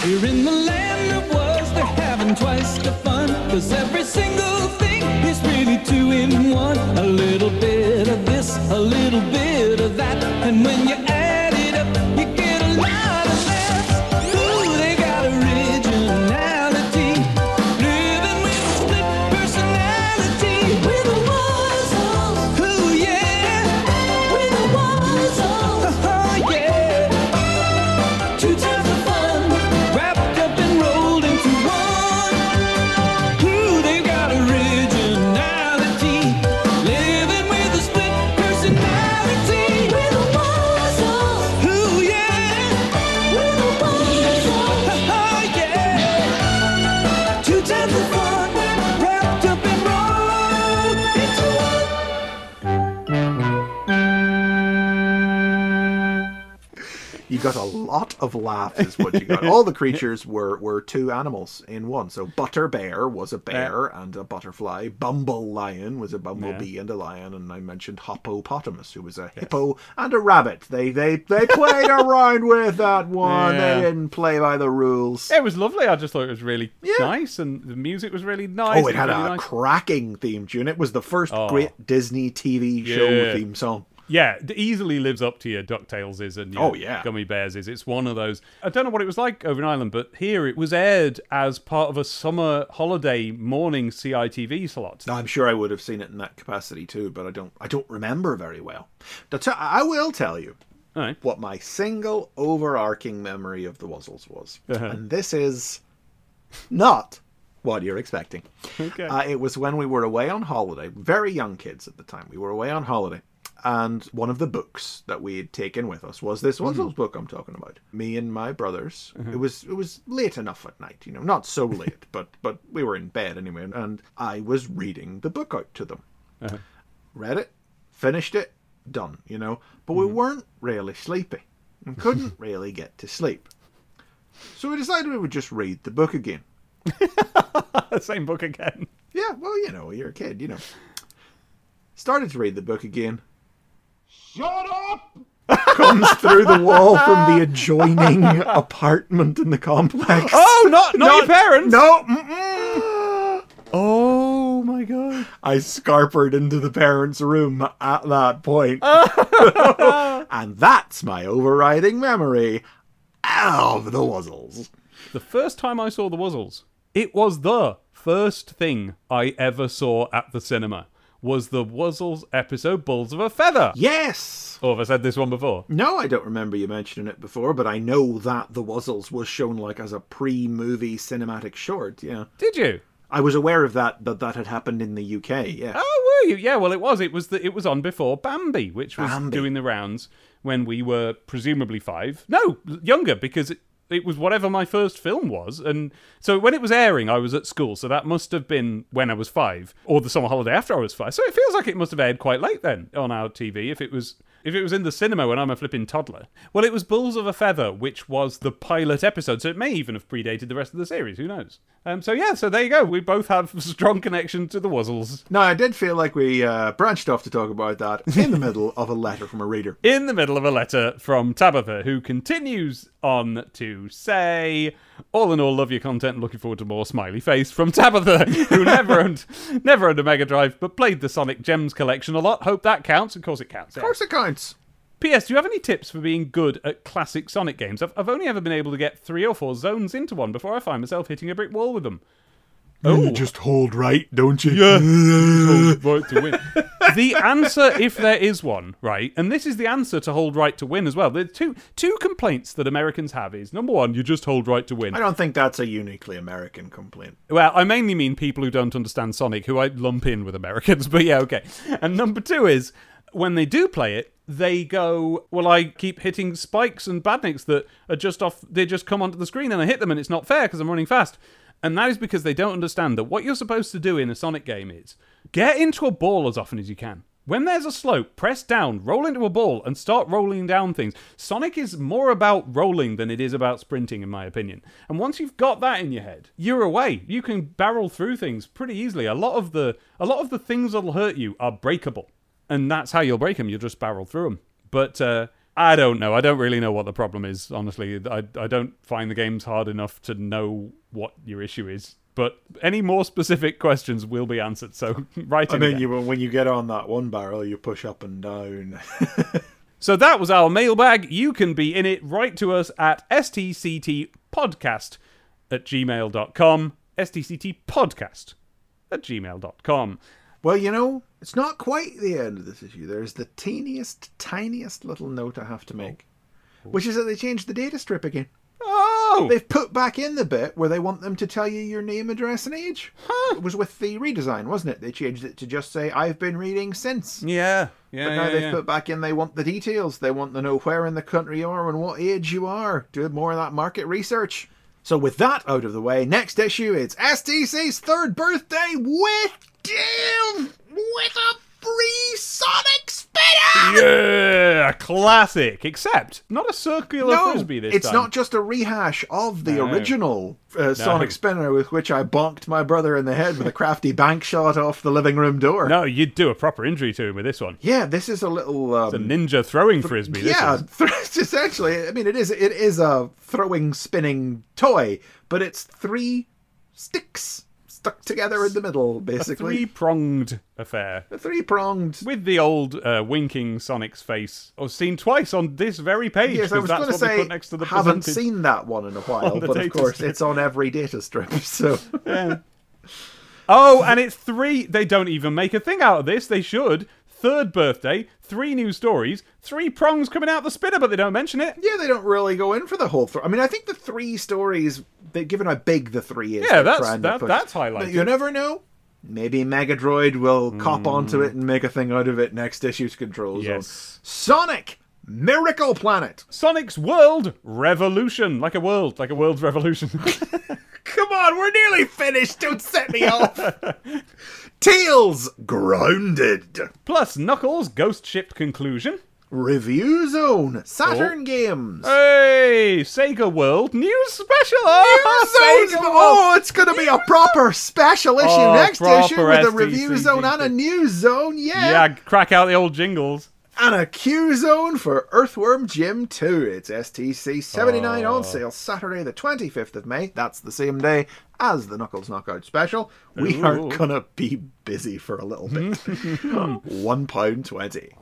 We're in the land of was, they're having twice the fun. Cause every single thing is really two in one. A little bit of this, a little bit of that. And when you got a lot of laughs, is what you got. All the creatures were were two animals in one. So Butter Bear was a bear and a butterfly. Bumble Lion was a bumblebee and a lion, and I mentioned Hoppopotamus, who was a hippo and a rabbit. They they they played around with that one. Yeah. They didn't play by the rules. It was lovely. I just thought it was really Yeah. nice, and the music was really nice. Oh, it had was a nice. cracking theme tune. It was the first Oh. great Disney TV show Yeah. theme song. Yeah, it easily lives up to your Ducktales is and your Oh, yeah. Gummi Bears is. It's one of those. I don't know what it was like over in Ireland, but here it was aired as part of a summer holiday morning CITV slot. I'm sure I would have seen it in that capacity too, but I don't. I don't remember very well. I will tell you right. what my single overarching memory of the Wuzzles was, Uh-huh. and this is not what you're expecting. Okay. Uh, it was when we were away on holiday, very young kids at the time. We were away on holiday, and one of the books that we had taken with us was this hmm. Wuzzles book I'm talking about. Me and my brothers. Mm-hmm. It was it was late enough at night, you know, not so late, but but we were in bed anyway, and I was reading the book out to them. Uh-huh. Read it, finished it, done, you know. But we mm-hmm. weren't really sleepy and couldn't really get to sleep. So we decided we would just read the book again. Same book again. Yeah, well, you know, you're a kid, you know. Started to read the book again. Shut up! Comes through the wall from the adjoining apartment in the complex. Oh, not not your parents. No! mm-mm. Oh my god. I scarpered into the parents' room at that point. and that's my overriding memory of the Wuzzles. The first time I saw the Wuzzles, it was the first thing I ever saw at the cinema. Was the Wuzzles episode Bulls of a Feather? Yes! Or have I said this one before? No, I don't remember you mentioning it before, but I know that The Wuzzles was shown like as a pre-movie cinematic short, yeah. Did you? I was aware of that, that that had happened in the UK, yeah. Oh, were you? Yeah, well, it was. It was the, It was on before Bambi, which was Bambi. doing the rounds when we were presumably five. No, younger because it, was whatever my first film was, and so when it was airing, I was at school. So that must have been when I was five, or the summer holiday after I was five. So it feels like it must have aired quite late then on our TV. If it was. If it was in the cinema when I'm a flipping toddler. Well, it was Bulls of a Feather, which was the pilot episode, so it may even have predated the rest of the series. Who knows? Um, so, yeah, so there you go. We both have a strong connection to the Wuzzles. Now, I did feel like we uh, branched off to talk about that in the middle of a letter from a reader. in the middle of a letter from Tabitha, who continues on to say, "All in all, love your content. and Looking forward to more smiley face from Tabitha, who never owned, never owned a Mega Drive, but played the Sonic Gems collection a lot. Hope that counts. Of course, it counts. Of course it counts. P.S. Do you have any tips for being good at classic Sonic games? I've, I've only ever been able to get three or four zones into one before I find myself hitting a brick wall with them. You just hold right, don't you? Yeah. right to win. the answer, if there is one, right, and this is the answer to hold right to win as well. The two two complaints that Americans have is number one, you just hold right to win. I don't think that's a uniquely American complaint. Well, I mainly mean people who don't understand Sonic, who I lump in with Americans, but yeah, okay. And number two is when they do play it, they go, Well, I keep hitting spikes and badniks that are just off, they just come onto the screen and I hit them and it's not fair because I'm running fast. And that is because they don't understand that what you're supposed to do in a Sonic game is get into a ball as often as you can. When there's a slope, press down, roll into a ball, and start rolling down things. Sonic is more about rolling than it is about sprinting, in my opinion. And once you've got that in your head, you're away. You can barrel through things pretty easily. A lot of the a lot of the things that'll hurt you are breakable, and that's how you'll break them. You'll just barrel through them. But uh, I don't know. I don't really know what the problem is. Honestly, I I don't find the games hard enough to know what your issue is. But any more specific questions will be answered. So write I mean, again. you, when you get on that one barrel, you push up and down. So that was our mailbag. You can be in it. Write to us at stctpodcast at gmail.com. stctpodcast at gmail.com. well, you know, it's not quite the end of this issue. There's the teeniest, tiniest little note I have to oh. make, which is that they changed the data strip again. Oh! They've put back in the bit where they want them to tell you your name, address, and age. Huh? It was with the redesign, wasn't it? They changed it to just say, I've been reading since. Yeah. Yeah. But now yeah, they've yeah. put back in, they want the details. They want to know where in the country you are and what age you are. Do more of that market research. So, with that out of the way, next issue it's STC's third birthday with Div with a free Sonic spinner! Yeah, classic, except not a circular No, frisbee this time. it's time. not just a rehash of the No. original uh, Sonic Spinner with which I bonked my brother in the head with a crafty bank shot off the living room door. No, you'd do a proper injury to him with this one. Yeah, this is a little. Um, It's a ninja throwing frisbee. This yeah, th- essentially. I mean, it is. It is a throwing, spinning toy, but it's three sticks stuck together in the middle, a basically. three-pronged affair. A three pronged. With the old uh, winking Sonic's face, or seen twice on this very page. Yes, I was going to say, next to the haven't seen that one in a while, but of course strip. it's on every data strip. So Oh, and it's three. They don't even make a thing out of this. They should. Third birthday, three new stories, three prongs coming out the spinner, but they don't mention it. yeah, they don't really go in for the whole. Th- I mean, I think the three stories, given how big the three is, Yeah, that's- that- that's But highlighted. you never know. Maybe Megadroid will cop onto it and make a thing out of it next issue's Control Zone. Yes. Sonic Miracle Planet. Sonic's World Revolution, like a world, like a world's revolution. Come on, we're nearly finished. Don't set me off. Tails Grounded. Plus Knuckles' ghost Ship conclusion. Review Zone. Oh. Saturn Games. Hey, Sega World news special. Oh, ah, Zones, Sega World. oh, it's going to be a proper special oh, issue Oh, next issue with a review zone and a news zone. Yeah. Yeah, crack out the old jingles. And a Q zone for Earthworm Jim 2. It's STC 79 Oh. on sale Saturday, the 25th of May. That's the same day as the Knuckles Knockout special. We Ooh. are going to be busy for a little bit. £1.20.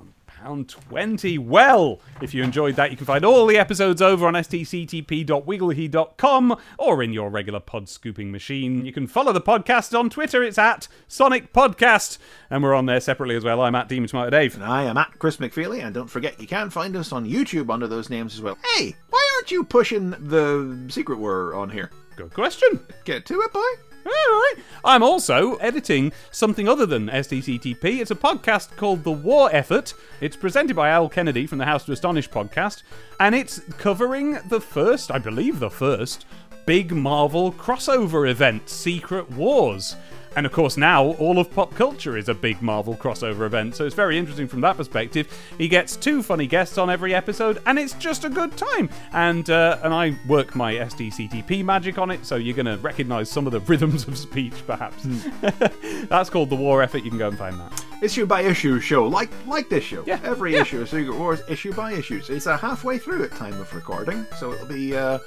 Pound 20. Well, if you enjoyed that, you can find all the episodes over on stctp.wigglehe.com or in your regular pod scooping machine. You can follow the podcast on Twitter. It's at Sonic Podcast. And we're on there separately as well. I'm at Demon Smarter Dave. And I am at Chris McFeely, and don't forget you can find us on YouTube under those names as well. Hey, why aren't you pushing the secret word on here? Good question. Get to it, boy. I'm also editing something other than STCTP. It's a podcast called The War Effort. It's presented by Al Kennedy from the House to Astonish podcast, and it's covering the first, I believe the first, big Marvel crossover event, Secret Wars. And of course, now all of pop culture is a big Marvel crossover event, so it's very interesting from that perspective. He gets two funny guests on every episode, and it's just a good time. And uh, and I work my STCTP magic on it, so you're going to recognise some of the rhythms of speech, perhaps. That's called the War Effort. You can go and find that. Issue by issue show, like like this show. Yeah, Every yeah. issue of Secret Wars, issue by issue. So it's a halfway through at time of recording, so it'll be uh,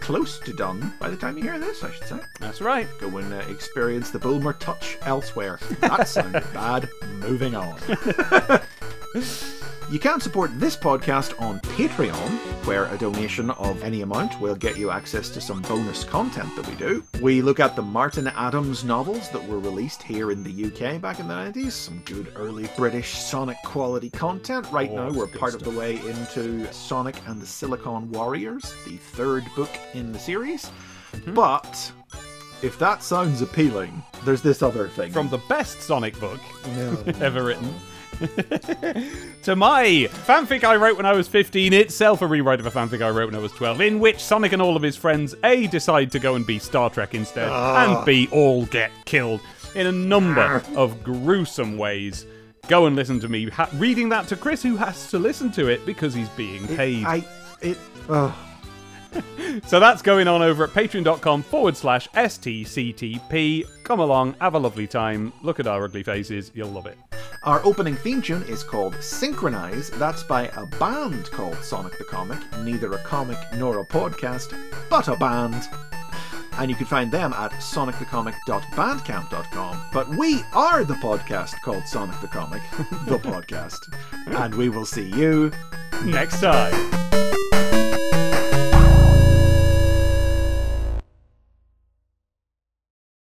close to done by the time you hear this, I should say. That's right. Go and uh, experience the Bulmer touch elsewhere. That sounded bad. Moving on. You can support this podcast on Patreon, where a donation of any amount will get you access to some bonus content that we do. We look at the Martin Adams novels that were released here in the UK back in the 90s, some good early British Sonic quality content. Right Oh, now, we're good part of the way into Sonic and the Silicon Warriors, the third book in the series. Mm-hmm. But if that sounds appealing, there's this other thing. From the best Sonic book ever written. to my fanfic I wrote when I was 15, itself a rewrite of a fanfic I wrote when I was 12, in which Sonic and all of his friends A decide to go and be Star Trek instead, ah. and B all get killed in a number ah. of gruesome ways. Go and listen to me ha- reading that to Chris, who has to listen to it because he's being paid. I it oh So that's going on over at patreon.com forward slash STCTP. Come along, have a lovely time, look at our ugly faces, you'll love it. Our opening theme tune is called Synchronize. That's by a band called Sonic the Comic. Neither a comic nor a podcast, but a band. And you can find them at sonicthecomic.bandcamp.com. But we are the podcast called Sonic the Comic, the podcast. And we will see you Next time.